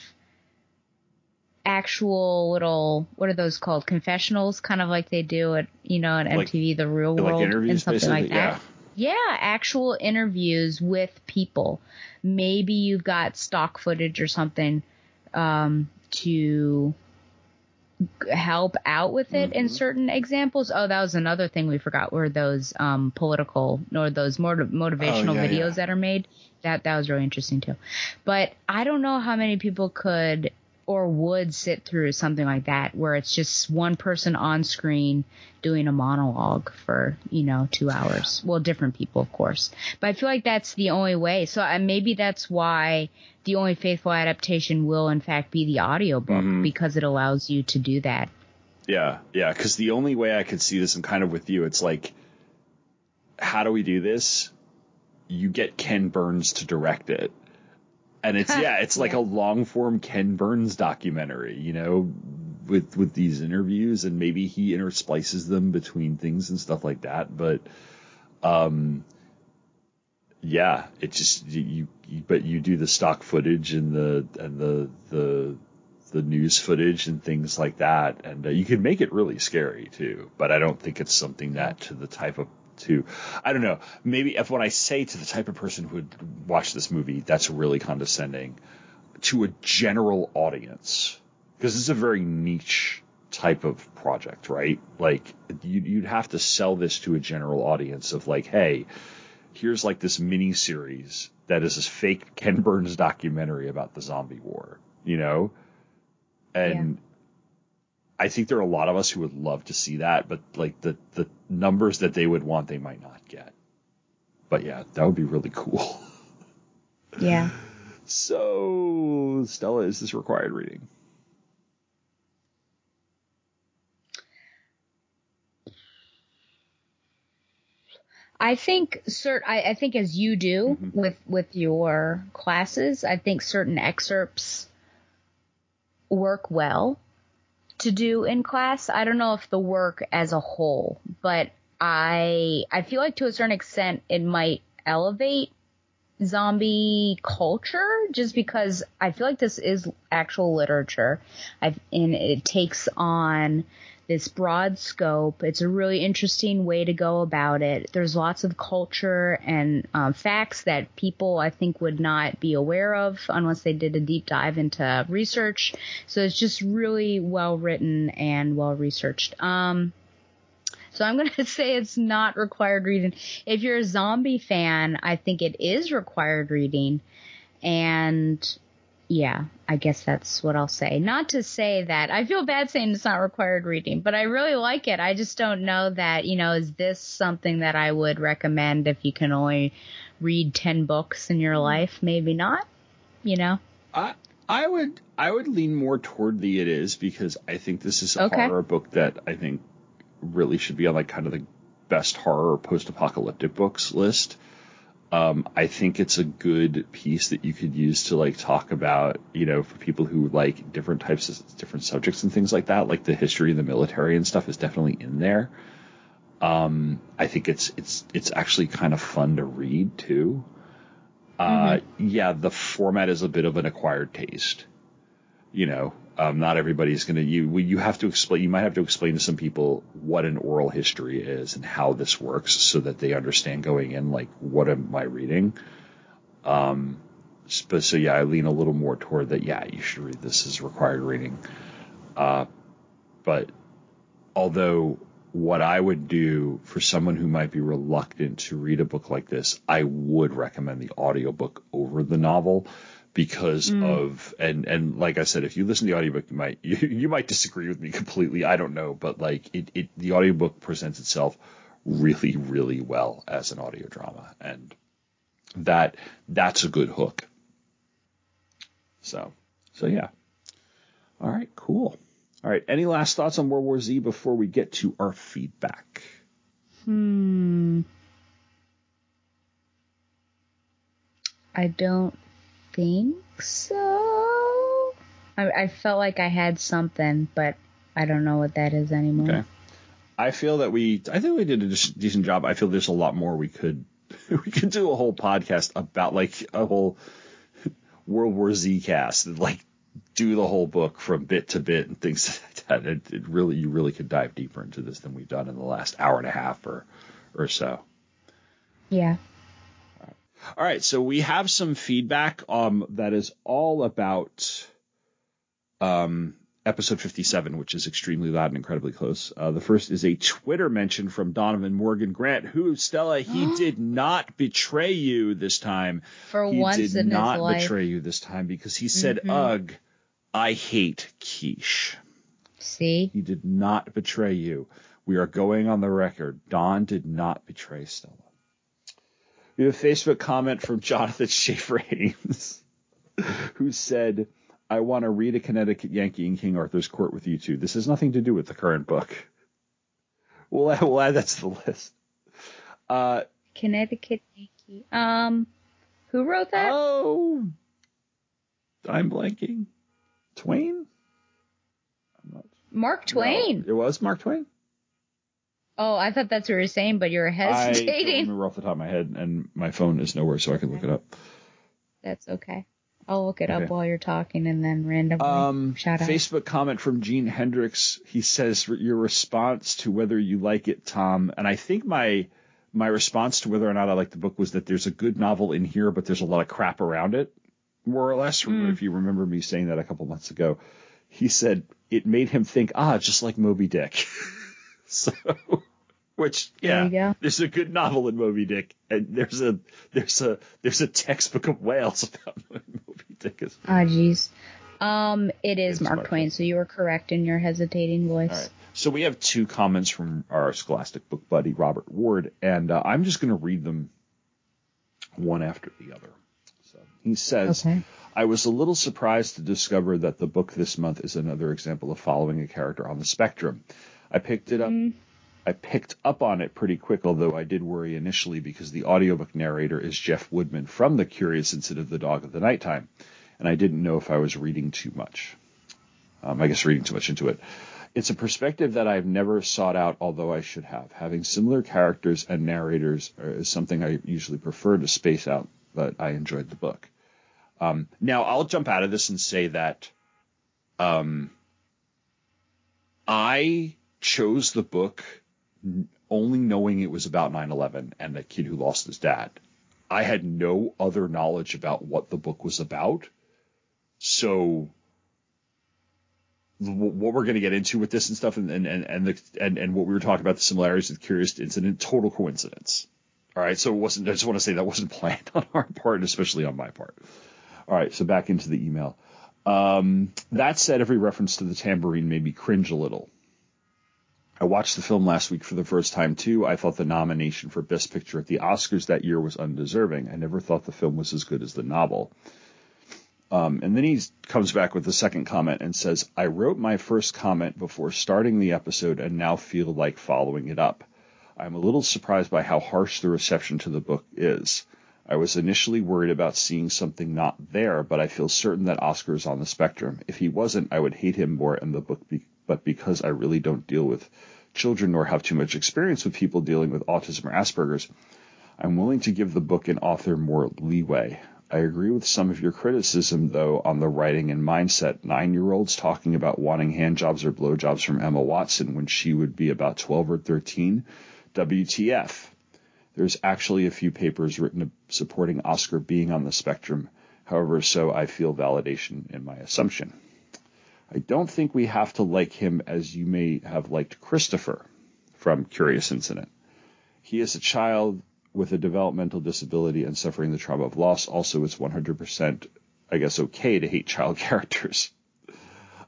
actual little what are those called confessionals kind of like they do at you know at Like- MTV the real like world and something like that yeah, actual interviews with people. Maybe you've got stock footage or something um, to help out with it in Mhm. certain examples. Oh, that was another thing we forgot were those um, political or those motiv- motivational Oh, yeah, videos yeah. that are made. That that was really interesting too. But I don't know how many people could or would sit through something like that where it's just one person on screen doing a monologue for you know two hours well different people of course but i feel like that's the only way so uh, maybe that's why the only faithful adaptation will in fact be the audiobook Mhm. because it allows you to do that Yeah, yeah. Because the only way I could see this, I'm kind of with you. It's like, how do we do this? You get Ken Burns to direct it, and it's yeah, it's like Yeah. a long form Ken Burns documentary, you know, with with these interviews, and maybe he intersplices them between things and stuff like that. But um, yeah, it just you, you but you do the stock footage and the and the the the news footage and things like that, and uh, you can make it really scary too. But I don't think it's something that to the type of to I don't know. Maybe if when I say to the type of person who would watch this movie, that's really condescending to a general audience because it's a very niche type of project, right? Like you, you'd have to sell this to a general audience of like, hey, here's like this mini series that is this fake Ken Burns documentary about the zombie war, you know? And. I think there are a lot of us who would love to see that, but like the the numbers that they would want they might not get. But yeah, that would be really cool. Yeah. so, Stella, is this required reading? I think cert I, I think as you do mm-hmm. with with your classes, I think certain excerpts work well to do in class. I don't know if the work as a whole, but I I feel like to a certain extent it might elevate zombie culture just because I feel like this is actual literature. I've, and it takes on this broad scope. It's a really interesting way to go about it. There's lots of culture and um, facts that people I think would not be aware of unless they did a deep dive into research. So it's just really well written and well researched. Um, so I'm going to say it's not required reading. If you're a zombie fan, I think it is required reading. And yeah, I guess that's what I'll say. Not to say that I feel bad saying it's not required reading, but I really like it. I just don't know that, you know, is this something that I would recommend if you can only read 10 books in your mm-hmm. life? Maybe not, you know? I, I would I would lean more toward the it is because I think this is a okay. horror book that I think really should be on like kind of the best horror post apocalyptic books list. Um, I think it's a good piece that you could use to like talk about, you know, for people who like different types of different subjects and things like that, like the history of the military and stuff is definitely in there. Um, I think it's it's it's actually kind of fun to read too. Uh, mm-hmm. yeah, the format is a bit of an acquired taste. You know, um, not everybody's going to you you have to explain you might have to explain to some people what an oral history is and how this works so that they understand going in like what am I reading? Um but so yeah I lean a little more toward that yeah you should read this as required reading. Uh but although what I would do for someone who might be reluctant to read a book like this I would recommend the audiobook over the novel because mm. of and and like I said, if you listen to the audiobook, you might you, you might disagree with me completely. I don't know, but like it, it the audiobook presents itself really really well as an audio drama, and that that's a good hook. So so yeah. All right, cool. All right, any last thoughts on World War Z before we get to our feedback? Hmm. I don't think so. I, I felt like I had something, but I don't know what that is anymore. Okay. I feel that we, I think we did a decent job. I feel there's a lot more we could, we could do a whole podcast about like a whole World War Z cast and like do the whole book from bit to bit and things like that. It, it really, you really could dive deeper into this than we've done in the last hour and a half or, or so. Yeah. All right, so we have some feedback um, that is all about um, episode 57, which is extremely loud and incredibly close. Uh, the first is a Twitter mention from Donovan Morgan Grant, who Stella he did not betray you this time. For he once did in not his life. betray you this time because he said, mm-hmm. "Ugh, I hate quiche." See, he did not betray you. We are going on the record. Don did not betray Stella. We have a Facebook comment from Jonathan Schaefer Haynes, who said, I want to read a Connecticut Yankee in King Arthur's Court with you two. This has nothing to do with the current book. We'll add, we'll add that to the list. Uh, Connecticut Yankee. Um, who wrote that? Oh, I'm blanking. Twain? Mark Twain. No, it was Mark Twain? Oh, I thought that's what you were saying, but you're I don't remember off the top of my head, and my phone is nowhere, so I can look it up. That's okay. I'll look it Okay. up while you're talking and then randomly Um, shout out. Facebook comment from Gene Hendricks. He says your response to whether you like it, Tom, and I think my my response to whether or not I like the book was that there's a good novel in here, but there's a lot of crap around it, more or less. If you remember me saying that a couple months ago, he said it made him think, ah, just like Moby Dick. so, which yeah, There there's a good novel in Moby Dick, and there's a there's a there's a textbook of whales about Moby Dick is. Ah, jeez. Um, it is It's Mark Mark Twain, so you were correct in your hesitating voice. All right. So we have two comments from our Scholastic book buddy Robert Ward, and uh, I'm just going to read them one after the other. So he says, Okay. I was a little surprised to discover that the book this month is another example of following a character on the spectrum. I picked it up. I picked up on it pretty quick, although I did worry initially because the audiobook narrator is Jeff Woodman from The Curious Incident of the Dog of the Nighttime, and I didn't know if I was reading too much. Um, I guess reading too much into it. It's a perspective that I've never sought out, although I should have. Having similar characters and narrators uh, is something I usually prefer to space out, but I enjoyed the book. Um, now, I'll jump out of this and say that um, I chose the book only knowing it was about 9 11 and the kid who lost his dad. I had no other knowledge about what the book was about. So what we're going to get into with this and stuff and and and and, the, and and what we were talking about the similarities with curious incident total coincidence all right so it wasn't i just want to say that wasn't planned on our part and especially on my part all right so back into the email um, that said every reference to the tambourine made me cringe a little I watched the film last week for the first time too. I thought the nomination for Best Picture at the Oscars that year was undeserving. I never thought the film was as good as the novel. Um, and then he comes back with the second comment and says, I wrote my first comment before starting the episode and now feel like following it up. I'm a little surprised by how harsh the reception to the book is. I was initially worried about seeing something not there, but I feel certain that Oscar is on the spectrum. If he wasn't, I would hate him more and the book, be- but because I really don't deal with children nor have too much experience with people dealing with autism or Asperger's, I'm willing to give the book and author more leeway. I agree with some of your criticism, though, on the writing and mindset. Nine year olds talking about wanting handjobs or blowjobs from Emma Watson when she would be about 12 or 13. WTF. There's actually a few papers written supporting Oscar being on the spectrum. However, so I feel validation in my assumption. I don't think we have to like him as you may have liked Christopher from Curious Incident. He is a child with a developmental disability and suffering the trauma of loss. Also, it's 100%, I guess, okay to hate child characters.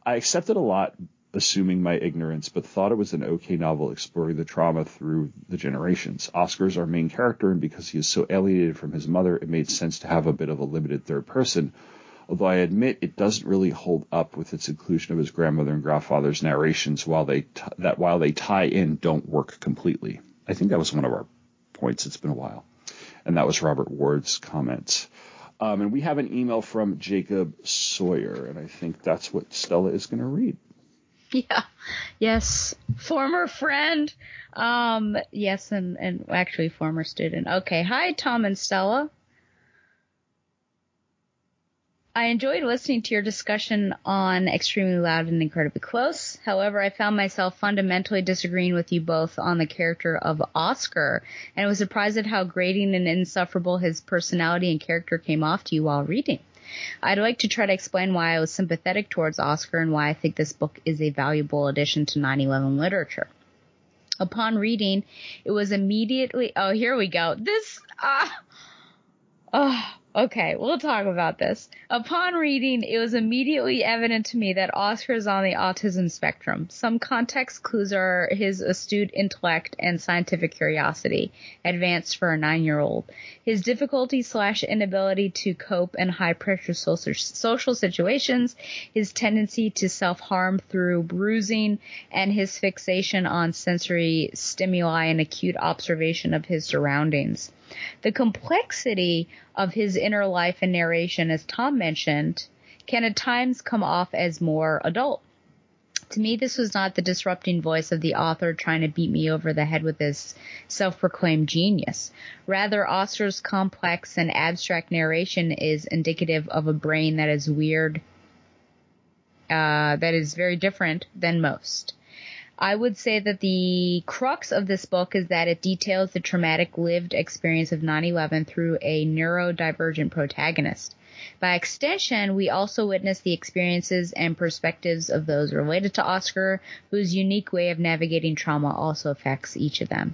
I accepted a lot, assuming my ignorance, but thought it was an okay novel exploring the trauma through the generations. Oscar's our main character, and because he is so alienated from his mother, it made sense to have a bit of a limited third person. Although I admit it doesn't really hold up with its inclusion of his grandmother and grandfather's narrations, while they t- that while they tie in, don't work completely. I think that was one of our points. It's been a while, and that was Robert Ward's comments. Um, and we have an email from Jacob Sawyer, and I think that's what Stella is going to read. Yeah. Yes. Former friend. Um, yes, and, and actually former student. Okay. Hi, Tom and Stella. I enjoyed listening to your discussion on Extremely Loud and Incredibly Close. However, I found myself fundamentally disagreeing with you both on the character of Oscar, and was surprised at how grating and insufferable his personality and character came off to you while reading. I'd like to try to explain why I was sympathetic towards Oscar and why I think this book is a valuable addition to 9/11 literature. Upon reading, it was immediately oh here we go. This ah oh okay, we'll talk about this. Upon reading, it was immediately evident to me that Oscar is on the autism spectrum. Some context clues are his astute intellect and scientific curiosity, advanced for a nine-year-old. His difficulty slash inability to cope in high pressure social, social situations, his tendency to self-harm through bruising, and his fixation on sensory stimuli and acute observation of his surroundings. The complexity of his inner life and narration, as Tom mentioned, can at times come off as more adult. To me, this was not the disrupting voice of the author trying to beat me over the head with his self-proclaimed genius. Rather, Oscar's complex and abstract narration is indicative of a brain that is weird, uh, that is very different than most. I would say that the crux of this book is that it details the traumatic lived experience of 9-11 through a neurodivergent protagonist. By extension, we also witness the experiences and perspectives of those related to Oscar, whose unique way of navigating trauma also affects each of them.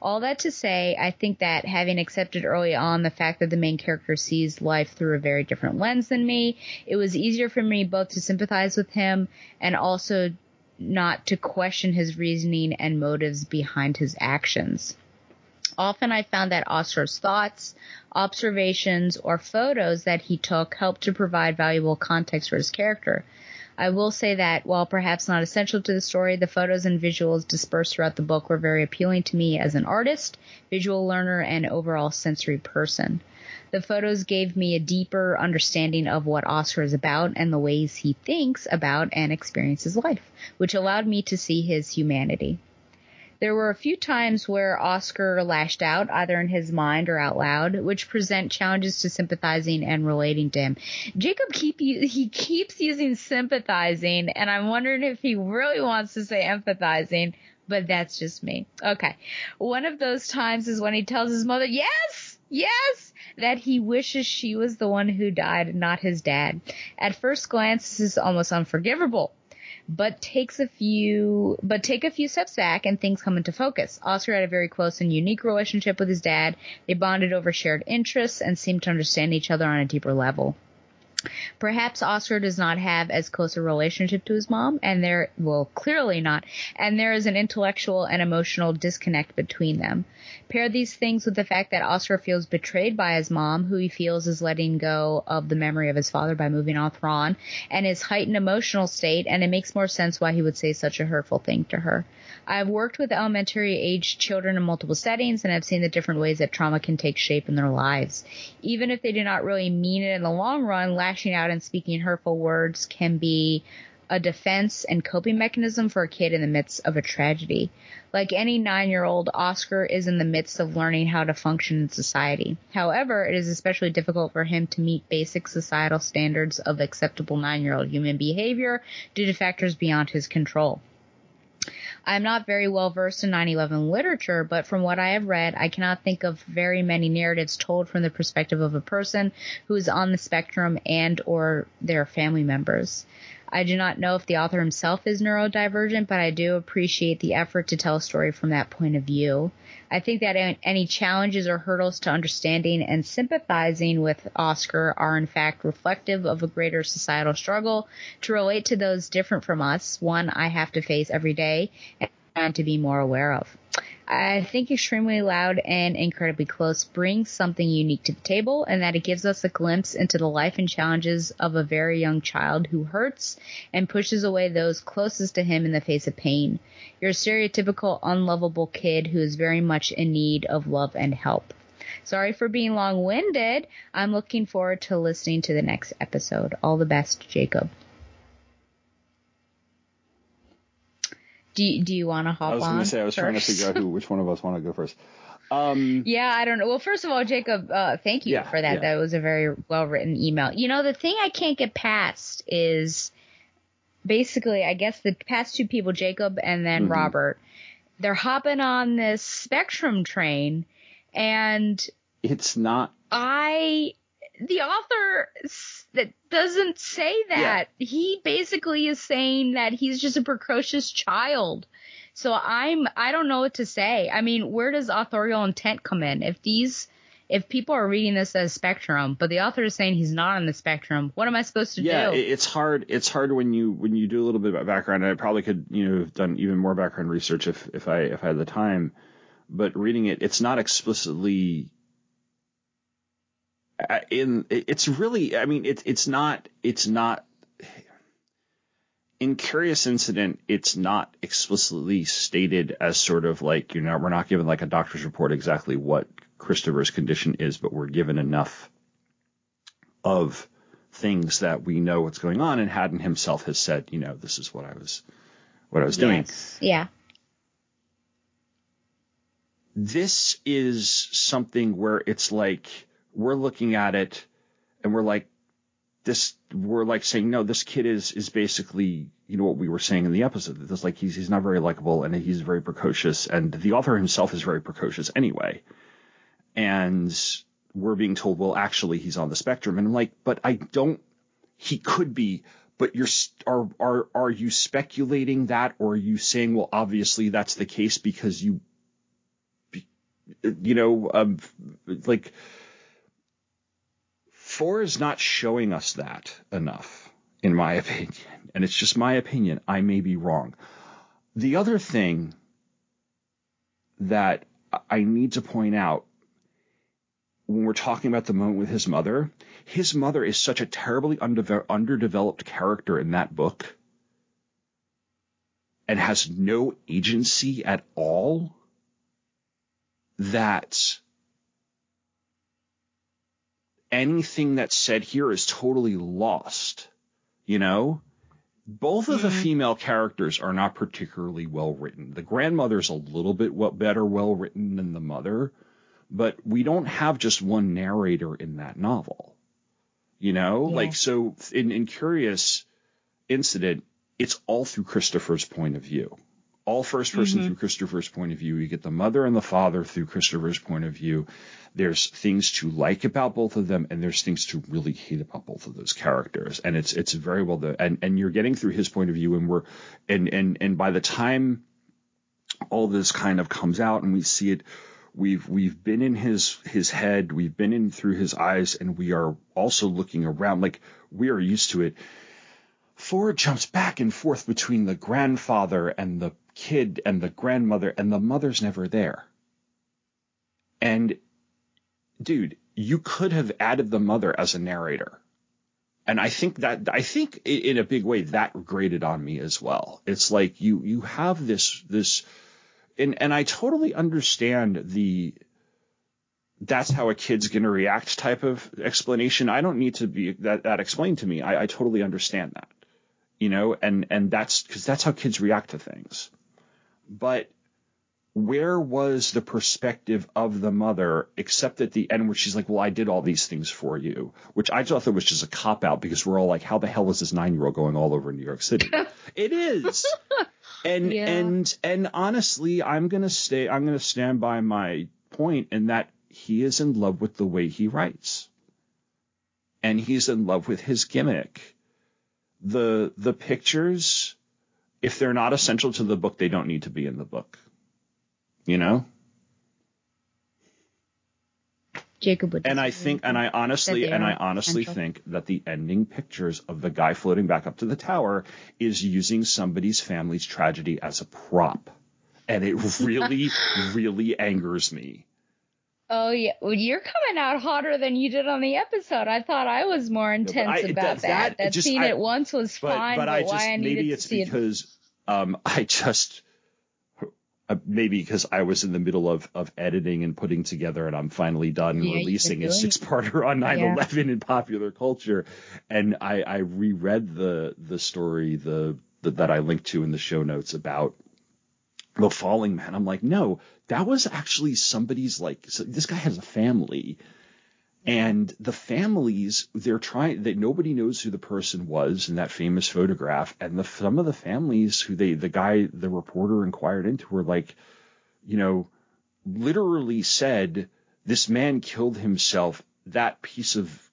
All that to say, I think that having accepted early on the fact that the main character sees life through a very different lens than me, it was easier for me both to sympathize with him and also not to question his reasoning and motives behind his actions. Often I found that Oscar's thoughts, observations, or photos that he took helped to provide valuable context for his character. I will say that while perhaps not essential to the story, the photos and visuals dispersed throughout the book were very appealing to me as an artist, visual learner, and overall sensory person. The photos gave me a deeper understanding of what Oscar is about and the ways he thinks about and experiences life, which allowed me to see his humanity. There were a few times where Oscar lashed out, either in his mind or out loud, which present challenges to sympathizing and relating to him. Jacob keep he keeps using sympathizing, and I'm wondering if he really wants to say empathizing, but that's just me. Okay. One of those times is when he tells his mother, yes, yes, that he wishes she was the one who died, not his dad. At first glance, this is almost unforgivable but takes a few, but take a few steps back and things come into focus. Oscar had a very close and unique relationship with his dad. They bonded over shared interests and seemed to understand each other on a deeper level. Perhaps Oscar does not have as close a relationship to his mom, and there, well, clearly not, and there is an intellectual and emotional disconnect between them. Pair these things with the fact that Oscar feels betrayed by his mom, who he feels is letting go of the memory of his father by moving on Ron, and his heightened emotional state, and it makes more sense why he would say such a hurtful thing to her. I've worked with elementary age children in multiple settings and I've seen the different ways that trauma can take shape in their lives. Even if they do not really mean it in the long run, lashing out and speaking hurtful words can be a defense and coping mechanism for a kid in the midst of a tragedy. Like any nine year old, Oscar is in the midst of learning how to function in society. However, it is especially difficult for him to meet basic societal standards of acceptable nine year old human behavior due to factors beyond his control. I'm not very well versed in 9/11 literature, but from what I have read, I cannot think of very many narratives told from the perspective of a person who is on the spectrum and or their family members. I do not know if the author himself is neurodivergent, but I do appreciate the effort to tell a story from that point of view. I think that any challenges or hurdles to understanding and sympathizing with Oscar are in fact reflective of a greater societal struggle to relate to those different from us, one I have to face every day and to be more aware of. I think extremely loud and incredibly close brings something unique to the table and that it gives us a glimpse into the life and challenges of a very young child who hurts and pushes away those closest to him in the face of pain. You're a stereotypical unlovable kid who is very much in need of love and help. Sorry for being long winded. I'm looking forward to listening to the next episode. All the best, Jacob. Do you, do you want to hop on? I was going to say I was first? trying to figure out who which one of us want to go first. Um, yeah, I don't know. Well, first of all, Jacob, uh, thank you Yeah, for that. yeah. That was a very well written email. You know, the thing I can't get past is basically, I guess the past two people, Jacob and then Mhm. Robert, they're hopping on this spectrum train, and it's not. I, the author that doesn't say that. He basically is saying that he's just a precocious child. So I'm, I don't know what to say. I mean, where does authorial intent come in? If these, if people are reading this as spectrum, but the author is saying he's not on the spectrum, what am I supposed to yeah, do? it, it's hard. It's hard when you when you do a little bit about background. I probably could you know have done even more background research if if I if I had the time. But reading it, it's not explicitly Uh, in. It's really. I mean, it's it's not. It's not. In Curious Incident, it's not explicitly stated as sort of like you know we're not given like a doctor's report exactly what Christopher's condition is, but we're given enough of things that we know what's going on. And Haddon himself has said, you know, this is what I was what I was doing. Yeah. This is something where it's like we're looking at it and we're like this we're like saying no this kid is is basically you know what we were saying in the episode that this, like he's he's not very likable and he's very precocious and the author himself is very precocious anyway. And we're being told well actually he's on the spectrum. And I'm like but I don't he could be but you're are are are you speculating that or are you saying well obviously that's the case because you you know um like Foer is not showing us that enough in my opinion. And it's just my opinion. I may be wrong. The other thing that i need to point out when we're talking about the moment with his mother, his mother is such a terribly underdeveloped character in that book and has no agency at all that anything that's said here is totally lost. You know? Both of the mm-hmm. female characters are not particularly well written. The grandmother's a little bit better well written than the mother but we don't have just one narrator in that novel. You know, yeah. like so in, in Curious Incident, it's all through Christopher's point of view. All first person mm-hmm. through Christopher's point of view. You get the mother and the father through Christopher's point of view. There's things to like about both of them, and there's things to really hate about both of those characters. And it's it's very well done. And and you're getting through his point of view, and we're and and and by the time all this kind of comes out and we see it we've we've been in his his head, we've been in through his eyes, and we are also looking around like we are used to it. Foer jumps back and forth between the grandfather and the kid and the grandmother, and the mother's never there. And dude, you could have added the mother as a narrator. And I think that I think in a big way that grated on me as well. It's like you you have this this and and I totally understand the that's how a kid's going to react type of explanation. I don't need to be that, that explained to me. I, I totally understand that, you know, and, and that's because that's how kids react to things. But where was the perspective of the mother except at the end where she's like, well, I did all these things for you, which I thought was just a cop out because we're all like, how the hell is this nine year old going all over New York City? it is. And yeah. and and honestly, I'm gonna stay. I'm gonna stand by my point in that he is in love with the way he writes, and he's in love with his gimmick. the The pictures, if they're not essential to the book, they don't need to be in the book. You know. Jacob would. And I think, and I honestly, and I honestly essential. think that the ending pictures of the guy floating back up to the tower is using somebody's family's tragedy as a prop, and it really, really angers me. Oh yeah, well, you're coming out hotter than you did on the episode. I thought I was more intense I, about that. That, that just, scene I, at once was but, fine, but, but I just, why I needed maybe it's because it. um, I just uh, maybe because I was in the middle of, of editing and putting together, and I'm finally done yeah, releasing a six parter on 9 yeah. 11 in popular culture. And I, I reread the the story the, the that I linked to in the show notes about the falling man. I'm like, no, that was actually somebody's like so this guy has a family and the families, they're trying, that nobody knows who the person was in that famous photograph. And the, some of the families who they, the guy, the reporter inquired into were like, you know, literally said, this man killed himself. That piece of,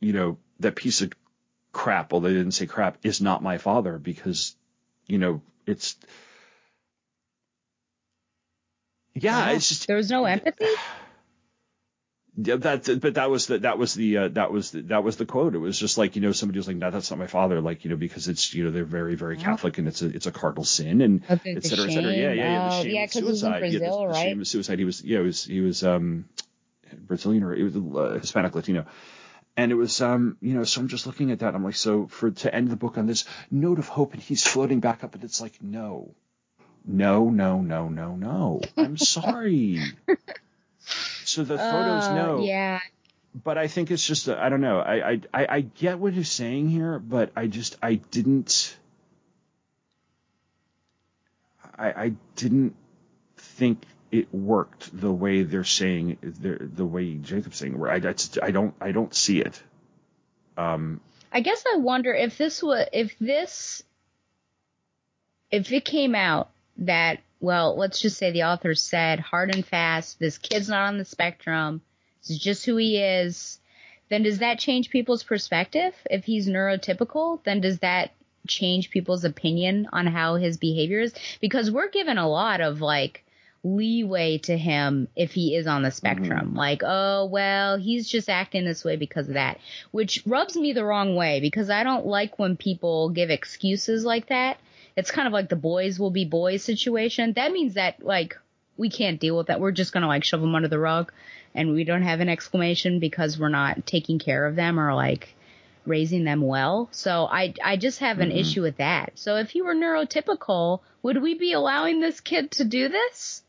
you know, that piece of crap, although they didn't say crap, is not my father because, you know, it's, yeah, it's just. There was no empathy? Yeah, that but that was the that was the uh, that was the, that was the quote. It was just like you know somebody was like, no, that's not my father. Like you know because it's you know they're very very Catholic and it's a it's a cardinal sin and okay, et cetera et cetera. Yeah yeah yeah. The oh, shame yeah, of suicide. Brazil, yeah, the, right? the shame of suicide. He was yeah he was he was um Brazilian or he was uh, Hispanic Latino. And it was, um, you know, so I'm just looking at that. I'm like, so for to end the book on this note of hope, and he's floating back up, and it's like, no, no, no, no, no, no. I'm sorry. so the photos oh, know. Yeah, but I think it's just I don't know. I, I I get what he's saying here, but I just I didn't. I, I didn't think it worked the way they're saying the the way Jacob's saying. I, I, I don't I don't see it. Um, I guess I wonder if this was if this if it came out that well, let's just say the author said hard and fast, this kid's not on the spectrum. This is just who he is. Then does that change people's perspective? If he's neurotypical, then does that change people's opinion on how his behavior is? Because we're given a lot of like leeway to him if he is on the spectrum. Mm-hmm. Like, oh, well, he's just acting this way because of that, which rubs me the wrong way because I don't like when people give excuses like that. It's kind of like the boys will be boys situation. That means that like we can't deal with that. We're just going to like shove them under the rug and we don't have an exclamation because we're not taking care of them or like raising them well. So I I just have an mm-hmm. issue with that. So if he were neurotypical, would we be allowing this kid to do this?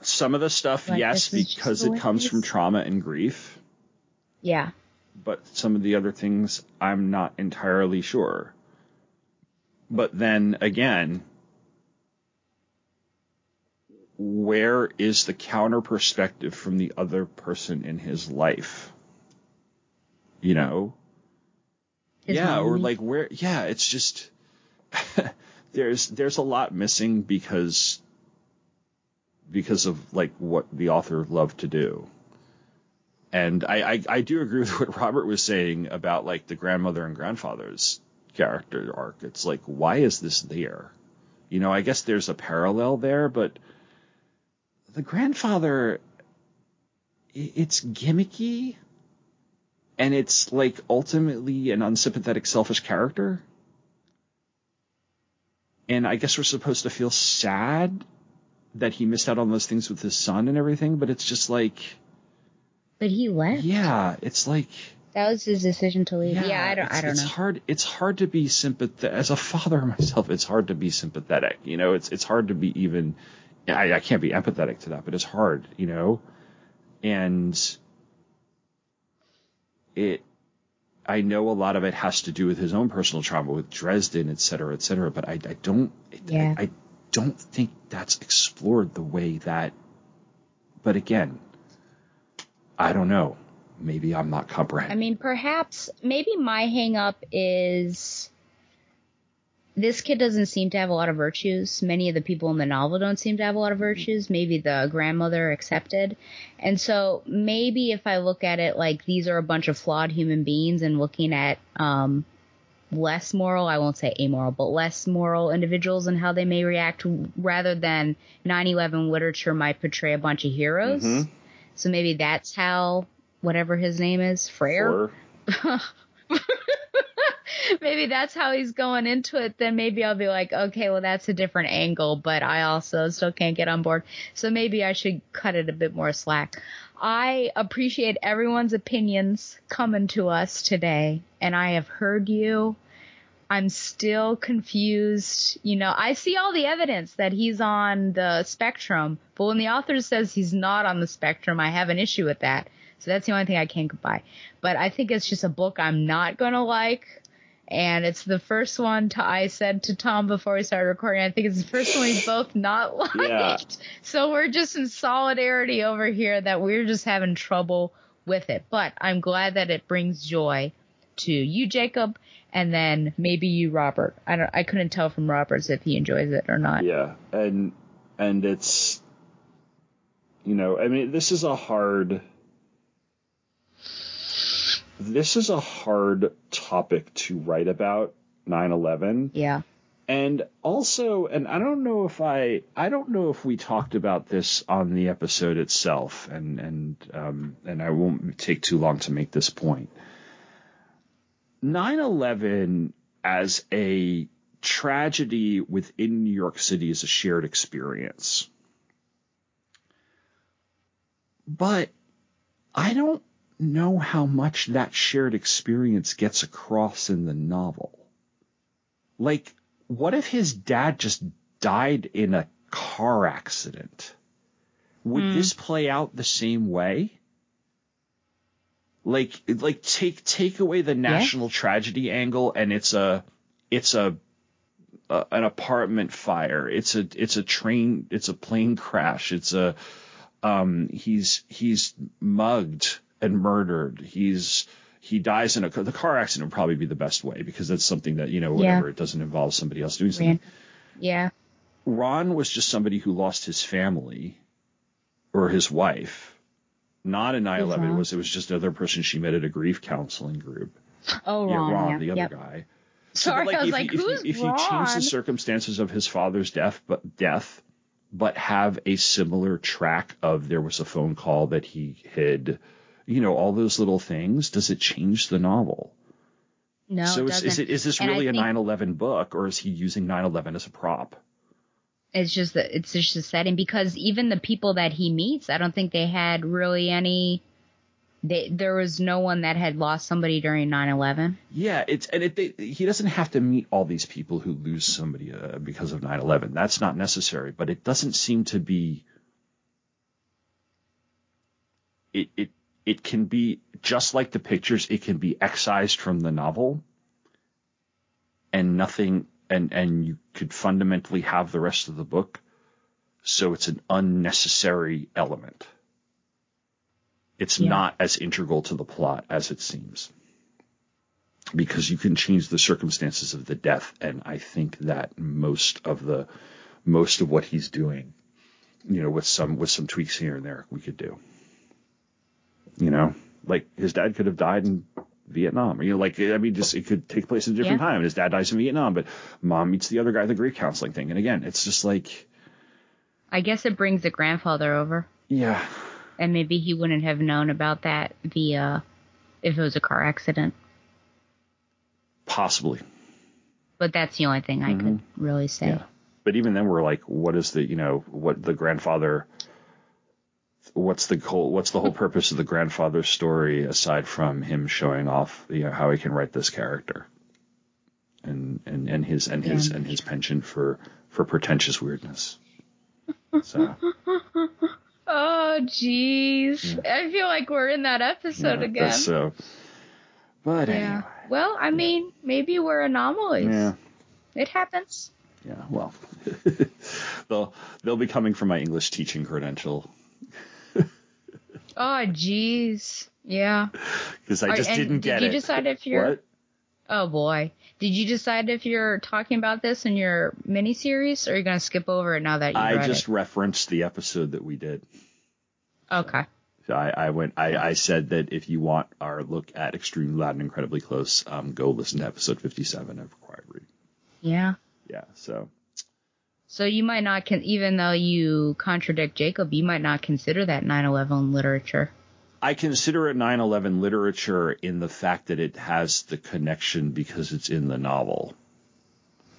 Some of the stuff, like, yes, because it comes from trauma and grief. Yeah. But some of the other things, I'm not entirely sure. But then again, where is the counter perspective from the other person in his life? You know? His yeah, or like where yeah, it's just there's there's a lot missing because because of like what the author loved to do. And I, I, I do agree with what Robert was saying about like the grandmother and grandfather's character arc. It's like, why is this there? You know, I guess there's a parallel there, but the grandfather, it's gimmicky and it's like ultimately an unsympathetic, selfish character. And I guess we're supposed to feel sad that he missed out on those things with his son and everything, but it's just like. But he left. Yeah, it's like. That was his decision to leave. Yeah, yeah I don't. I don't it's know. hard. It's hard to be sympathetic as a father myself. It's hard to be sympathetic. You know, it's it's hard to be even I, I can't be empathetic to that, but it's hard, you know? And it, I know a lot of it has to do with his own personal trauma with Dresden, et cetera, et cetera, but I, I don't, yeah. I, I don't think that's explored the way that, but again, I don't know. Maybe I'm not comprehending. I mean, perhaps, maybe my hangup is this kid doesn't seem to have a lot of virtues. Many of the people in the novel don't seem to have a lot of virtues. Maybe the grandmother accepted. And so maybe if I look at it like these are a bunch of flawed human beings and looking at um, less moral, I won't say amoral, but less moral individuals and how they may react rather than 9/11 literature might portray a bunch of heroes. Mm-hmm. So maybe that's how whatever his name is, Foer. maybe that's how he's going into it, then maybe I'll be like, okay, well, that's a different angle, but I also still can't get on board. So maybe I should cut it a bit more slack. I appreciate everyone's opinions coming to us today, and I have heard you. I'm still confused. You know, I see all the evidence that he's on the spectrum, but when the author says he's not on the spectrum, I have an issue with that. So that's the only thing I can't get by. But I think it's just a book I'm not gonna like and it's the first one to, I said to Tom before we started recording. I think it's the first one we both not liked. Yeah. So we're just in solidarity over here that we're just having trouble with it. But I'm glad that it brings joy to you, Jacob, and then maybe you, Robert. I don't. I couldn't tell from Robert's if he enjoys it or not. Yeah, and and it's, you know, I mean, this is a hard this is a hard topic to write about 9/11. Yeah. And also, and I don't know if I, I don't know if we talked about this on the episode itself, and and um, and I won't take too long to make this point. 9/11 as a tragedy within New York City is a shared experience, but I don't know how much that shared experience gets across in the novel. Like, what if his dad just died in a car accident? Would mm. this play out the same way? Like, like take take away the national yeah. tragedy angle, and it's a it's a a, an apartment fire. It's a it's a train. It's a plane crash. It's a um, he's he's mugged and murdered. He's he dies in a the car accident would probably be the best way because that's something that you know whatever Yeah. it doesn't involve somebody else doing something. Yeah. Ron was just somebody who lost his family or his wife. Not in 9/11. It Ron? was it was just another person she met at a grief counseling group. Oh, yeah, Ron. Ron, yeah. the other Yep. guy. So, Sorry, but, I was if like, you, who's if you, if you change the circumstances of his father's death, but death, but have a similar track of there was a phone call that he hid, you know, all those little things, does it change the novel? No, so it is, is it is this And really a think 9/11 book, or is he using 9/11 as a prop? It's just that it's just a setting because even the people that he meets, I don't think they had really any. They, there was no one that had lost somebody during 9/11. Yeah, it's and it, they, he doesn't have to meet all these people who lose somebody uh, because of 9/11. That's not necessary, but it doesn't seem to be. It it it can be just like the pictures. It can be excised from the novel, and nothing, and and you could fundamentally have the rest of the book. So it's an unnecessary element. It's Yeah. not as integral to the plot as it seems because you can change the circumstances of the death and i think that most of the most of what he's doing you know with some with some tweaks here and there we could do you know like his dad could have died in vietnam you know like i mean just it could take place at a different Yeah. time his dad dies in vietnam but mom meets the other guy at the grief counseling thing and again it's just like I guess it brings the grandfather over, yeah and maybe he wouldn't have known about that via if it was a car accident. possibly But that's the only thing I could really say. Mm-hmm. Yeah. But even then, we're like, what is the, you know, what the grandfather, what's the whole, what's the whole purpose of the grandfather's story aside from him showing off, you know, how he can write this character, and and and his and his Yeah. and his penchant for for pretentious weirdness. So Oh, jeez. I feel like we're in that episode yeah, again. So, but yeah. anyway, Well, I mean, maybe we're anomalies. yeah, It happens. yeah. Well, they'll they'll be coming from my English teaching credential Oh, jeez. Yeah. because I just and didn't get did get you it. decide if you're- what? Oh boy. Did you decide if you're talking about this in your miniseries, or are you gonna skip over it now that you I just it? referenced the episode that we did. Okay. So I, I went. I, I said that if you want our look at extreme loud and incredibly close, um, go listen to episode fifty-seven of Required Reading. Yeah. Yeah. So So you might not, con- even though you contradict Jacob, you might not consider that 9/11 literature. I consider it 9/11 literature in the fact that it has the connection because it's in the novel.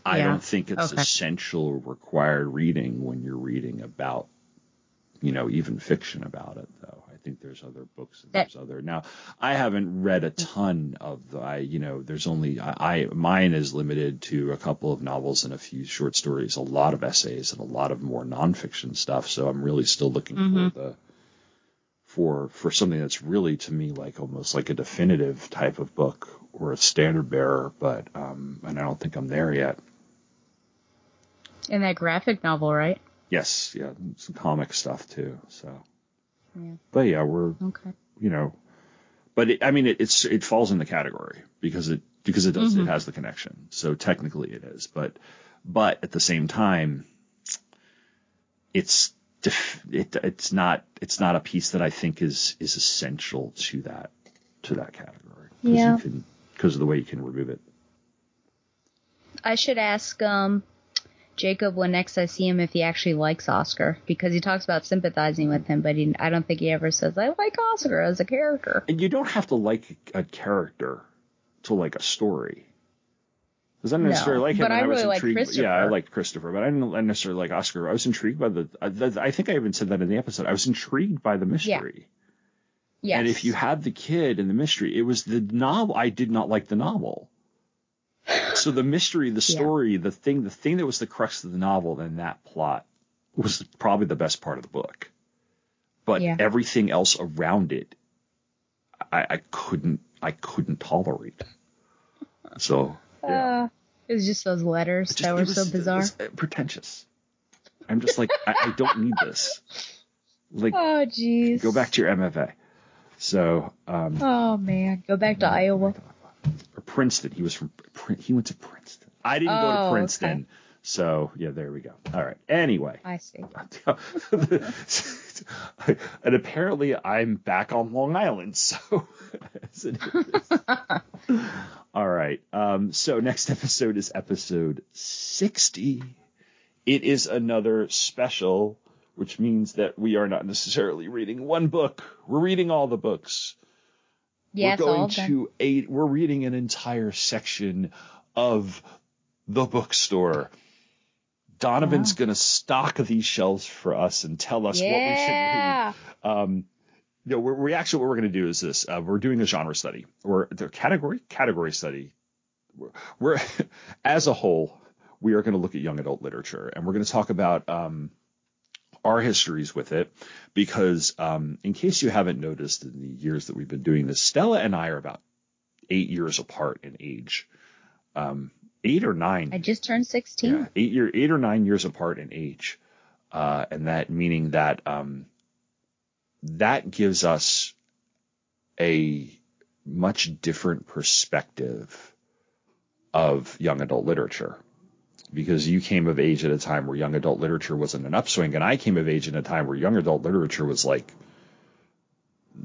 I don't think it's Okay. essential required reading when you're reading about, you know, even fiction about it. Though think there's other books and there's other. Now I haven't read a ton of the. I you know there's only I, I mine is limited to a couple of novels and a few short stories, a lot of essays and a lot of more nonfiction stuff. So I'm really still looking Mhm. for the for for something that's really to me like almost like a definitive type of book or a standard bearer, but um, and I don't think I'm there yet. In that graphic novel, right? Yes, yeah, some comic stuff too. So, Yeah. but yeah, we're Okay. you know, but it, I mean it, it's it falls in the category because it because it does Mhm. it has the connection. So technically it is, but but at the same time, it's def- it, it's not it's not a piece that I think is is essential to that to that category. Yeah. You can, because of the way you can remove it. I should ask um Jacob when next I see him if he actually likes Oscar because he talks about sympathizing with him, but he, I don't think he ever says I like Oscar as a character. And you don't have to like a character to like a story. Because I didn't No, necessarily like him. but I I was really like intrigued. Yeah, I liked Christopher, but I didn't necessarily like Oscar. I was intrigued by the. I, the- I think I even said that in the episode. I was intrigued by the mystery. Yes. And if you had the kid and the mystery, it was the novel. I did not like the novel. So the mystery, the Yeah. story, the thing, the thing that was the crux of the novel and that plot was probably the best part of the book. But Yeah. everything else around it, I, I couldn't, I couldn't tolerate. So yeah, Uh, It was just those letters Just- that were was- so it bizarre. was, uh, pretentious. I'm just like, I, I don't need this. Like, Oh jeez. go back to your MFA. So, um, Oh man, go back to Iowa. Or Princeton. He was from he went to Princeton. I didn't go Oh, to okay. Princeton. So yeah, there we go. All right. Anyway, I see. and apparently I'm back on Long Island. So as it is. all right. Um, so next episode is episode sixty. It is another special, which means that we are not necessarily reading one book. We're reading all the books Yes, we're going to a we're reading an entire section of the bookstore. Donovan's going to stock these shelves for us and tell us yeah. what we should read. Um, no, we're, we actually what we're going to do is this: uh, we're doing a genre study or the category category study. We're, we're as a whole, we are going to look at young adult literature, and we're going to talk about um, our histories with it because um, in case you haven't noticed in the years that we've been doing this, Stella and I are about eight years apart in age. Um, eight or nine. I just turned 16. Yeah, eight year, eight or nine years apart in age, uh, and that meaning that um, that gives us a much different perspective of young adult literature. Because you came of age at a time where young adult literature wasn't an upswing, and I came of age in a time where young adult literature was like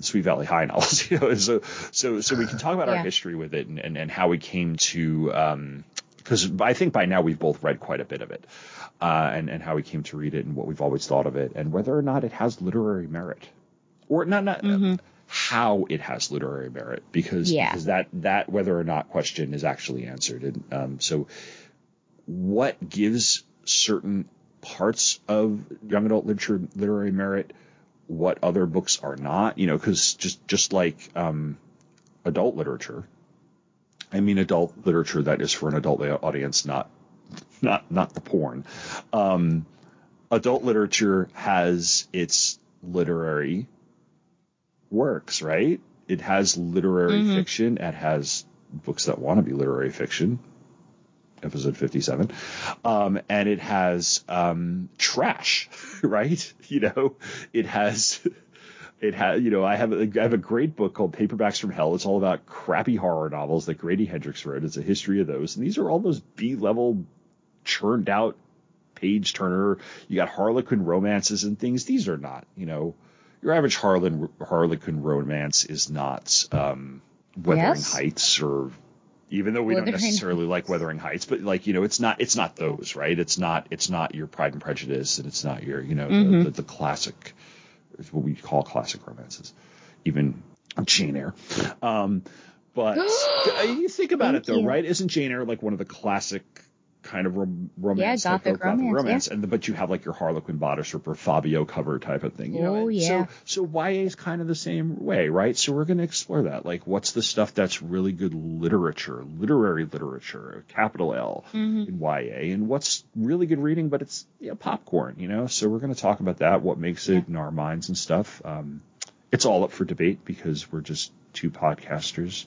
Sweet Valley High novels. You know, so so so we can talk about our history with it and, and, and how we came to um, because I think by now we've both read quite a bit of it, uh, and and how we came to read it and what we've always thought of it and whether or not it has literary merit, or not not Mm-hmm. how it has literary merit because Yeah. because that that whether or not question is actually answered and um, so what gives certain parts of young adult literature literary merit what other books are not you know because just just like um, adult literature I mean adult literature that is for an adult audience, not not not the porn. Um, adult literature has its literary works, right? It has literary Mhm. fiction. It has books that want to be literary fiction. Episode 57. Um, and it has um, trash, right? You know, it has it has, you know, I have a, I have a great book called Paperbacks from Hell. It's all about crappy horror novels that Grady Hendrix wrote. It's a history of those, and these are all those B level, churned out page turner. You got Harlequin romances and things. These are not, you know, your average Harlan Harlequin romance is not um, Wuthering Yes. Heights or. Even though we don't Wuthering necessarily like Wuthering Heights, but like you know, it's not it's not those, right? It's not it's not your Pride and Prejudice, and it's not your you know the, Mhm. the, the classic it's what we call classic romances, even Jane Eyre. Um, but you think about it though, you. right? Isn't Jane Eyre like one of the classic kind of rom- romance? Yeah, gothic gothic romance, And the, but you have like your Harlequin bodice or Fabio cover type of thing. You know? Oh, yeah. So so YA is kind of the same way, right? So we're going to explore that. Like, what's the stuff that's really good literature, literary literature, capital L Mhm. in YA, and what's really good reading, but it's yeah, popcorn, you know. So we're going to talk about that, what makes it in our minds and stuff. Um, it's all up for debate because we're just two podcasters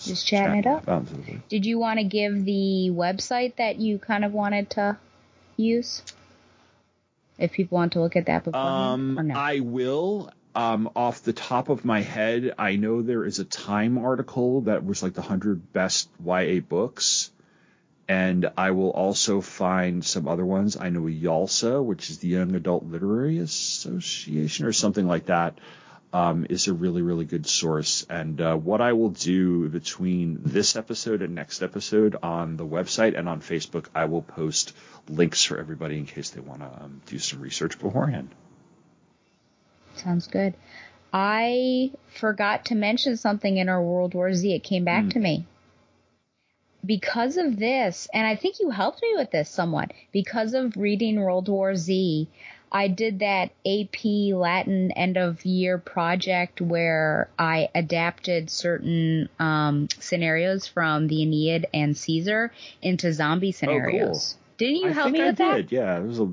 Just chatting it up. about it. Did you want to give the website that you kind of wanted to use? If people want to look at that before, or Um, no? I will. Um, off the top of my head, I know there is a Time article that was like the hundred best YA books, and I will also find some other ones. I know YALSA, which is the Young Adult Literary Association, or something like that, um, is a really really good source. And uh, what I will do between this episode and next episode on the website and on Facebook, I will post links for everybody in case they want to um, do some research beforehand. Sounds good. I forgot to mention something in our World War Z. It came back Hmm. to me. Because of this, and I think you helped me with this somewhat, because of reading World War Z, I did that AP Latin end of year project where I adapted certain um, scenarios from the Aeneid and Caesar into zombie scenarios. Didn't you Oh, I help me I with that? did. Yeah, it was a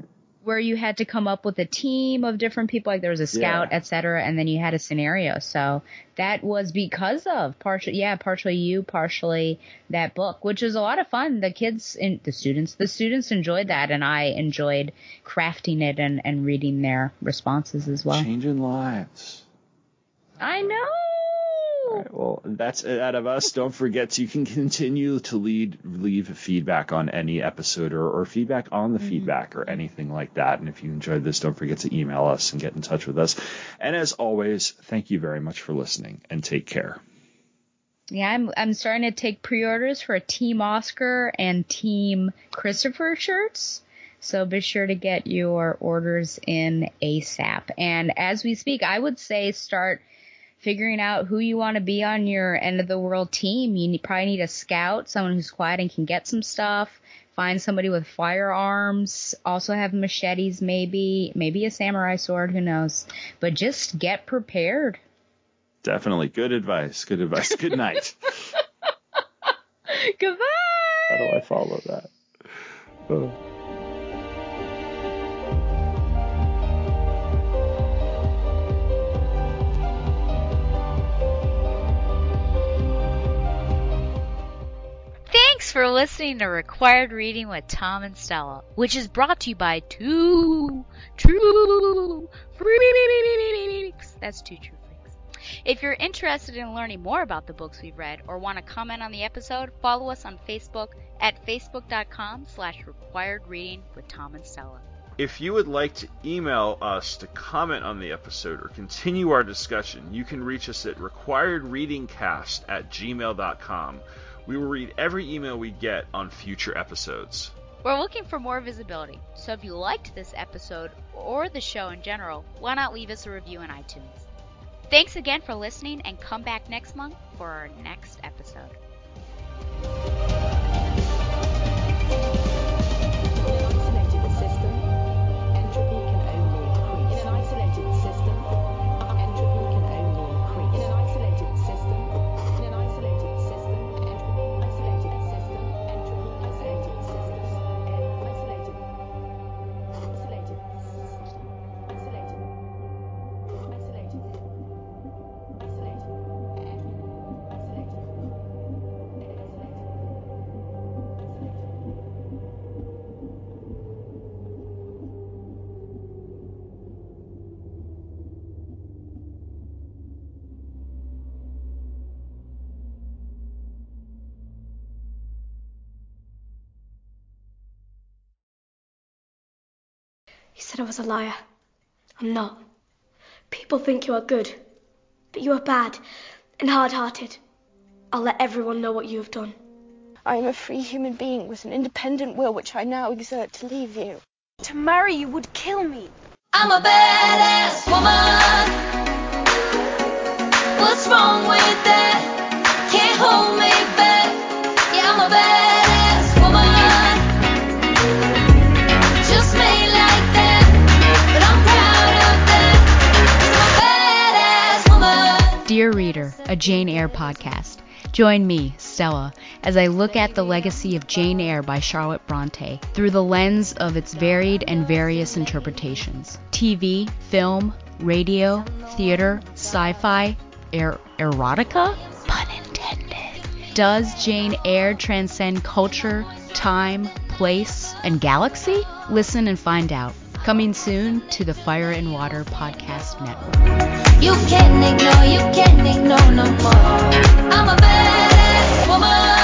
where you had to come up with a team of different people, like there was a scout, Yeah. et cetera, and then you had a scenario. So that was because of partially, yeah, partially you, partially that book, which was a lot of fun. The kids and the students, the students enjoyed that, and I enjoyed crafting it and, and reading their responses as well. Changing lives. I know. Right, well, that's it out of us. Don't forget you can continue to lead leave feedback on any episode or, or feedback on the mm-hmm. feedback or anything like that. And if you enjoyed this, don't forget to email us and get in touch with us. And as always, thank you very much for listening and take care. Yeah, I'm I'm starting to take pre-orders for a Team Oscar and Team Christopher shirts. So be sure to get your orders in ASAP. And as we speak, I would say start figuring out who you want to be on your end of the world team. You need, probably need a scout, someone who's quiet and can get some stuff. Find somebody with firearms, also have machetes maybe, maybe a samurai sword, who knows. But just get prepared. Definitely good advice. Good advice. Good night. Goodbye. How do I follow that? Oh. For listening to Required Reading with Tom and Stella, which is brought to you by Two True Freaks. That's Two True Freaks. If you're interested in learning more about the books we've read or want to comment on the episode, follow us on Facebook at facebook.com slash required reading with Tom and Stella. If you would like to email us to comment on the episode or continue our discussion, you can reach us at requiredreadingcast at gmail.com. We will read every email we get on future episodes. We're looking for more visibility, so if you liked this episode or the show in general, why not leave us a review on iTunes? Thanks again for listening and come back next month for our next episode. Said I was a liar. I'm not. People think you are good, but you are bad and hard hearted. I'll let everyone know what you have done. I am a free human being with an independent will which I now exert to leave you. To marry you would kill me. I'm a badass woman. What's wrong with that? Can't hold me back. Yeah, I'm a badass Dear Reader, a Jane Eyre podcast. Join me, Stella, as I look at the legacy of Jane Eyre by Charlotte Bronte through the lens of its varied and various interpretations TV, film, radio, theater, sci fi, er- erotica? Pun intended. Does Jane Eyre transcend culture, time, place, and galaxy? Listen and find out. Coming soon to the Fire and Water Podcast Network. You can't ignore, you can't ignore no more. I'm a badass woman.